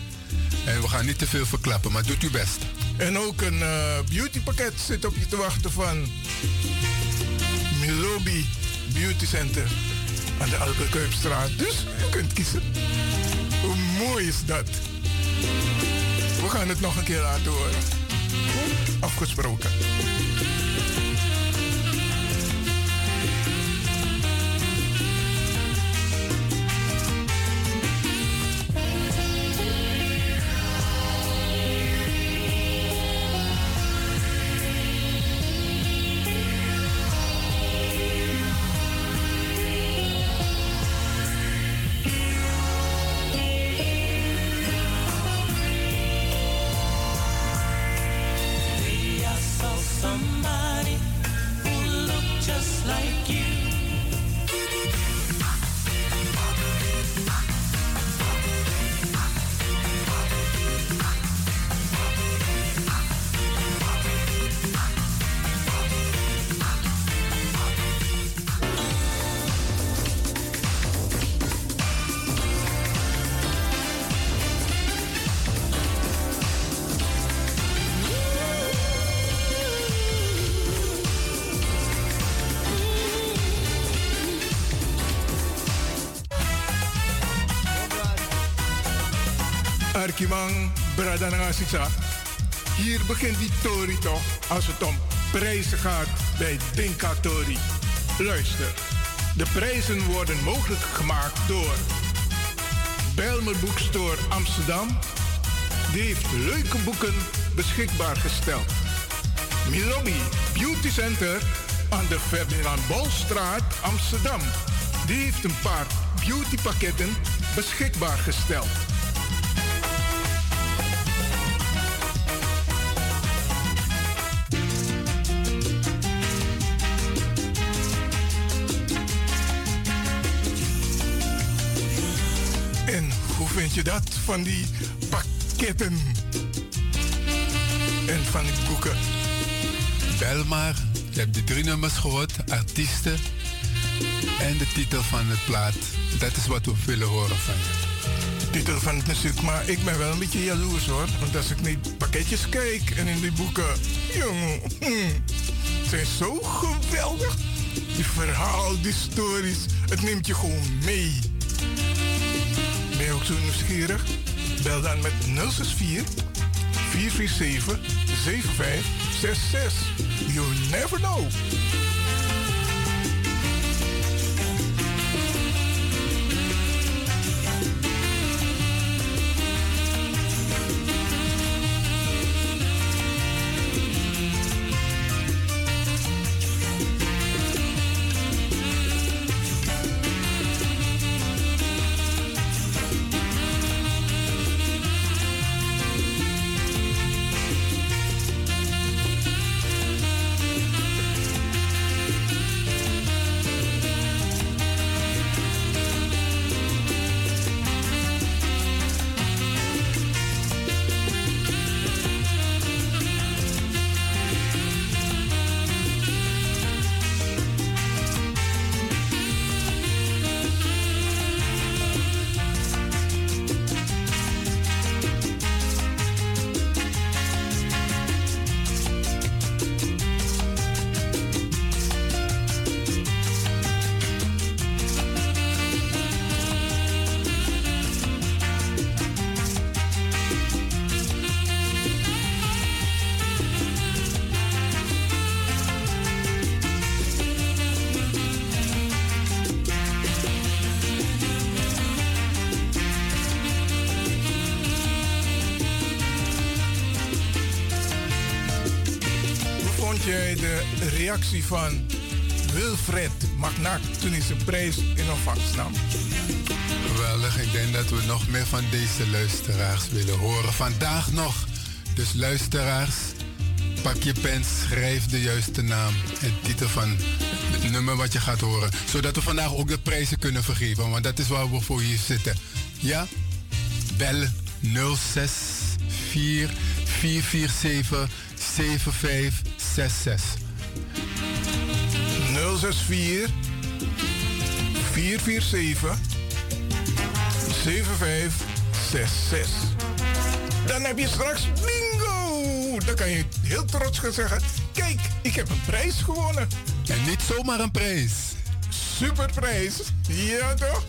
En we gaan niet te veel verklappen, maar doet uw best. En ook een eh, beautypakket zit op je te wachten van Milobi Beauty Center aan de Alberkuipstraat. Dus je kunt kiezen. Hoe mooi is dat? We gaan het nog een keer laten horen. Afgesproken. Arkimang Bradangasisa. Hier begint die Tori toch als het om prijzen gaat bij Dinka Tori. Luister, de prijzen worden mogelijk gemaakt door Belmer Boekstore Amsterdam. Die heeft leuke boeken beschikbaar gesteld. Milobi Beauty Center aan de Ferdinand Bolstraat Amsterdam. Die heeft een paar beautypakketten beschikbaar gesteld. Je dat van die pakketten? En van die boeken? Bel maar. Je hebt de drie nummers gehoord, artiesten en de titel van het plaat. Dat is wat we willen horen van je. titel van het muziek, maar ik ben wel een beetje jaloers hoor. Want als ik niet pakketjes kijk en in die boeken, jongen, hmm, het zijn zo geweldig. Die verhaal, die stories, het neemt je gewoon mee. Ook zo nieuwsgierig? Bel dan met 064 447 7566. You never know. Van Wilfred Magnac toen hij zijn prijs in ontvangst? Geweldig. Ik denk dat we nog meer van deze luisteraars willen horen. Vandaag nog. Dus luisteraars, pak je pen, schrijf de juiste naam en titel van het nummer wat je gaat horen. Zodat we vandaag ook de prijzen kunnen vergeven. Want dat is waar we voor hier zitten. Ja? Bel 064 447 7566. 064 447 7566. Dan heb je straks bingo! Dan kan je heel trots gaan zeggen: Kijk, ik heb een prijs gewonnen. En niet zomaar een prijs. Superprijs. Ja, toch?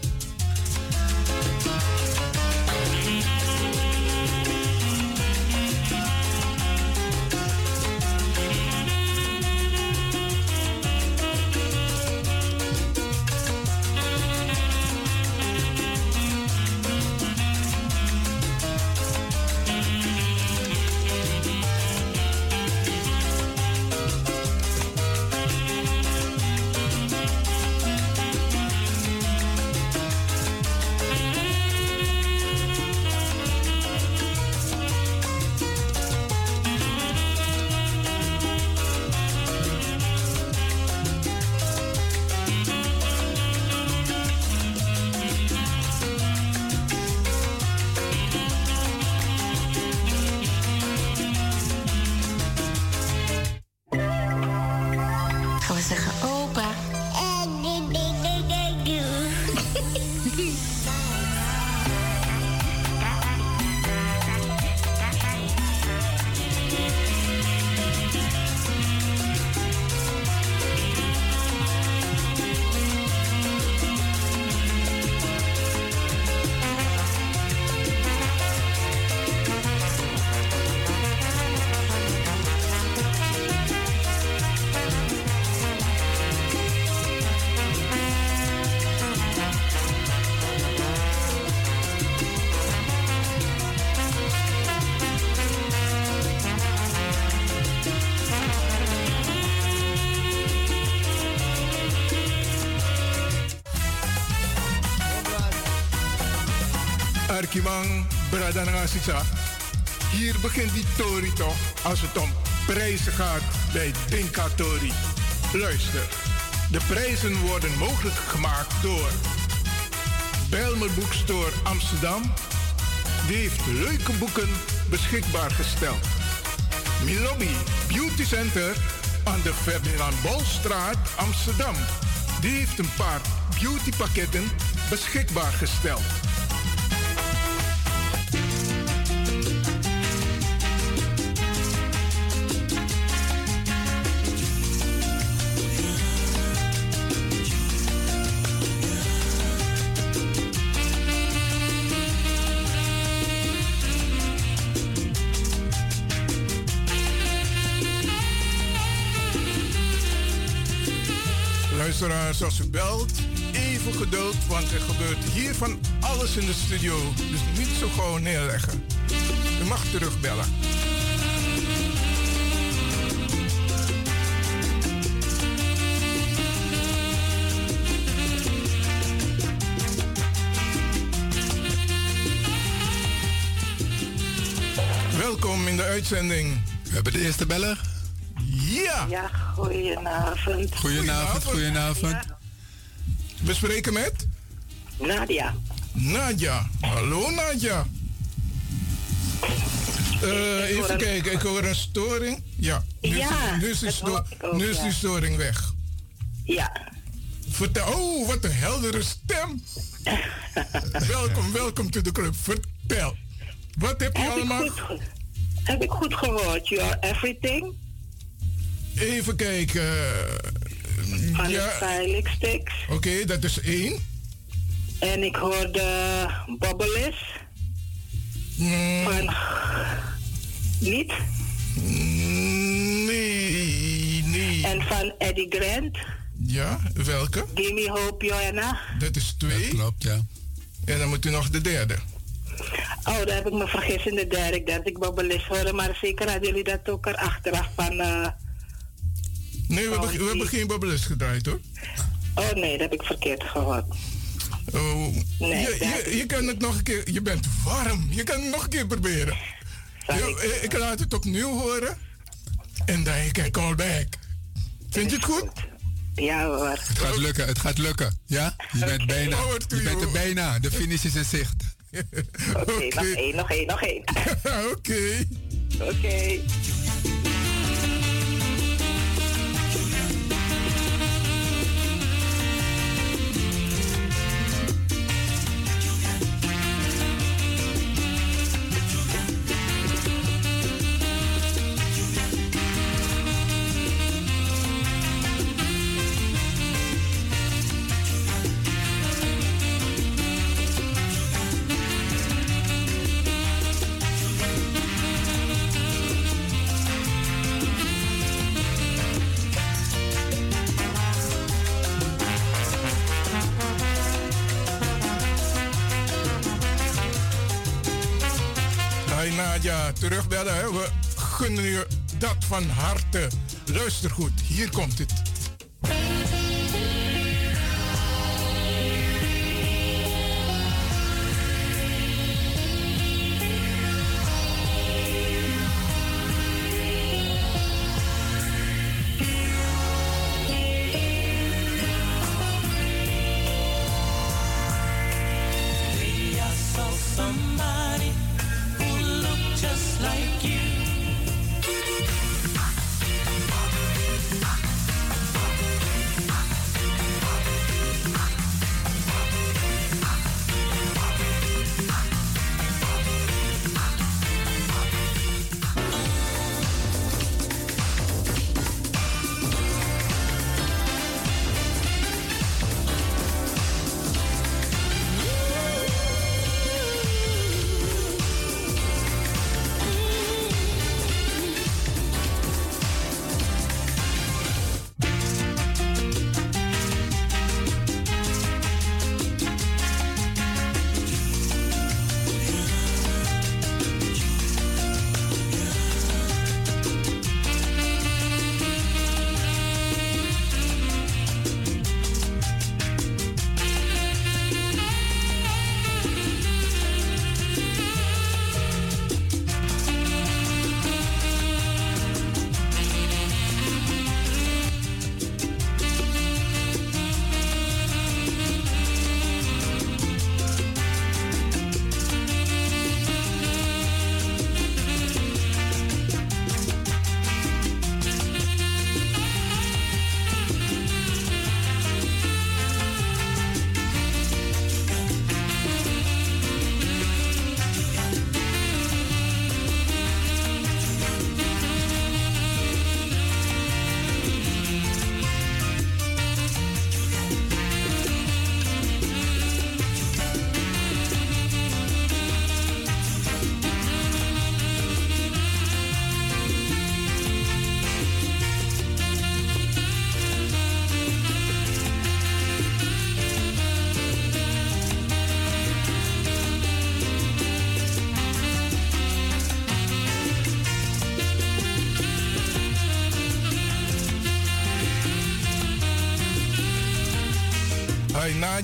Merkimang, Bradangasisa. Hier begint die Tori toch als het om prijzen gaat bij Dinka Tori. Luister, de prijzen worden mogelijk gemaakt door Belmer Boekstore Amsterdam. Die heeft leuke boeken beschikbaar gesteld. Milobi Beauty Center aan de Ferdinand Bolstraat Amsterdam. Die heeft een paar beautypakketten beschikbaar gesteld. Even geduld, want er gebeurt hier van alles in de studio. Dus niet zo gauw neerleggen. U mag terugbellen. Welkom in de uitzending. We hebben de eerste beller. Ja. Ja, goedenavond. Goedenavond, goedenavond. We spreken met? Nadia. Nadia. Hallo Nadia. Ik hoor even een- kijken, ik hoor een storing. Ja, nu, Ja, is, nu, is, die sto- ik ook, nu is ja. die storing weg. Ja. Vertel, oh, wat een heldere stem. welkom, welkom to the club. Vertel. Wat heb je Heb ik allemaal? goed ge- Heb ik goed gehoord? You are everything? Even kijken. Van ja, de Stylic Sticks. oké, dat is één. En ik hoorde Bobbelis. Mm. Van... Niet? Nee, nee. En van Eddie Grant. Ja, welke? Give me hope, Joanna. Dat is twee. klopt, ja. En dan moet u nog de derde. Oh, daar heb ik me vergist in de derde. Ik dacht dat ik Bobbelis hoorde, maar zeker hadden jullie dat ook er achteraf van... eh, Nee, we, Oh, hebben, we hebben geen Bobbelis gedraaid hoor. Oh nee, dat heb ik verkeerd gehoord. Oh, Nee, je, je, je kan het nog een keer. Je bent warm. Je kan het nog een keer proberen. Eh, ik laat het opnieuw horen. En dan kan call back. Vind je het goed? Ja hoor. Het gaat lukken, het gaat lukken. Ja? Je bent bijna. To Je bent er bijna. De finish is in zicht. Oké, nog één, nog één, nog één. Oké. Oké. We gunnen je dat van harte. Luister goed, hier komt het.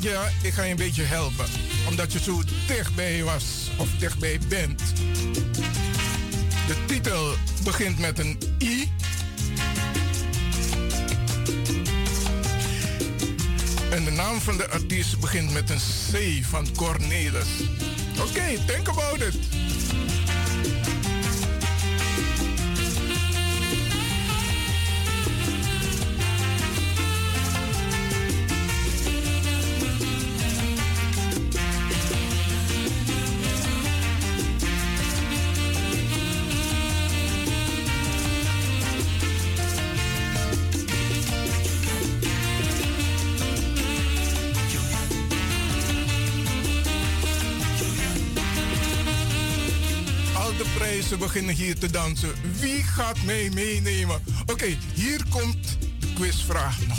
Nadia, ik ga je een beetje helpen. Omdat je zo dichtbij was of dichtbij bent. De titel begint met een I. En de naam van de artiest begint met een C van Cornelis. Oké, think about it. Beginnen hier te dansen. Wie gaat mij meenemen? Oké, hier komt de quizvraag nog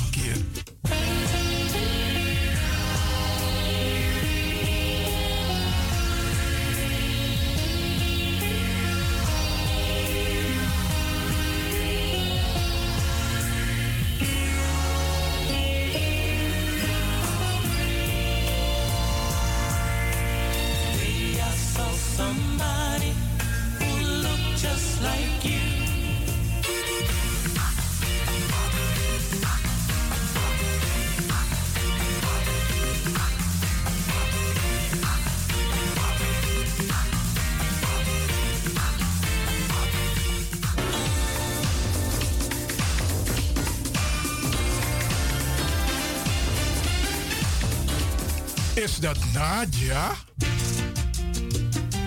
Nadia?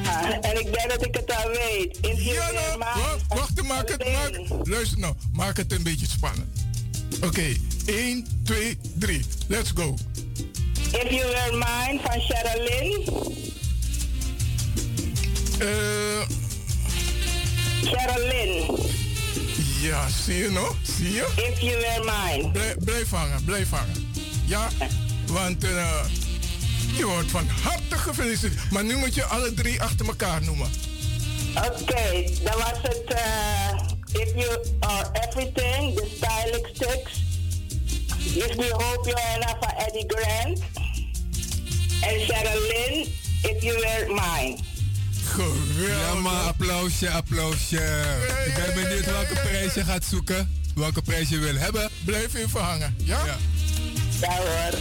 Ah, en ik denk dat ik het al weet. If you Ja, nou, wacht, wacht, maak het, maak, luister nou, maak het een beetje spannend. Oké, 1, 2, 3, let's go. If You Were Mine van Sherilyn. Eh, Sherilyn. ja, zie je nog? Zie je? If You Were Mine. Blijf, blijf hangen, blijf hangen. Ja, want eh, je wordt van harte gefeliciteerd. Maar nu moet je alle drie achter elkaar noemen. Oké, dan was het eh, If You Are Everything, de Stylic Sticks. Give Me Hope Joanna van Eddie Grant. En Sherilyn, If You Were Mine. Ja, maar applausje, applausje. Ik ben benieuwd welke prijs je gaat zoeken. Welke prijs je wil hebben. Blijf even hangen, ja? Ja. Ja hoor.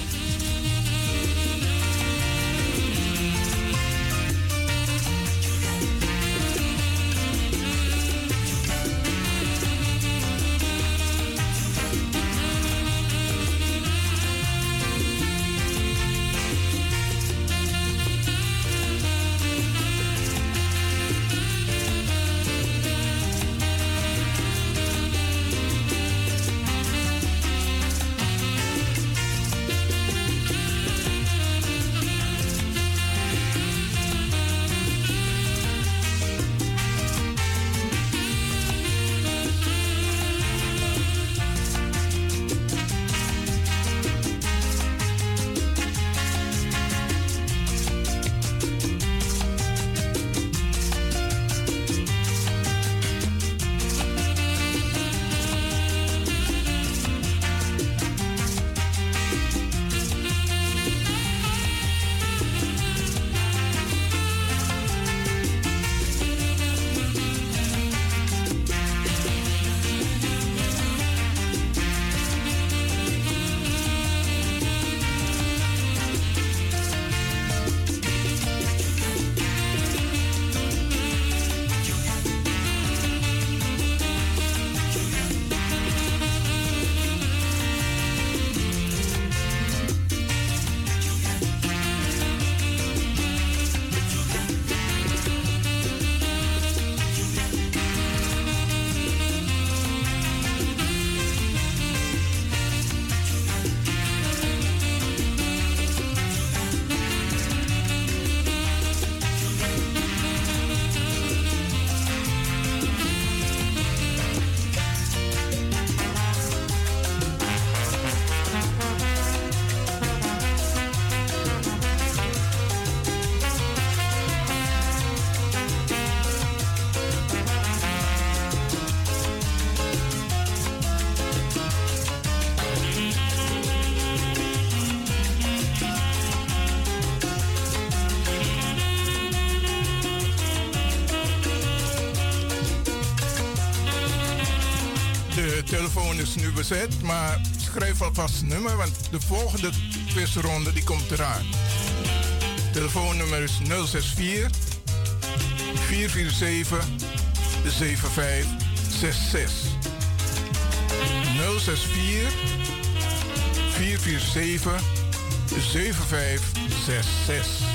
bezet. Maar schrijf alvast het nummer, want de volgende quizronde die komt eraan. Telefoonnummer is 064 447 7566. 064 447 7566.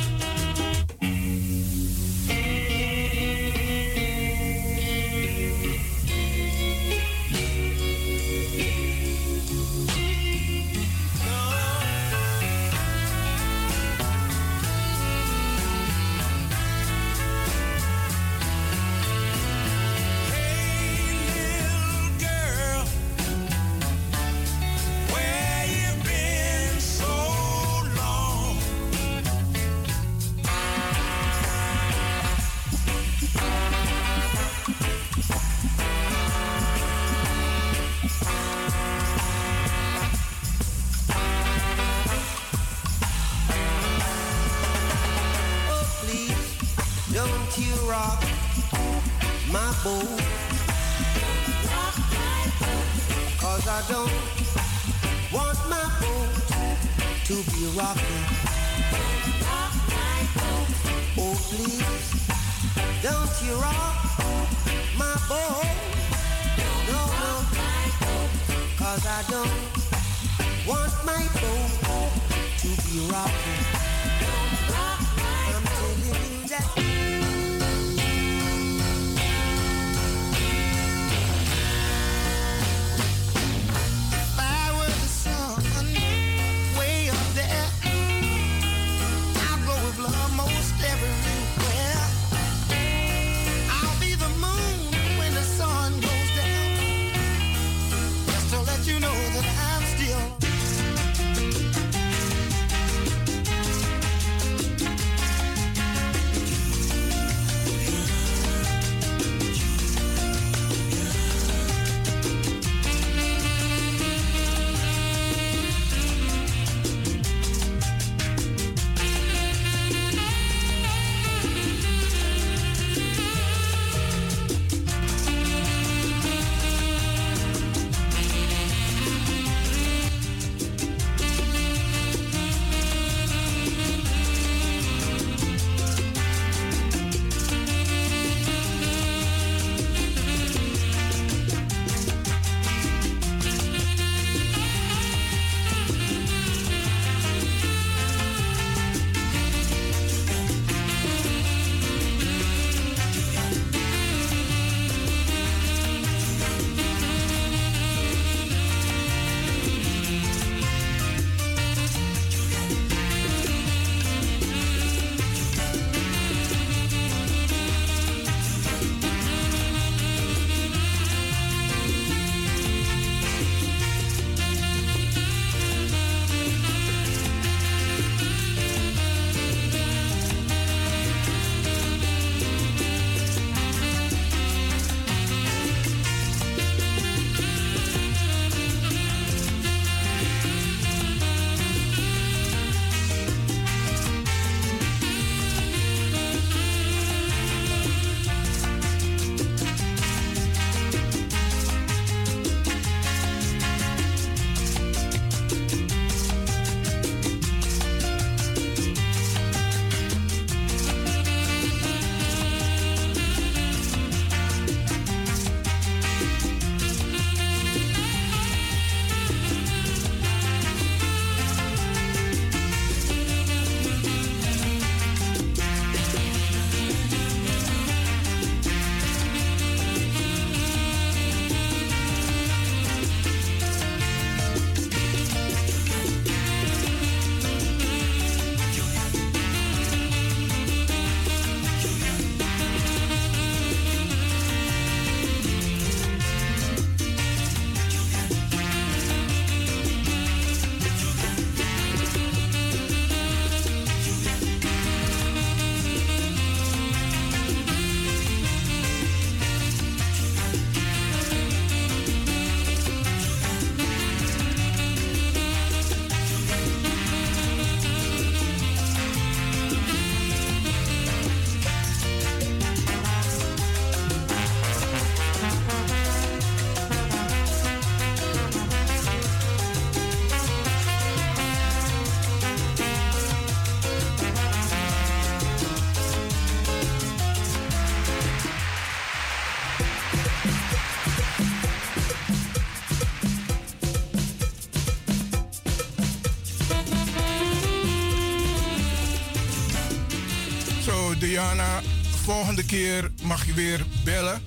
Volgende keer mag je weer bellen.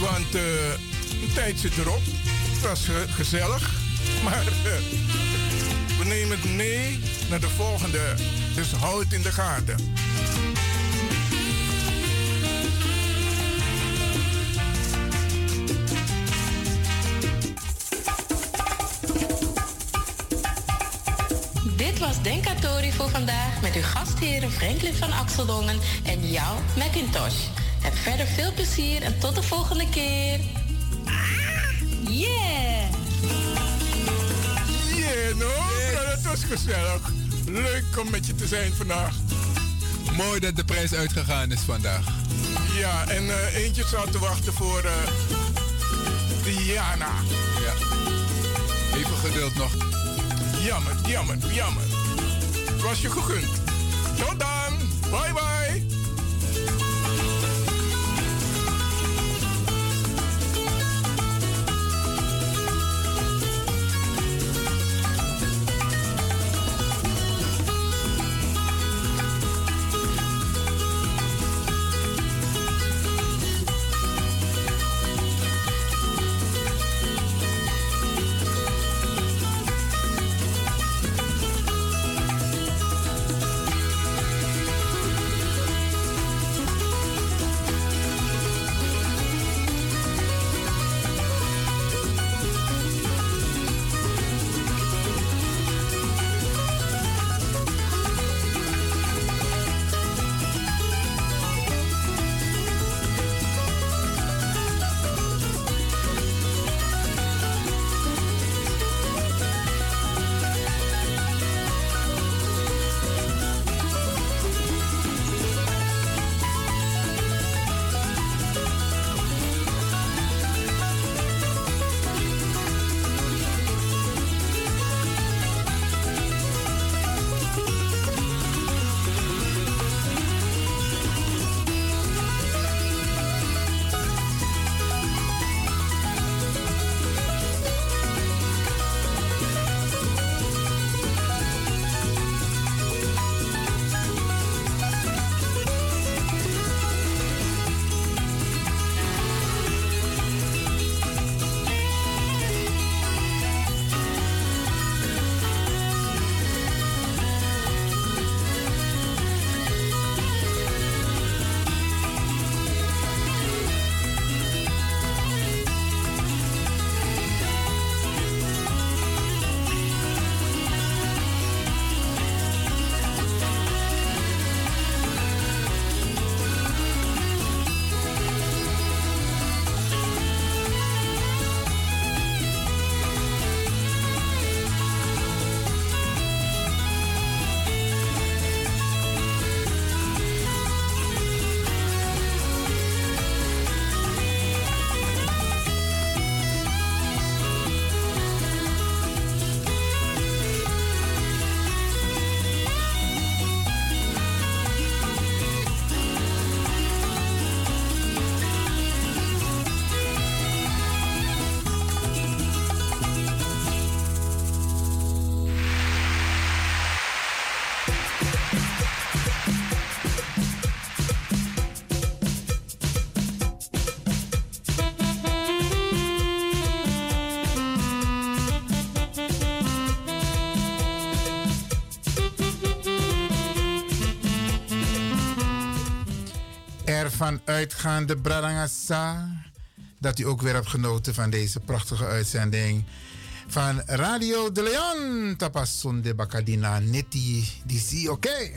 Want eh, een tijd zit erop. Het was eh, gezellig. Maar eh, we nemen het mee naar de volgende. Dus hou het in de gaten. Gastheren Franklin van Axeldongen en jou, Macintosh. Heb verder veel plezier en tot de volgende keer. Yeah! Yeah, no? Ja, dat was gezellig. Leuk om met je te zijn vandaag. Mooi dat de prijs uitgegaan is vandaag. Ja, en eh, eentje zat te wachten voor eh, Diana. Ja. Even geduld nog. Jammer, jammer, jammer. Het was je gegund. Tot dan. Ervan uitgaande, Bradangasa, dat u ook weer hebt genoten van deze prachtige uitzending van Radio de Leon. Tapasunde Bacadina Neti Disi, oké.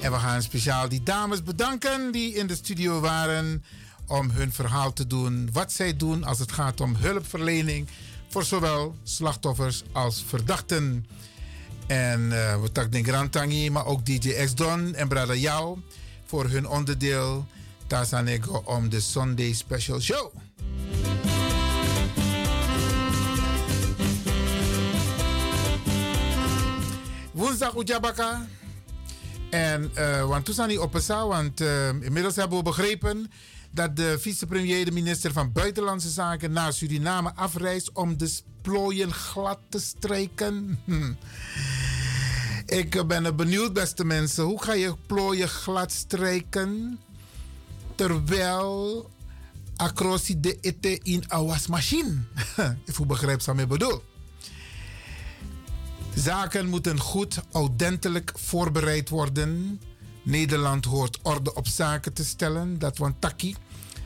En we gaan speciaal die dames bedanken die in de studio waren om hun verhaal te doen. Wat zij doen als het gaat om hulpverlening voor zowel slachtoffers als verdachten. En uh, we danken Grantangi, maar ook DJ X-Don en Brada Jou voor hun onderdeel Tazanego om de Sunday Special Show. Woensdag Ujabaka. En uh, want toen zijn niet op want uh, inmiddels hebben we begrepen dat de vicepremier, de minister van Buitenlandse Zaken, naar Suriname afreist om de plooien glad te strijken. Hm. Ik ben benieuwd, beste mensen. Hoe ga je plooien glad strijken terwijl acrosie de ete in een wasmachine? Ik begrijp wat ik bedoel. Zaken moeten goed, ordentelijk voorbereid worden. Nederland hoort orde op zaken te stellen. Dat want taki.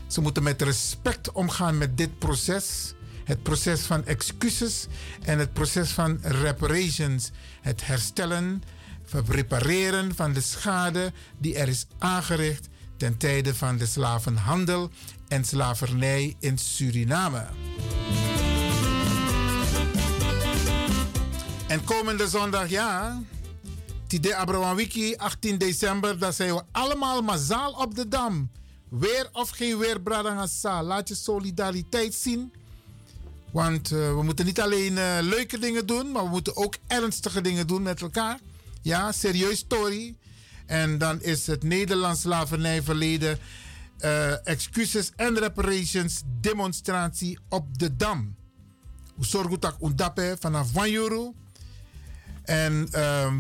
Ze moeten met respect omgaan met dit proces. Het proces van excuses en het proces van reparations. Het herstellen, repareren van de schade die er is aangericht ten tijde van de slavenhandel en slavernij in Suriname. En komende zondag, ja, Tide Abraham Wiki, 18 december, dan zijn we allemaal massaal op de dam. Weer of geen weer, Bradangasa. Laat je solidariteit zien. Want uh, we moeten niet alleen uh, leuke dingen doen, maar we moeten ook ernstige dingen doen met elkaar. Ja, serieus story. En dan is het Nederlands slavernijverleden uh, excuses en reparations demonstratie op de Dam. Dat undape vanaf 1 euro. En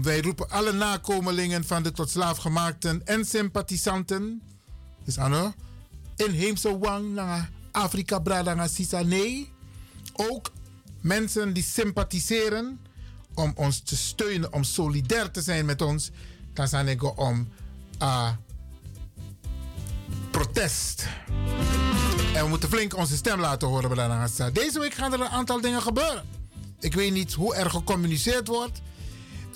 wij roepen alle nakomelingen van de tot slaafgemaakten en sympathisanten. Dus ano, inheemse wang naar Afrika sisa nee. Ook mensen die sympathiseren om ons te steunen, om solidair te zijn met ons. Dan zijn ik om uh, protest. En we moeten flink onze stem laten horen. Deze week gaan er een aantal dingen gebeuren. Ik weet niet hoe er gecommuniceerd wordt.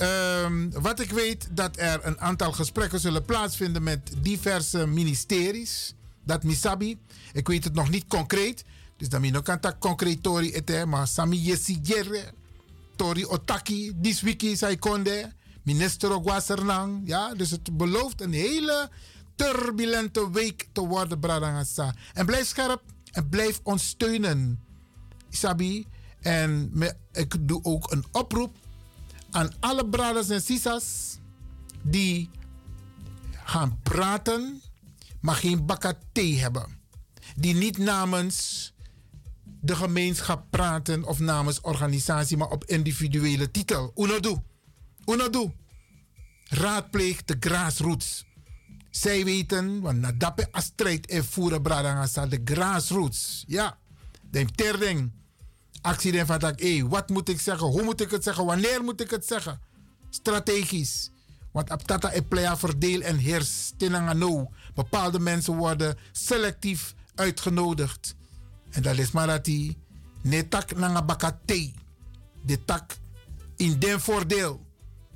Um, wat ik weet, dat er een aantal gesprekken zullen plaatsvinden met diverse ministeries. Dat misabi. Ik weet het nog niet concreet. Dus dan kan kan tak concreet tori ete. Maar sami yesi jere. Tori otaki. Dis wiki sai konde. Minister Ogwasernang. Ja, dus het belooft een hele turbulente week te worden, Bradangasa. En blijf scherp en blijf ons steunen. Isabi. En ik doe ook een oproep aan alle brothers en sisas die gaan praten, maar geen bakka thee hebben. Die niet namens de gemeenschap praten of namens organisatie, maar op individuele titel. Unodu. Unodu. Raadpleeg de grassroots. Zij weten, want na dappe strijd en voeren bradangasa de grassroots. Ja, de terding actie van dat, hey, wat moet ik zeggen, hoe moet ik het zeggen, wanneer moet ik het zeggen? Strategisch. Want op tata e playa verdeel en heers tenangano. Bepaalde mensen worden selectief uitgenodigd. En dat is maar dat die netak nanga bakate. De tak in den voordeel.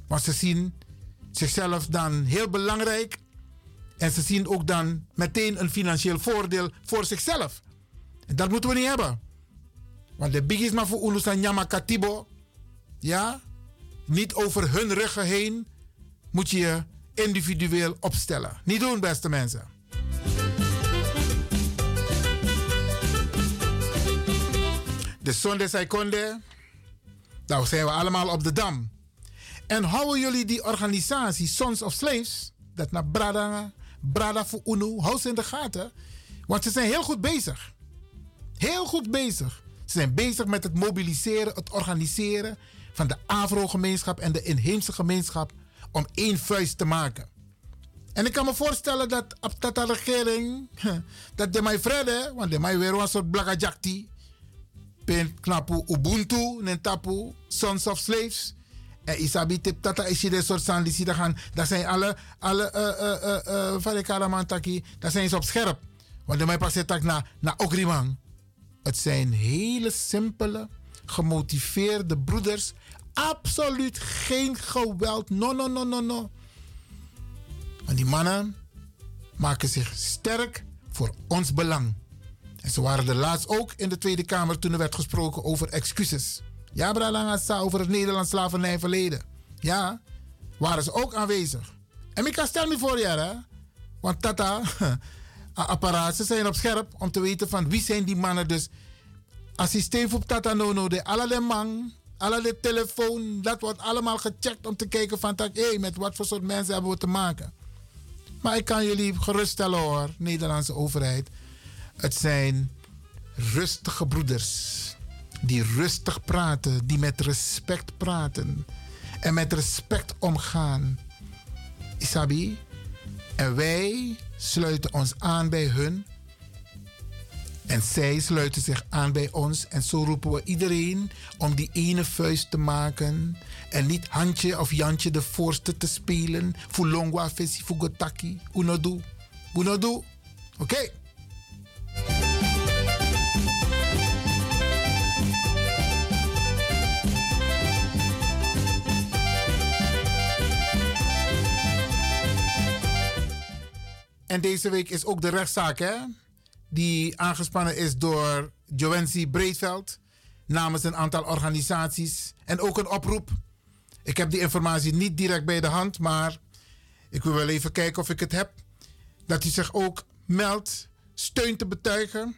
Want ze zien zichzelf dan heel belangrijk. En ze zien ook dan meteen een financieel voordeel voor zichzelf. En dat moeten we niet hebben. Want de biggies maar voor Ulusa Nyama Katibo. Ja? Niet over hun ruggen heen moet je je individueel opstellen. Niet doen, beste mensen. De zonde Saikonde. Nou zijn we allemaal op de dam. En houden jullie die organisatie Sons of Slaves, dat naar Brada, Brada voor UNU, hou ze in de gaten. Want ze zijn heel goed bezig. Heel goed bezig. Ze zijn bezig met het mobiliseren, het organiseren van de Afro-gemeenschap en de inheemse gemeenschap om één vuist te maken. En ik kan me voorstellen dat op dat regering, dat de mij vrede, want de mij weer een soort blagajakti, pen knapu Ubuntu, nentapu, Sons of Slaves. En isabi tip tata is de soort sandisi, daar gaan, daar zijn alle, alle, uh, uh, uh, uh, daar zijn ze op scherp. Want de mij passeert na, na Ogriman. Het zijn hele simpele, gemotiveerde broeders. Absoluut geen geweld. No, no, no, no, no. Maar die mannen maken zich sterk voor ons belang. En ze waren er laatst ook in de Tweede Kamer toen er werd gesproken over excuses. Ja, Bralangasa, over het Nederlands slavernijverleden. Ja, waren ze ook aanwezig. En ik kan stel me voor, ja, hè? Want Tata, apparaat. Ze zijn op scherp om te weten van wie zijn die mannen. Dus assistent voor Tata Nono, de alle de man, alle de telefoon, dat wordt allemaal gecheckt om te kijken van hé, hey, met wat voor soort mensen hebben we te maken. Maar ik kan jullie geruststellen hoor, Nederlandse overheid. Het zijn rustige broeders. Die rustig praten, die met respect praten. en met respect omgaan. Isabi. En wij sluiten ons aan bij hun. En zij sluiten zich aan bij ons. En zo roepen we iedereen om die ene vuist te maken. En niet handje of Jantje de voorste te spelen. Fulongwa, Fesi, Fugotaki. Unodu. Unodu. Oké. En deze week is ook de rechtszaak, hè? Die aangespannen is door Joensi Breedveld namens een aantal organisaties. En ook een oproep. Ik heb die informatie niet direct bij de hand, maar ik wil wel even kijken of ik het heb. Dat hij zich ook meldt steun te betuigen.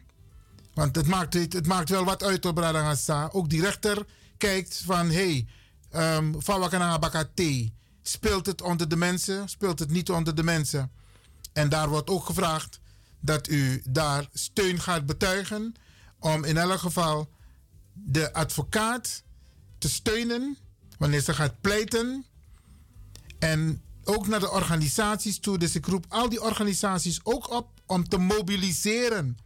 Want het maakt, het maakt wel wat uit op Bradangasa. Ook die rechter kijkt van, hé, hey, um, Bakate, speelt het onder de mensen? Speelt het niet onder de mensen? En daar wordt ook gevraagd dat u daar steun gaat betuigen om in elk geval de advocaat te steunen wanneer ze gaat pleiten. En ook naar de organisaties toe. Dus ik roep al die organisaties ook op om te mobiliseren.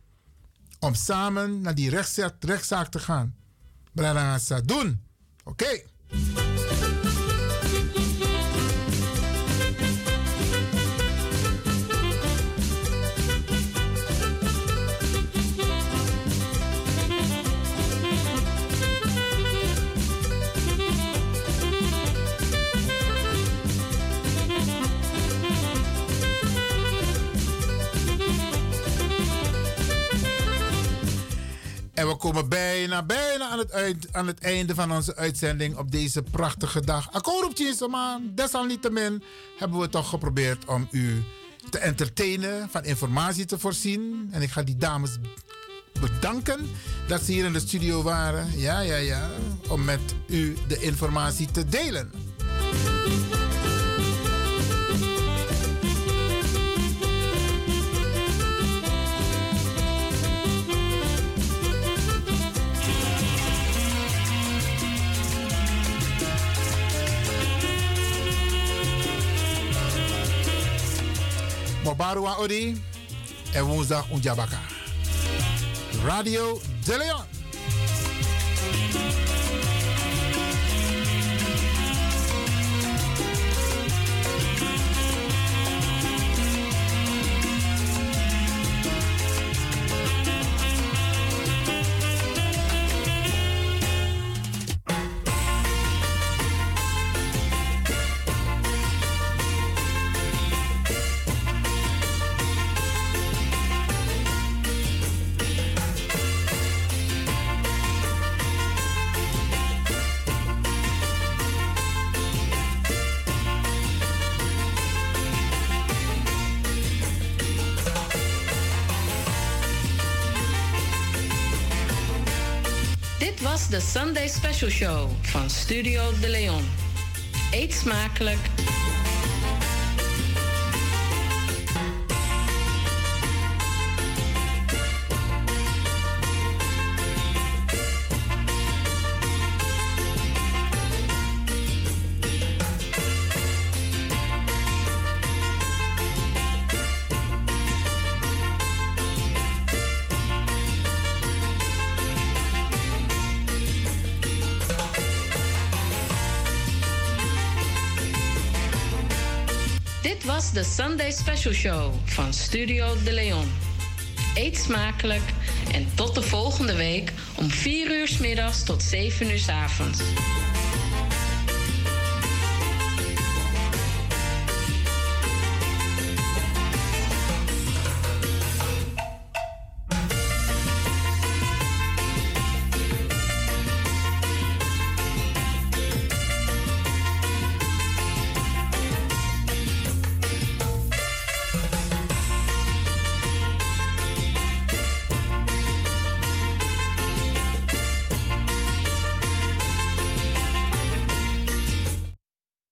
Om samen naar die rechtszaak, te gaan. Brada doen. Oké. En we komen bijna, bijna aan het, aan het einde van onze uitzending op deze prachtige dag. Akkoord op maar desalniettemin hebben we toch geprobeerd om u te entertainen, van informatie te voorzien. En ik ga die dames bedanken dat ze hier in de studio waren. Ja, ja, ja. Om met u de informatie te delen. Mobarua Odi en woensdag Unjabaka. Radio De Leon. Sunday Special Show van Studio De Leon. Eet smakelijk Sunday Special Show van Studio De Leon. Eet smakelijk en tot de volgende week om 4 uur s middags tot 7 uur s avonds.